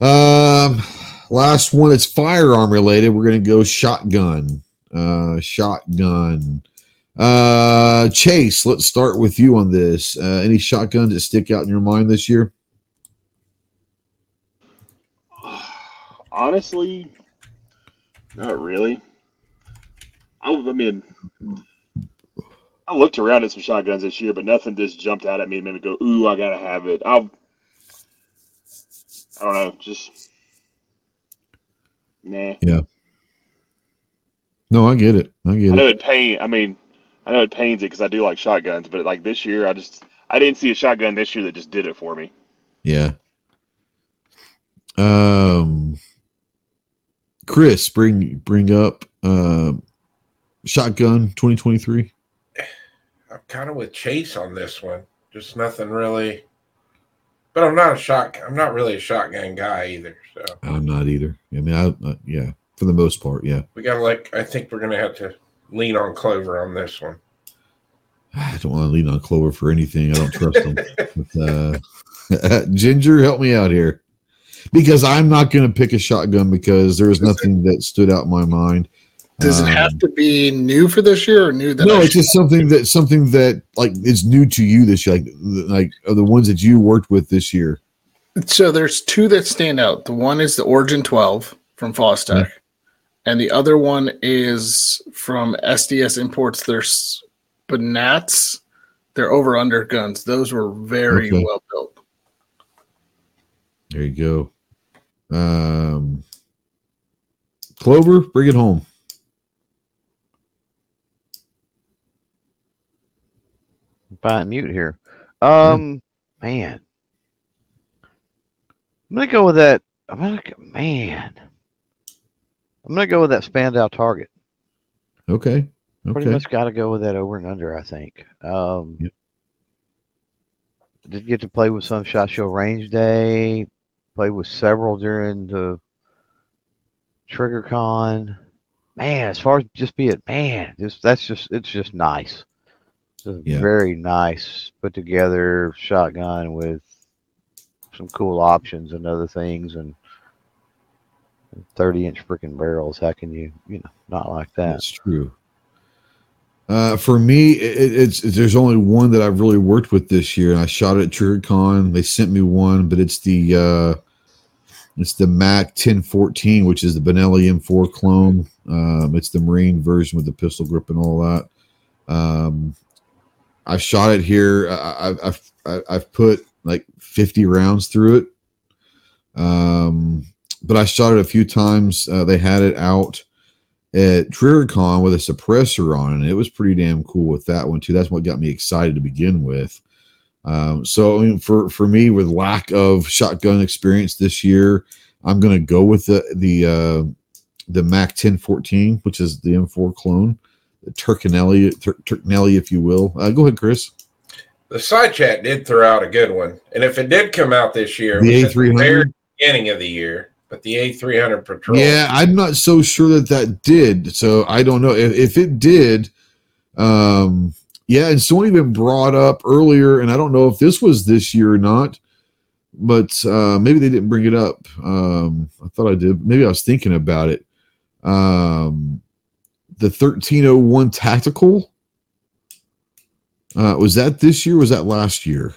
know. Um, last one. It's firearm related. We're gonna go shotgun. Uh, shotgun. Uh, Chase. Let's start with you on this. Uh, any shotguns that stick out in your mind this year? Honestly, not really. I, I mean, I looked around at some shotguns this year, but nothing just jumped out at me and made me go, "Ooh, I gotta have it." I'll, I don't know, just nah. Yeah. No, I get it. I get I know it. it pain. I mean, I know it pains it because I do like shotguns, but like this year, I just I didn't see a shotgun this year that just did it for me. Yeah. Um, Chris, bring bring up uh, shotgun 2023. I'm kind of with Chase on this one. Just nothing really. But I'm not a shot. I'm not really a shotgun guy either. So I'm not either. I mean, I, I yeah, for the most part, yeah. we got to like. I think we're gonna have to lean on Clover on this one. I don't want to lean on Clover for anything. I don't trust him. but, uh, Ginger, help me out here, because I'm not going to pick a shotgun because there was nothing that stood out in my mind. Does it Um, have to be new for this year or new that no, I it's just something that something that like is new to you this year, like like of the ones that you worked with this year. So there's two that stand out. The one is the Origin 12 from Fostech, and the other one is from SDS Imports. There's Banats. They're over under guns. Those were very Okay. well built. There you go. Um, Clover, bring it home. Find mute here. Um, man, I'm gonna go with that. I'm gonna go, man. I'm gonna go with that Spandau target. Okay. Pretty Okay. much got to go with that over and under. I think. Um, Yep. did get to play with some shot show range day. Played with several during the Trigger Con. Man, as far as just be it, man, just that's just it's just nice. It's a Yeah. very nice put together shotgun with some cool options and other things and 30 inch freaking barrels. How can you, you know, not like that? That's true. Uh, for me, it, it's there's only one that I've really worked with this year, I shot it at TriggerCon. They sent me one, but it's the uh, it's the Mac 1014, which is the Benelli M4 clone. Um, it's the Marine version with the pistol grip and all that. Um, I shot it here. I, I- I've put like 50 rounds through it. Um, but I shot it a few times. Uh, they had it out at TriggerCon with a suppressor on. And it was pretty damn cool with that one too. That's what got me excited to begin with. Um, so I mean, for for me, with lack of shotgun experience this year, I'm going to go with the the uh, the Mac 1014, which is the M4 clone, the Turkinelli, Tur- Turkinelli, if you will. Uh, go ahead, Chris. The side chat did throw out a good one, and if it did come out this year, The was at the very A300. beginning of the year. But the A300 Patrol, Yeah, I'm not so sure that that did. So I don't know if, if it did. Um, yeah, and someone even brought up earlier, and I don't know if this was this year or not, but uh, maybe they didn't bring it up. Um, I thought I did. Maybe I was thinking about it. Um, the 1301 tactical uh, was that this year? Was that last year?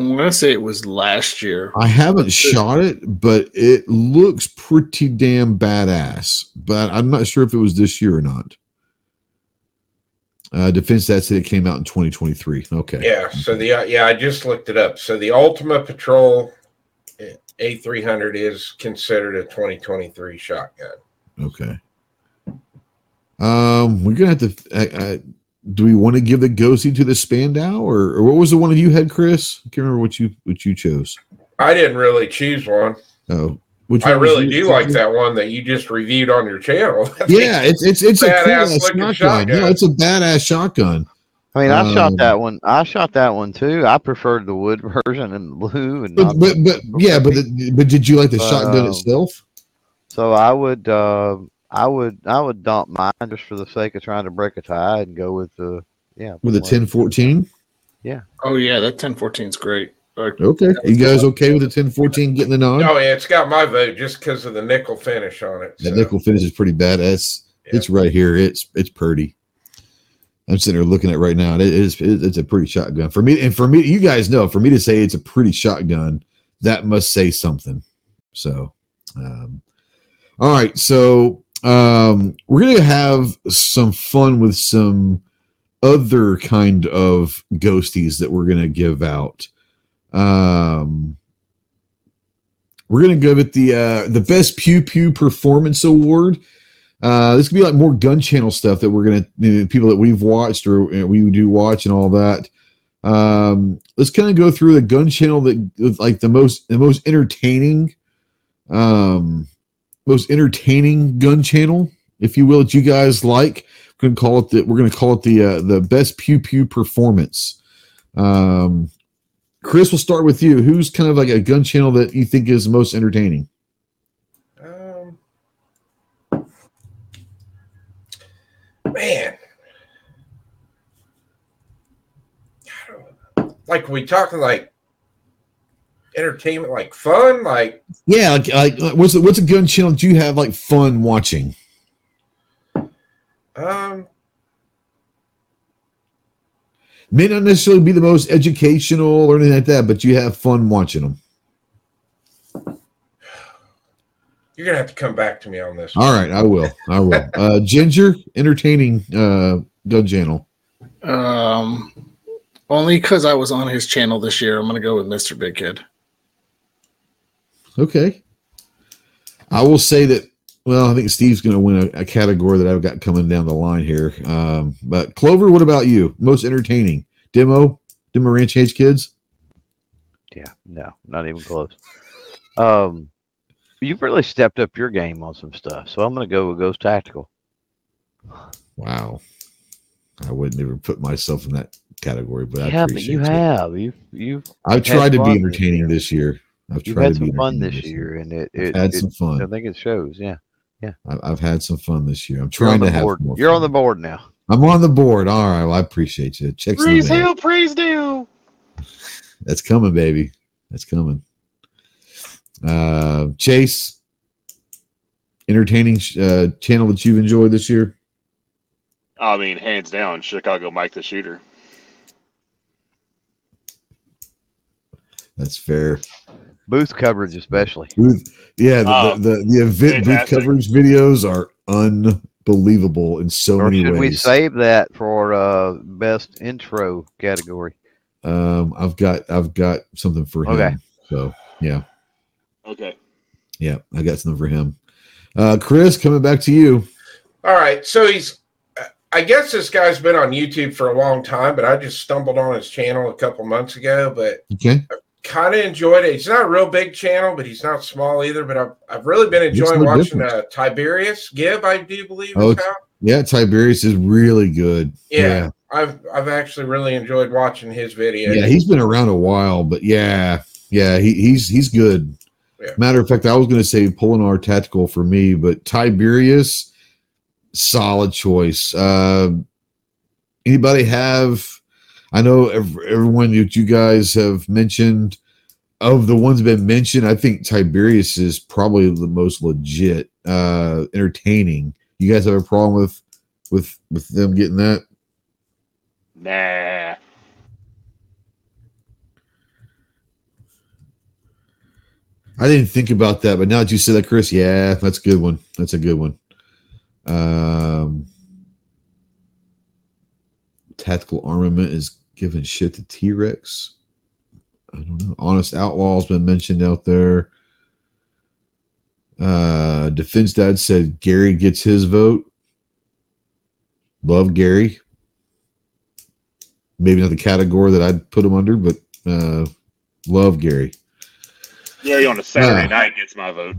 I'm gonna say it was last year. I haven't shot it, but it looks pretty damn badass. But I'm not sure if it was this year or not. Uh, Defense that said it came out in 2023. Okay. yeah. So the uh, yeah, I just looked it up. So the Ultima Patrol eh, A300 is considered a 2023 shotgun. Okay. Um, we're gonna have to. Uh, uh, do we want to give the ghosty to the Spandau, or, or what was the one that you had, Chris? I can't remember what you what you chose. I didn't really choose one. Oh, which I one was really do like that one that you just reviewed on your channel. Yeah, it's it's it's a cool Badass ass looking shotgun. No, shotgun. it's a badass shotgun. I mean, I shot Um, that one. I shot that one too. I preferred the wood version and blue, and But but, but yeah, but the, but did you like the shotgun Um, itself? so I would, uh, I would, I would dump mine just for the sake of trying to break a tie and go with the yeah With the one- 1014? Oh yeah, that 1014 is great. Uh, Okay. You guys okay with the 1014 getting the nod? Oh yeah, it's got my vote just because of the nickel finish on it. That nickel finish is pretty badass. yeah. It's right here. It's it's pretty. I'm sitting there looking at it right now. and It is it's a pretty shotgun for me. And for me, you guys know, for me to say it's a pretty shotgun, that must say something. So, um, all right. So um, we're gonna have some fun with some other kind of ghosties that we're gonna give out. Um, we're gonna give it the uh, the best pew pew performance award. Uh, this could be like more gun channel stuff that we're gonna you know, people that we've watched or we do watch and all that. Um, let's kind of go through the gun channel that like the most the most entertaining, um, most entertaining gun channel, if you will, that you guys like. We're gonna call it the we're gonna call it the uh, the best pew pew performance. Um, Chris, we'll start with you. Who's kind of like a gun channel that you think is most entertaining? Um, man, like we talking like entertainment, like fun, like Yeah, like, like what's the, what's a gun channel do you have like fun watching? um, May not necessarily be the most educational or anything like that, but you have fun watching them. you're gonna have to come back to me on this. All right, I will. I will. Uh, Ginger, entertaining uh, gun channel. Um, only because I was on his channel this year, I'm gonna go with Mr. Big Kid. Okay. I will say that. Well, I think Steve's going to win a, a category that I've got coming down the line here. Um, but Clover, what about you? Most entertaining demo, demo Ranch Age Kids. Yeah, no, not even close. Um, you've really stepped up your game on some stuff, so I'm going to go with Ghost Tactical. Wow. I wouldn't never put myself in that category, but I yeah, but you it. have you you I've tried to be fun this entertaining year. this year. I've you've tried had to be some fun this year, and it it, had it some fun. I think it shows. Yeah, I- I've had some fun this year. I'm trying to have board. more. You're fun. on the board now. I'm on the board. All right. Well, I appreciate you. Checks in the mail. praise due. That's coming, baby. That's coming. Uh, Chase, entertaining uh, channel that you've enjoyed this year. I mean, hands down, Chicago Mike the Shooter. That's fair. Booth coverage, especially. Booth, yeah, the, Oh, the, the, the event booth coverage videos are unbelievable in so Or many should we ways. save that for uh best intro category? um, I've got I've got something for him. Okay. So yeah, Okay. yeah, I got something for him. Uh, Chris, coming back to you. All right, so he's. I guess this guy's been on YouTube for a long time, but I just stumbled on his channel a couple months ago. But Okay. Kind of enjoyed it. He's not a real big channel, but he's not small either. But I've, I've really been enjoying watching uh, Tiberius Gibb. I do believe Oh. Yeah, Tiberius is really good. Yeah, I've I've actually really enjoyed watching his videos. Yeah, he's been around a while, but yeah, yeah, he, he's he's good. Yeah. Matter of fact, I was going to say Polenar tactical for me, but Tiberius, solid choice. Uh, anybody have? I know everyone that you guys have mentioned of the ones that have been mentioned. I think Tiberius is probably the most legit, uh, entertaining. You guys have a problem with with with them getting that? Nah. I didn't think about that, but now that you said that, Chris, yeah, that's a good one. That's a good one. Um, tactical armament is giving shit to T Rex. I don't know. Honest Outlaw's been mentioned out there. Uh, Defense Dad said Gary gets his vote. Love Gary. Maybe not the category that I'd put him under, but uh, love Gary. Gary on a Saturday Ah. night gets my vote.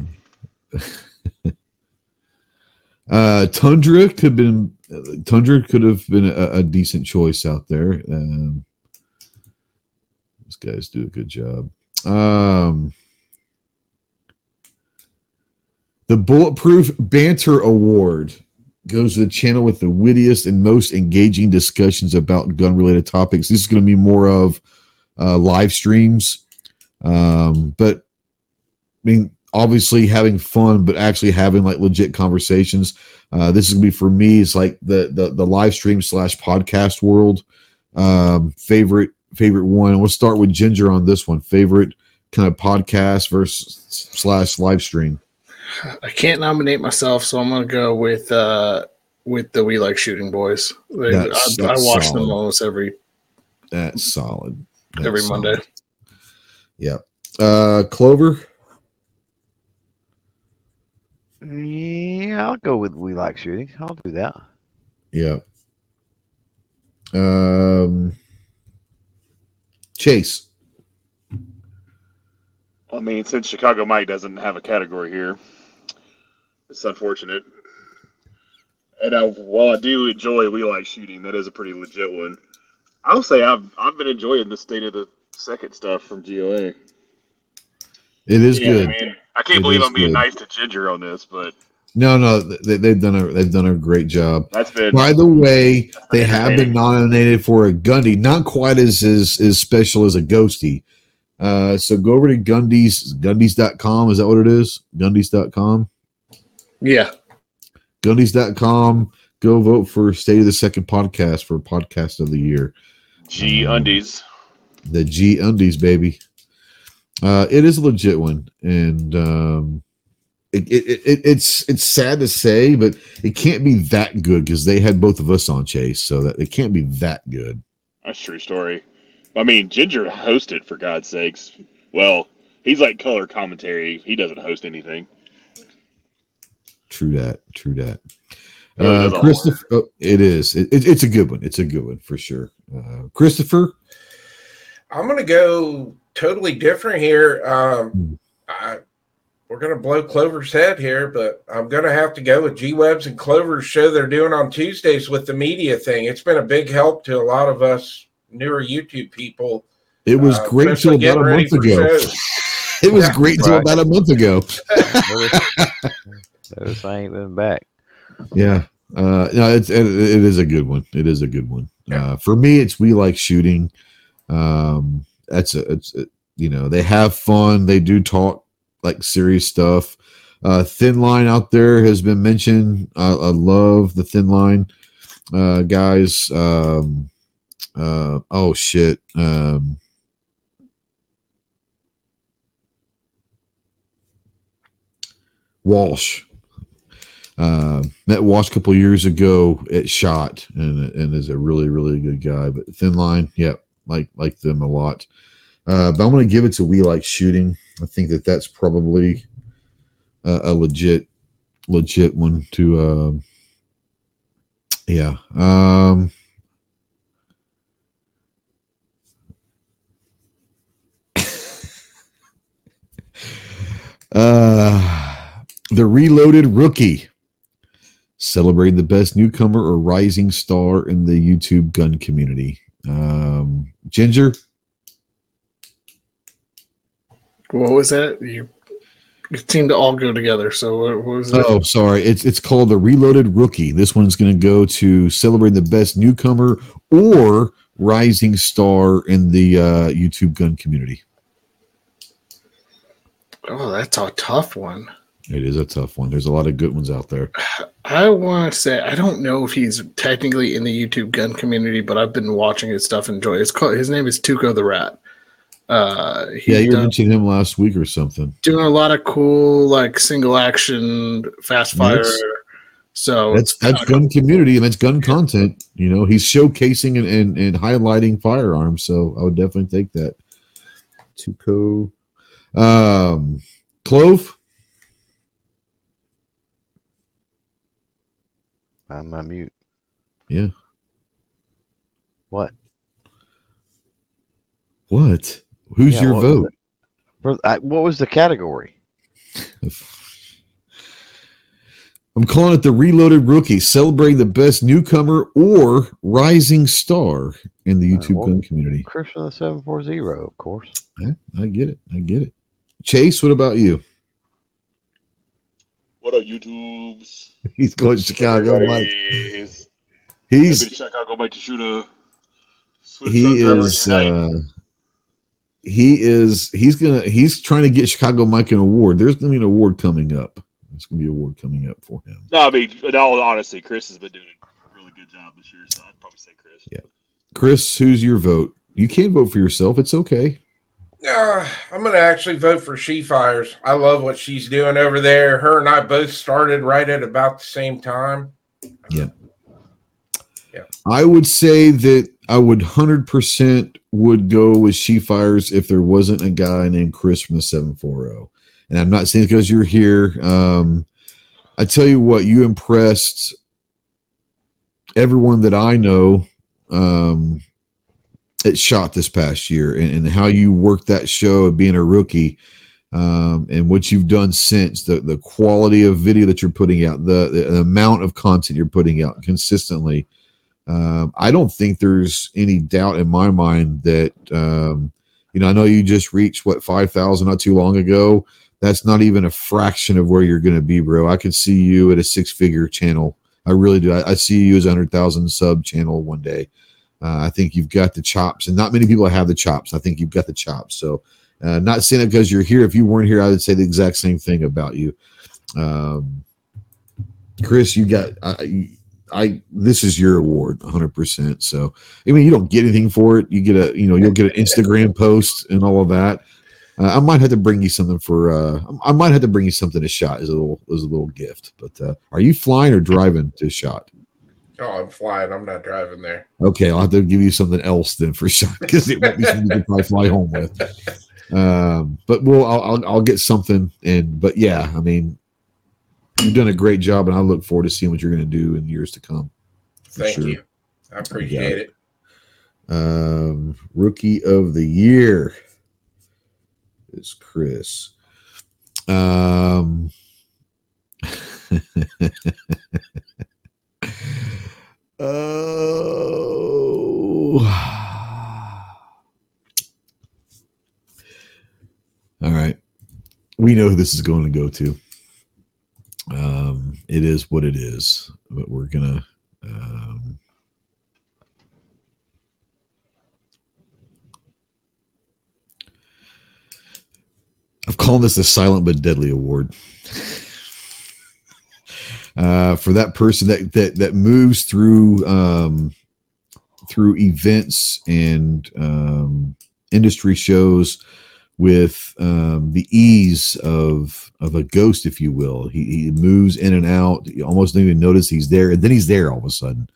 Uh, Tundra could have been Tundra could have been a, a decent choice out there. Um, these guys do a good job. Um, the Bulletproof Banter Award goes to the channel with the wittiest and most engaging discussions about gun related topics. This is going to be more of uh, live streams, um, but I mean, obviously having fun, but actually having like legit conversations. Uh, this is gonna be for me. It's like the the the live stream slash podcast world. Um, favorite favorite one. We'll start with Ginger on this one. Favorite kind of podcast versus slash live stream? I can't nominate myself, so I'm gonna go with uh with the We Like Shooting Boys. They, I, That's- I watch solid. them almost every That's solid. That's every solid. Monday. Yep. Uh, Clover. Yeah, I'll go with we like shooting. I'll do that. Yeah. Um, Chase. I mean, since Chicago Mike doesn't have a category here, it's unfortunate. And I, while I do enjoy We Like Shooting, that is a pretty legit one. I'll say I've I've been enjoying the state of the second stuff from GOA. It is Yeah, good. I, mean, I can't It believe I'm being good. nice to Ginger on this, but No, no, they, they've done a they've done a great job. that's been By the way, they have been nominated for a Gundy, not quite as as, as special as a Ghosty. Uh, so go over to Gundy's Gundy's.com. Is that what it is? Gundy's.com. Yeah. Gundy's.com. Go vote for State of the Second podcast for podcast of the year. G Undies. The G Undies, baby. Uh, it is a legit one, and um, it, it, it it's it's sad to say, but it can't be that good because they had both of us on Chase, so that it can't be that good. That's a true story. I mean, Ginger hosted for God's sakes. Well, he's like color commentary. He doesn't host anything. True that. True that. Uh, Christopher, oh, it is. It, it- it's a good one. It's a good one for sure. Uh, Christopher, I'm gonna go totally different here. Hmm. Um, I, we're gonna blow Clover's head here, but I'm gonna have to go with G Webs and Clover's show they're doing on Tuesdays with the media thing. It's been a big help to a lot of us newer YouTube people. it was uh, great till about a month ago. It was Yeah. great till Right. about a month ago. Notice, notice I ain't been back. Yeah. Uh, no, it's it, it is a good one. It is a good one. Yeah. Uh, for me, it's we like shooting. Um, that's a, it's a, you know they have fun. They do talk like serious stuff. Uh, thin line out there has been mentioned. I, I love the thin line uh, guys. Um, uh, oh shit. Um, Walsh. Uh, met Walsh a couple years ago at Shot, and and is a really really good guy. But Thin Line, yep, like like them a lot. Uh, but I'm going to give it to We Like Shooting. I think that that's probably a, a legit legit one to. Uh, yeah. Um, uh, the Reloaded Rookie celebrating the best newcomer or rising star in the YouTube gun community. Um, Ginger, What was that? You it seemed to all go together. So what, was that? oh sorry, it's it's called the Reloaded Rookie. This one's going to go to celebrating the best newcomer or rising star in the uh, YouTube gun community. Oh, that's a tough one. It is a tough one. There's a lot of good ones out there. I want to say I don't know if he's technically in the YouTube gun community, but I've been watching his stuff and enjoy. it. It's called his name is Tuco the Rat. Uh, Yeah, you done- mentioned him last week or something. doing a lot of cool like single action fast fire. That's- so That's that's gun community and that's gun content. You know, he's showcasing and, and, and highlighting firearms. So I would definitely take that. Tuco. Um Clove. I'm on mute. Yeah. What? What? Who's Yeah, your what vote? For- I- What was the category? I'm calling it the Reloaded Rookie, celebrating the best newcomer or rising star in the Uh, YouTube well- gun community. Christian the 740, of course. Yeah, I get it. I get it. Chase, what about you? What up, YouTubes? He's going to Chicago. Mike. He's Maybe Chicago Mike to shoot a. switch he is uh he is he's gonna he's trying to get chicago mike an award there's gonna be an award coming up there's gonna be an award coming up for him No, I mean, in all honesty, Chris has been doing a really good job this year, so I'd probably say Chris. Yeah. chris who's your vote you can't vote for yourself it's okay Uh, I'm going to actually vote for She Fires. I love what she's doing over there. Her and I both started right at about the same time. Yeah. Yeah. I would say that I would 100% would go with She Fires if there wasn't a guy named Chris from the 740. And I'm not saying because you're here. Um, I tell you what, you impressed everyone that I know um, that shot this past year and, and how you worked that show of being a rookie um, and what you've done since the, the quality of video that you're putting out, the, the amount of content you're putting out consistently. Um, I don't think there's any doubt in my mind that um, you know. I know you just reached what five thousand not too long ago. That's not even a fraction of where you're going to be, bro. I could see you at a six-figure channel. I really do. I, I see you as a hundred thousand sub channel one day. Uh, I think you've got the chops, and not many people have the chops. I think you've got the chops. So, uh, not saying it because you're here. If you weren't here, I would say the exact same thing about you. Um, Chris, you got. I, I this is your award 100% so i mean you don't get anything for it you get a you know you'll get an instagram post and all of that uh, i might have to bring you something for uh i might have to bring you something to shot as a little as a little gift but uh are you flying or driving to shot Oh, I'm flying. I'm not driving there. okay i'll have to give you something else then for sure because it won't be something you can probably fly home with um but we'll I'll, I'll i'll get something and but yeah i mean you've done a great job and i look forward to seeing what you're going to do in years to come Thank sure. you. I appreciate it. Um, rookie of the year is Chris. Um, oh, all right. We know who this is going to go to. Um, it is what it is, but we're gonna. Um, I've called this the silent but deadly award. uh, for that person that that that moves through um, through events and um, industry shows with um, the ease of of a ghost, if you will. He, he moves in and out. You almost don't even notice he's there, and then he's there all of a sudden.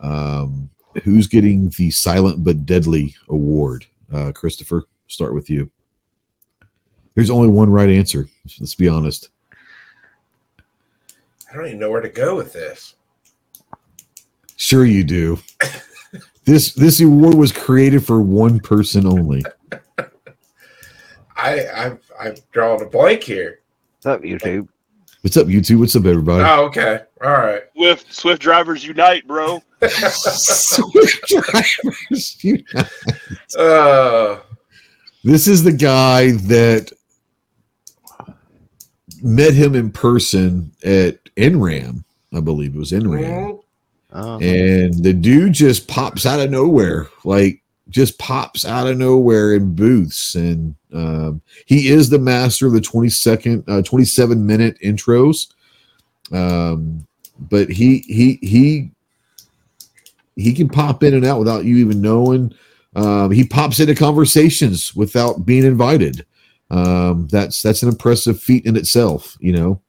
Um, who's getting the silent but deadly award? Uh, Christopher, start with you. There's only one right answer. Let's be honest. I don't even know where to go with this. Sure, you do. this this award was created for one person only. I I've I've drawn a blank here. What's up, YouTube? What's up, YouTube? What's up, everybody? Oh, okay. All right. Swift Swift drivers unite, bro. Swift drivers unite. uh, This is the guy that met him in person at NRAAM, I believe it was NRAAM. mhm. Uh, and the dude just pops out of nowhere like just pops out of nowhere in booths and um, he is the master of the 20 second uh, 27 minute intros um, but he he he he can pop in and out without you even knowing um, he pops into conversations without being invited um, that's that's an impressive feat in itself you know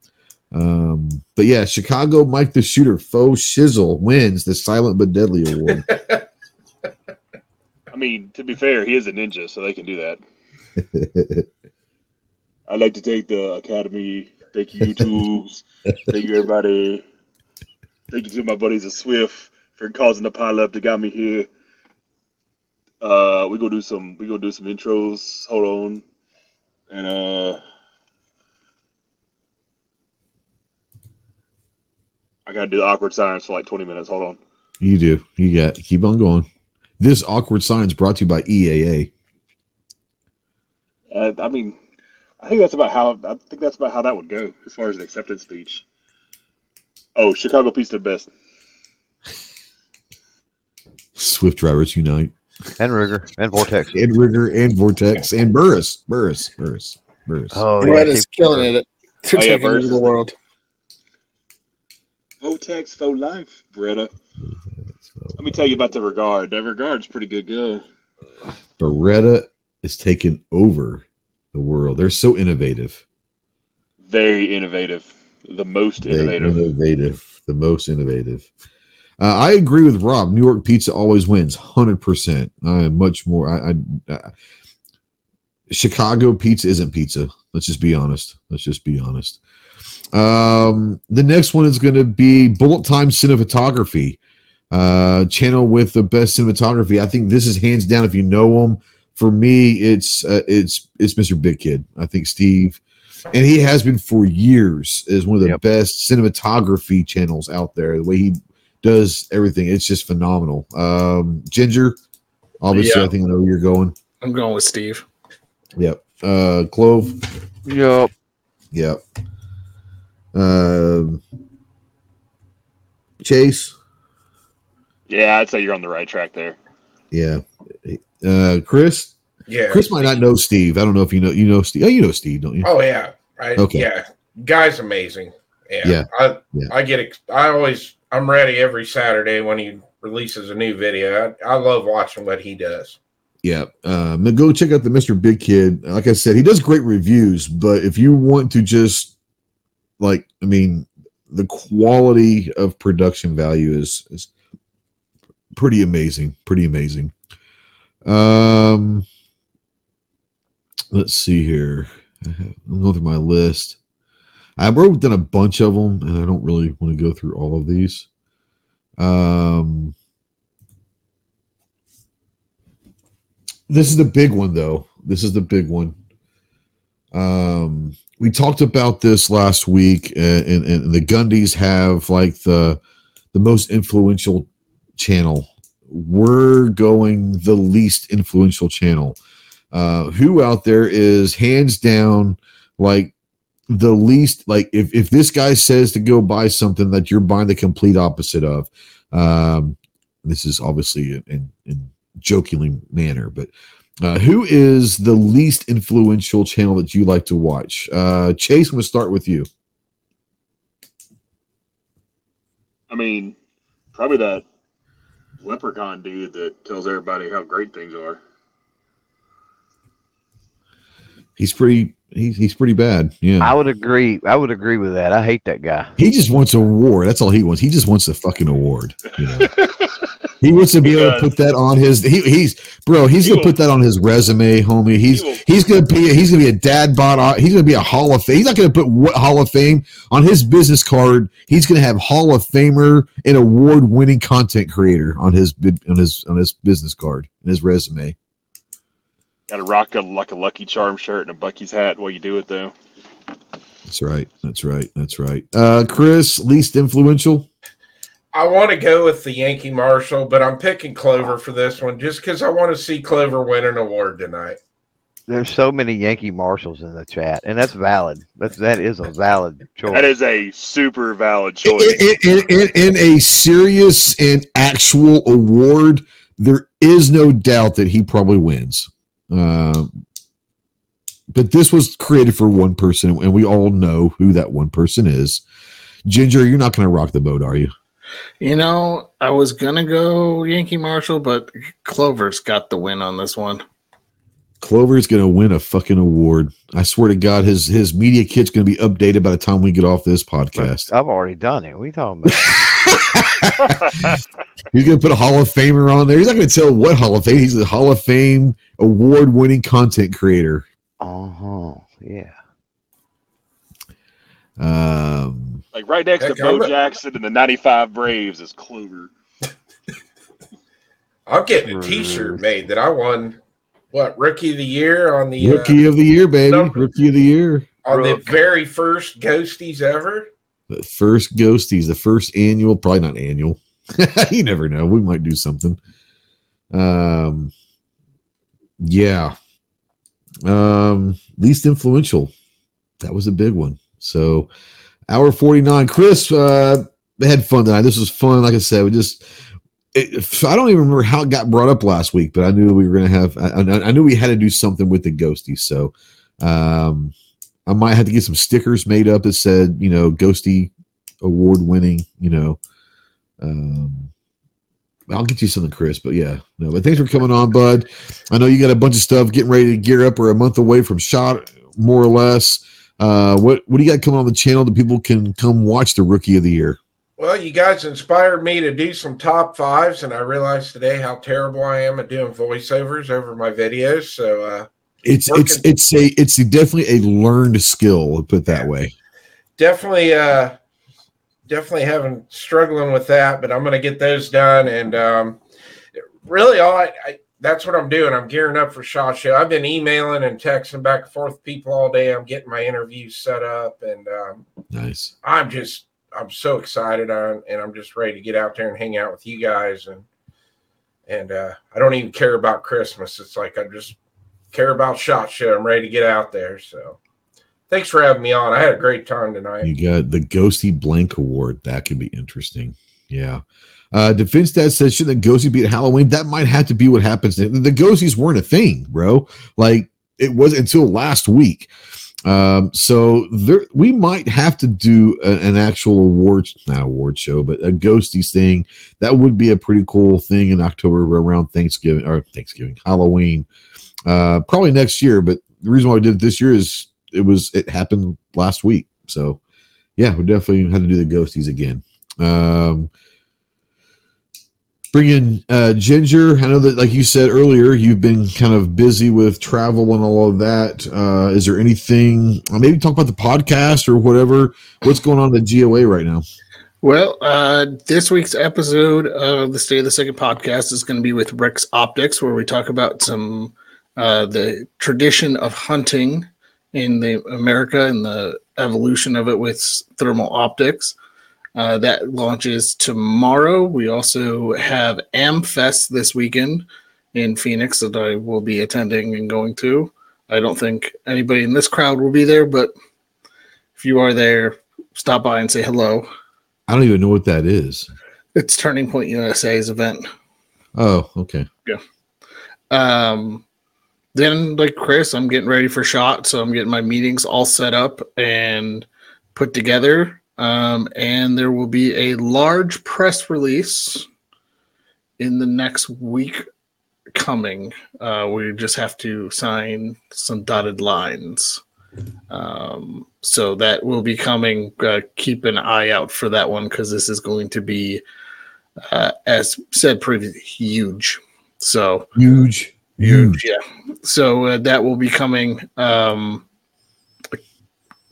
um, but yeah, Chicago Mike the Shooter Faux Shizzle wins the Silent but Deadly Award. I mean, to be fair, he is a ninja, so they can do that. I'd like to take the Academy. Thank you, YouTubes. Thank you, everybody. Thank you to my buddies at Swift for causing the pile up that got me here. Uh, we go do some. We go do some intros. Hold on, and uh, I gotta do the awkward silence for like twenty minutes. Hold on. you do. You got keep on going. This awkward science brought to you by EAA. Uh, I mean, I think that's about how I think that's about how that would go as far as an acceptance speech. Oh, Chicago Peace the best. Swift Drivers Unite. And Rigger and Vortex. And Rigger and Vortex and Burris. Burris. Burris. Burris. Oh, Brett yeah, is killing it. To Oh, yeah, take over the world. Vortex for life, Bretta. Let me tell you about the regard. That regard's pretty good. Go. Beretta is taking over the world. They're so innovative. Very innovative. The most They- innovative. innovative. The most innovative. Uh, I agree with Rob. New York pizza always wins, hundred percent. I am much more. I, I, I Chicago pizza isn't pizza. Let's just be honest. Let's just be honest. Um, the next one is going to be Bullet Time Cinematography, uh, channel with the best cinematography. I think this is hands down. If you know him, for me, it's uh, it's it's Mr. Big Kid. I think Steve, and he has been for years, is one of the Yep. best cinematography channels out there. The way he does everything, it's just phenomenal. Um, Ginger, obviously, Yeah. I think I know where you're going. I'm going with Steve. Yep. Uh, Clove. Yep. Yep. Um, Chase. Yeah, I'd say you're on the right track there. Yeah. Uh, Chris. Yeah. Chris might not know Steve. I don't know if you know. You know Steve. Oh, you know Steve, don't you? Oh yeah. I, Okay. Yeah. Guy's amazing. Yeah. Yeah. I Yeah. I get ex- I always I'm ready every Saturday when he releases a new video. I, I love watching what he does. Yeah. Then go check out the Mr. Big Kid. Like I said, he does great reviews, but if you want to just like, I mean, the quality of production value is is pretty amazing. Pretty amazing. Um let's see here. I'm going through my list. I wrote down a bunch of them, and I don't really want to go through all of these. Um this is the big one though. This is the big one. Um we talked about this last week and, and, and the gundys have like the the most influential channel. We're going the least influential channel. Uh who out there is hands down like the least like if, if this guy says to go buy something that you're buying the complete opposite of um this is obviously in, in, in jokingly manner, but uh, who is the least influential channel that you like to watch? Uh, Chase, I'm to start with you. I mean, probably that leprechaun dude that tells everybody how great things are. He's pretty. He's he's pretty bad. Yeah. I would agree. I would agree with that. I hate that guy. He just wants a award. That's all he wants. He just wants a fucking award. You know? he wants to be able to put that on his. He, he's bro. He's He gonna will- put that on his resume, homie. He's will- he's gonna be he's gonna be a dad bod. Uh, he's gonna be a Hall of Fame. He's not gonna put what Hall of Fame on his business card. He's gonna have Hall of Famer and award winning content creator on his on his on his business card and his resume. Got to rock a like a Lucky Charm shirt and a Buc-ee's hat while you do it though. That's right. That's right. That's right. Uh, Chris, least influential. I want to go with the Yankee Marshal, but I'm picking Clover for this one just because I want to see Clover win an award tonight. There's so many Yankee Marshals in the chat, and that's valid. That's that is a valid choice. That is a super valid in, choice. in, in, in a serious and actual award, there is no doubt that he probably wins. Um, but this was created for one person, and we all know who that one person is. Ginger, you're not going to rock the boat, are you? You know, I was gonna go Yankee Marshal, but Clover's got the win on this one. Clover's going to win a fucking award. I swear to God, his his media kit's going to be updated by the time we get off this podcast. I've already done it. We talking about? He's going to put a Hall of Famer on there. He's not going to tell what Hall of Fame. He's a Hall of Fame award winning content creator. uh huh. Yeah. Um, like right next to Bo Jackson and the '95 Braves is Clover. I'm getting a T-shirt made that I won. What rookie of the year on the uh, rookie of the year, baby. number- Rookie of the year. on the very first Ghosties ever? The first Ghosties, the first annual, probably not annual. you never know. We might do something. Um, yeah. Um, least influential. That was a big one. So, hour 49. Chris, uh, had fun tonight. This was fun. Like I said, we just, it, I don't even remember how it got brought up last week, but I knew we were going to have, I, I, I knew we had to do something with the Ghosties. So, um, I might have to get some stickers made up that said, you know, Ghosty award winning, you know, um, I'll get you something, Chris. But yeah, no. But thanks for coming on, Bud. I know you got a bunch of stuff getting ready to gear up. We're a month away from shot, more or less. Uh, what what do you got coming on the channel that people can come watch the rookie of the year? Well, you guys inspired me to do some top fives, and I realized today how terrible I am at doing voiceovers over my videos. So uh, it's working. it's it's a it's definitely a learned skill. Put that way. Definitely, uh, definitely having struggling with that, but I'm going to get those done. And um, really, all I, I that's what I'm doing. I'm gearing up for Shot Show. I've been emailing and texting back and forth people all day. I'm getting my interviews set up, and um, nice. I'm just I'm so excited on, and I'm just ready to get out there and hang out with you guys. And and uh, I don't even care about Christmas. It's like I'm just care about Shot Show. I'm ready to get out there. So thanks for having me on. I had a great time tonight. You got the Ghosty Blank Award. That could be interesting. Yeah. Uh, Defense Dad says, should the Ghosty beat Halloween? That might have to be what happens. The, the Ghosties weren't a thing, bro. Like it was until last week. Um, so there, we might have to do a, an actual award, not award show, but a ghosties thing. That would be a pretty cool thing in October around Thanksgiving or Thanksgiving, Halloween. Uh, probably next year. But the reason why we did it this year is it was it happened last week. So yeah, we definitely had to do the ghosties again. Um, bring in uh, Ginger. I know that, like you said earlier, you've been kind of busy with travel and all of that. Uh, is there anything? Uh, maybe talk about the podcast or whatever. What's going on at GOA right now? Well, uh, this week's episode of the State of the Second podcast is going to be with RIX Optics, where we talk about some uh, the tradition of hunting in the America and the evolution of it with thermal optics. Uh, that launches tomorrow. We also have AmFest this weekend in Phoenix that I will be attending and going to. I don't think anybody in this crowd will be there, but if you are there, stop by and say hello. I don't even know what that is. It's Turning Point USA's event. Oh, okay. Yeah. Um, then, like Chris, I'm getting ready for shot, so I'm getting my meetings all set up and put together um, and there will be a large press release in the next week coming. Uh, we just have to sign some dotted lines. Um, so that will be coming. Uh, keep an eye out for that one because this is going to be, uh, as said previously, huge. So huge, huge. Yeah. So uh, that will be coming. Um,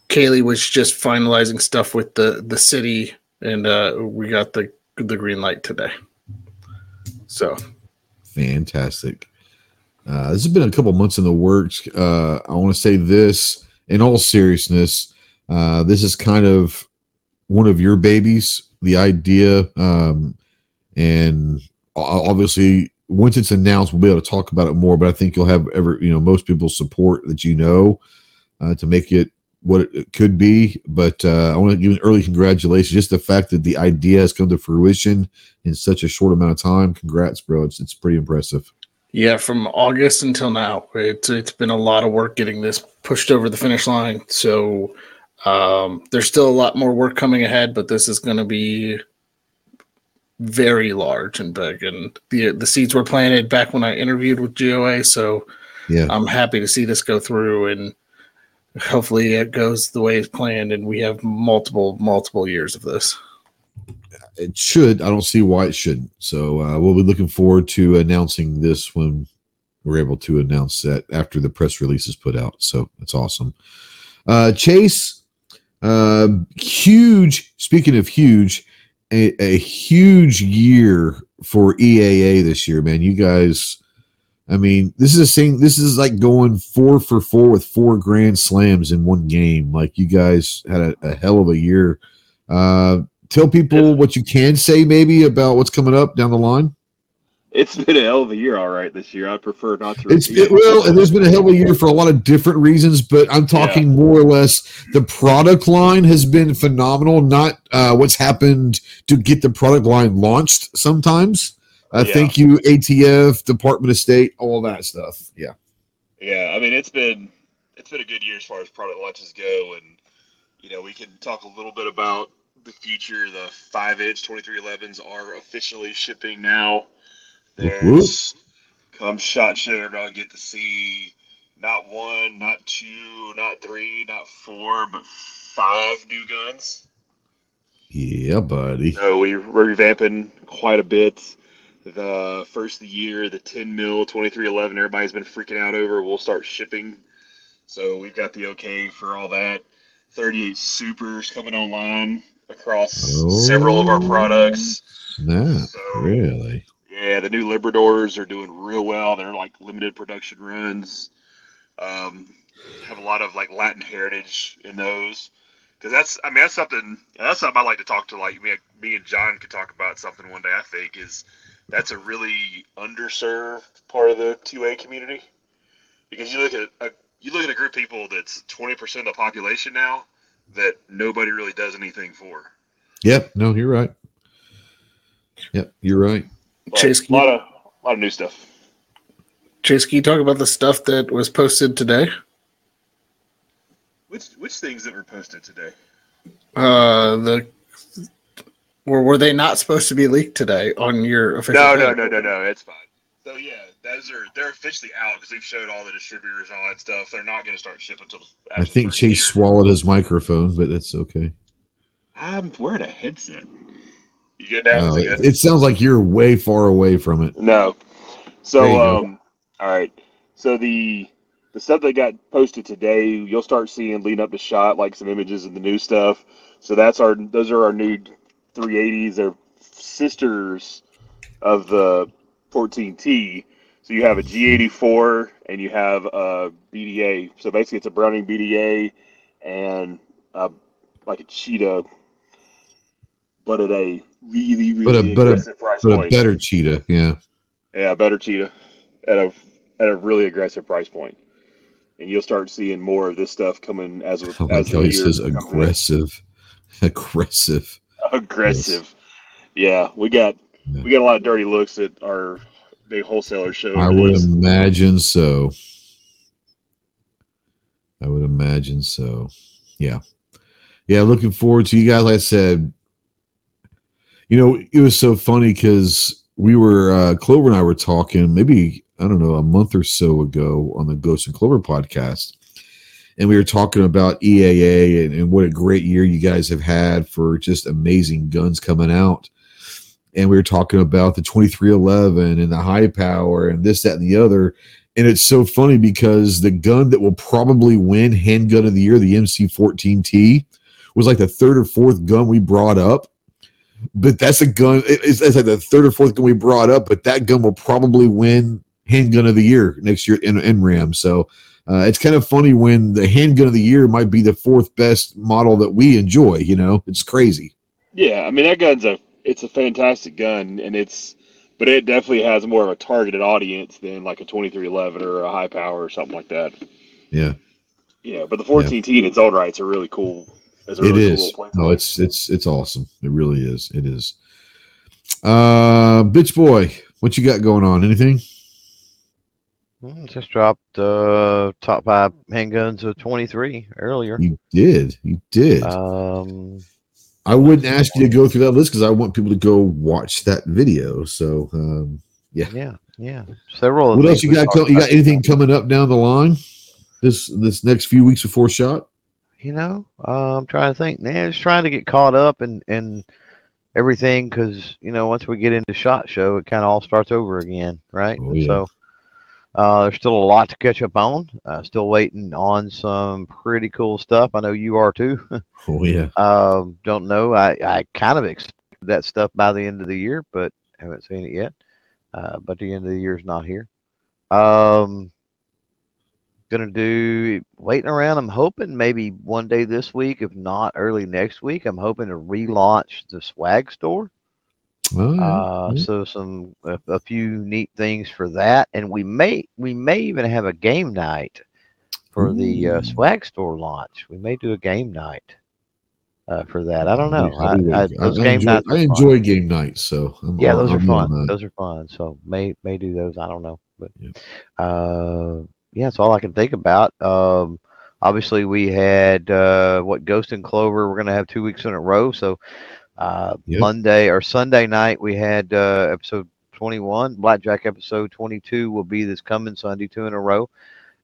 Kaylee was just finalizing stuff with the the city, and uh, we got the the green light today. So fantastic. Uh, this has been a couple months in the works. Uh, I want to say this in all seriousness. Uh, this is kind of one of your babies. The idea, um, and obviously, once it's announced, we'll be able to talk about it more. But I think you'll have ever, you know, most people's support that you know uh, to make it what it could be. But uh, I want to give an early congratulations. Just the fact that the idea has come to fruition in such a short amount of time. Congrats, bro. It's it's pretty impressive. Yeah, from August until now, it's it's been a lot of work getting this pushed over the finish line. So um, there's still a lot more work coming ahead, but this is going to be very large and big. And the the seeds were planted back when I interviewed with GOA. So yeah, I'm happy to see this go through and hopefully it goes the way it's planned and we have multiple multiple years of this it should i don't see why it shouldn't so uh, we'll be looking forward to announcing this when we're able to announce that after the press release is put out so that's awesome uh, chase uh, huge speaking of huge a, a huge year for eaa this year man you guys I mean, this is a same. This is like going four for four with four grand slams in one game. Like you guys had a, a hell of a year. Uh, tell people what you can say, maybe about what's coming up down the line. It's been a hell of a year, all right. This year, I prefer not to. It's it, well, and there's been a hell of a year for a lot of different reasons, but I'm talking yeah. more or less. The product line has been phenomenal. Not uh, what's happened to get the product line launched. Sometimes uh, yeah. Thank you, ATF, Department of State, all that stuff. Yeah. Yeah, I mean it's been it's been a good year as far as product launches go, and you know we can talk a little bit about the future. The five inch 2311s are officially shipping now. There's come shot show, everybody get to see not one, not two, not three, not four, but five new guns. Yeah, buddy. So we, we're revamping quite a bit. The first of the year, the 10 mil 2311, everybody's been freaking out over. We'll start shipping. So we've got the okay for all that. 38 supers coming online across several of our products. Oh, snap, So, really? Yeah, the new Libradors are doing real well. They're like limited production runs. Um, have a lot of like Latin heritage in those because that's I mean that's something that's something I like to talk to like me me and John could talk about something one day. I think is that's a really underserved part of the 2A community because you look at a you look at a group of people that's 20% of the population now that nobody really does anything for. Yep. No, you're right. Yep, you're right. But Chase, a lot of a lot of new stuff. Chase, can you talk about the stuff that was posted today? Which which things that were posted today? Uh, the or were they not supposed to be leaked today on your official? No, page? no, no, no, no. It's fine. So yeah, those are they're officially out because we've showed all the distributors and all that stuff. They're not going to start shipping until. I think Chase swallowed his microphone, but that's okay. I'm wearing a headset. You good now? Uh, it it, sounds like you're way far away from it. No. So um, all right. So the the stuff that got posted today, you'll start seeing leading up to shot like some images of the new stuff. So that's our those are our new 380s. They're sisters of the 14T. So you have a G84 and you have a BDA. So basically, it's a Browning BDA and uh like a Cheetah, but at a really really But a- but a- aggressive price But a better cheetah, yeah. Yeah, better cheetah at a at a really aggressive price point, and you'll start seeing more of this stuff coming as with I like as the he says come in. aggressive. Aggressive. Aggressive. Yeah, we got Yeah. we got a lot of dirty looks at our big wholesaler show. I would imagine so. I would imagine so. Yeah. Yeah, looking forward to you guys. Like I said, you know, it was so funny because we were uh Clover and I were talking maybe, I don't know, a month or so ago on the Ghost and Clover podcast. And we were talking about EAA and, and what a great year you guys have had for just amazing guns coming out. And we were talking about the 2311 and the high power and this, that, and the other. And it's so funny because the gun that will probably win handgun of the year, the MC14T, was like the third or fourth gun we brought up. But that's a gun, it's, it's like the third or fourth gun we brought up, but that gun will probably win handgun of the year next year in, in RAM. So uh, it's kind of funny when the handgun of the year might be the fourth best model that we enjoy. You know, it's crazy. Yeah, I mean that gun's a it's a fantastic gun, and it's but it definitely has more of a targeted audience than like a 2311 or a high power or something like that. Yeah, Yeah, but the 14T in its own right, it's a really cool. It's really is. Cool No, point. it's it's it's awesome. It really is. It is. Uh, bitch boy, what you got going on? Anything? Mm, Just dropped uh, top five handguns of 23 earlier. You did. You did. Um, I wouldn't ask you to go through that list because I want people to go watch that video. So, um, yeah, yeah. Several. of what the else you got? Co- you got anything coming up down the line? This this next few weeks before shot? You know, uh, I'm trying to think. Man, just trying to get caught up and and everything because you know once we get into shot show, it kind of all starts over again, right? Oh, yeah. So uh, there's still a lot to catch up on. Uh, still waiting on some pretty cool stuff. I know you are too. Oh yeah. Um, don't know. I, I kind of expect that stuff by the end of the year, but haven't seen it yet. Uh, but the end of the year is not here. Um, gonna do waiting around. I'm hoping maybe one day this week, if not early next week. I'm hoping to relaunch the swag store. Oh, yeah. Uh, yeah. so some a, a few neat things for that, and we may we may even have a game night for the uh, swag store launch. We may do a game night uh, for that. I don't know. I'll I, I, those I game enjoy, nights. I fun. enjoy game nights, so I'm, Yeah, those I'll are fun. Those are fun. So may may do those. I don't know, but Yeah. Yeah, that's all I can think about. Um, obviously we had uh, what Ghost and Clover. We're going to have two weeks in a row. So uh, Yep. Monday or Sunday night we had uh, episode 21. Blackjack episode 22 will be this coming Sunday, two in a row,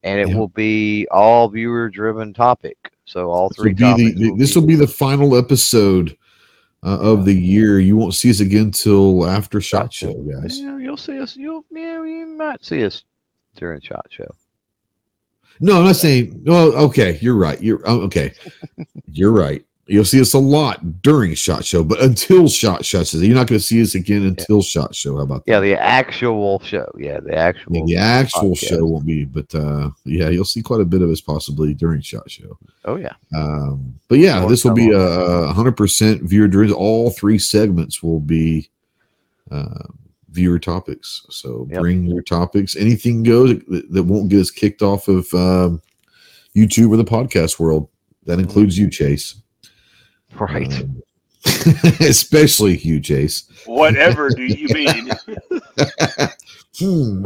and it Yep. will be all viewer driven topic. So all This will three be the, will this will be the final episode uh, of the year. You won't see us again till after Shot Show, guys. Yeah, you'll see us. You'll yeah, you might see us during Shot Show. No, I'm not saying. Well, okay, you're right. You're oh, okay. you're right. You'll see us a lot during Shot Show, but until Shot says you're not going to see us again until Shot Show. How about that? Yeah, the actual show. Yeah, the actual. Yeah, the actual podcast. show won't be, but uh, yeah, you'll see quite a bit of us possibly during Shot Show. Oh yeah. Um, but yeah, More this will be a hundred percent viewer driven. All three segments will be uh, viewer topics. So Yep. bring your topics. Anything goes that, that won't get us kicked off of um, YouTube or the podcast world. That includes you, Chase. Right. Um, especially you, Chase. Whatever do you mean? Hmm.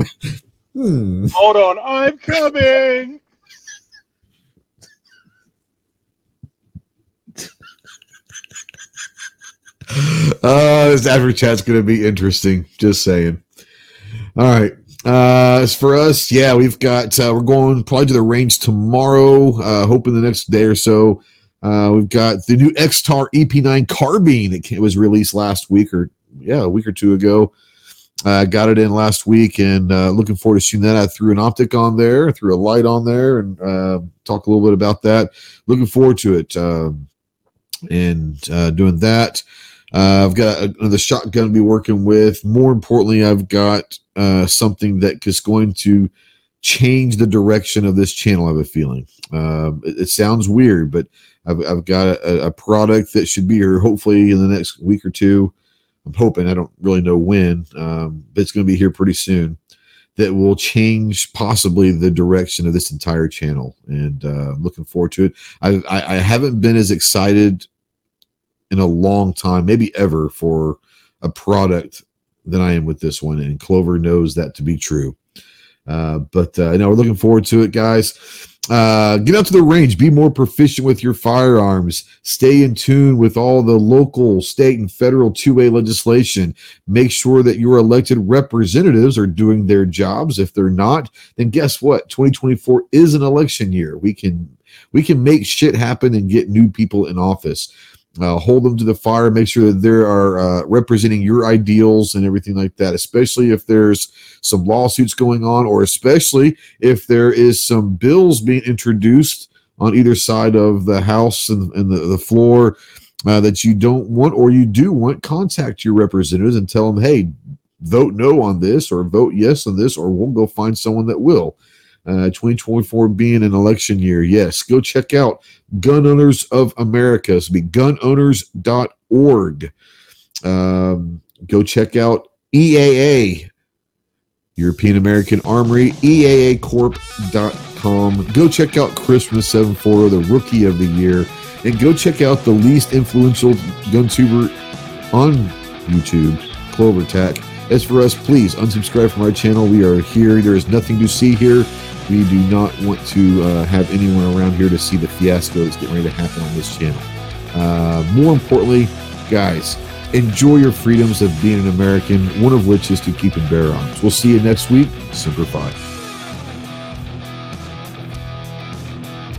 Hmm. Hold on, I'm coming. Uh, this after chat's going to be interesting. Just saying. All right. Uh, as for us, yeah, we've got uh, we're going probably to the range tomorrow. Uh, hoping the next day or so. Uh, we've got the new Extar EP9 carbine came, was released last week or yeah, a week or two ago. Uh, got it in last week and uh, looking forward to shooting that. I threw an optic on there, threw a light on there, and uh, talk a little bit about that. Looking forward to it um, and uh, doing that. Uh, I've got another shotgun to be working with. More importantly, I've got uh, something that is going to change the direction of this channel. I have a feeling. Um, it, it sounds weird, but I've, I've got a, a product that should be here hopefully in the next week or two. I'm hoping. I don't really know when, um, but it's going to be here pretty soon. That will change possibly the direction of this entire channel, and uh, I'm looking forward to it. I, I, I haven't been as excited in a long time, maybe ever, for a product than I am with this one. And Clover knows that to be true. Uh, but uh, know we're looking forward to it, guys. Uh, get out to the range, be more proficient with your firearms, stay in tune with all the local, state, and federal 2A legislation. Make sure that your elected representatives are doing their jobs. If they're not, then guess what? 2024 is an election year. We can we can make shit happen and get new people in office uh, hold them to the fire, make sure that they are uh, representing your ideals and everything like that, especially if there's some lawsuits going on, or especially if there is some bills being introduced on either side of the house and, and the, the floor uh, that you don't want or you do want, contact your representatives and tell them, hey, vote no on this or vote yes on this, or we'll go find someone that will. Uh, 2024 being an election year, yes, go check out Gun Owners of America. It's be gunowners.org. Um, go check out EAA, European American Armory, EAAcorp.com. Go check out Chris from the 740, the Rookie of the Year, and go check out the least influential gun tuber on YouTube, Clover Tack. As for us, please unsubscribe from our channel. We are here. There is nothing to see here. We do not want to uh, have anyone around here to see the fiasco that's getting ready to happen on this channel. Uh, more importantly, guys, enjoy your freedoms of being an American, one of which is to keep and bear arms. We'll see you next week. Semper Fi.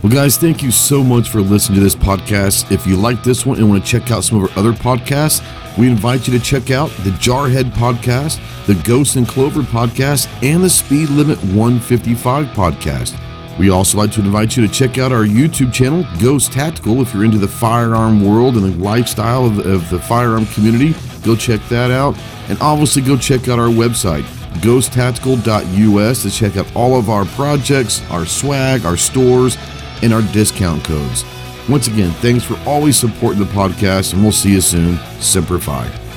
Well, guys, thank you so much for listening to this podcast. If you like this one and want to check out some of our other podcasts, we invite you to check out the Jarhead podcast, the Ghost and Clover podcast, and the Speed Limit 155 podcast. We also like to invite you to check out our YouTube channel, Ghost Tactical, if you're into the firearm world and the lifestyle of, of the firearm community. Go check that out. And obviously, go check out our website, ghosttactical.us, to check out all of our projects, our swag, our stores, and our discount codes. Once again, thanks for always supporting the podcast, and we'll see you soon. Semper Fi.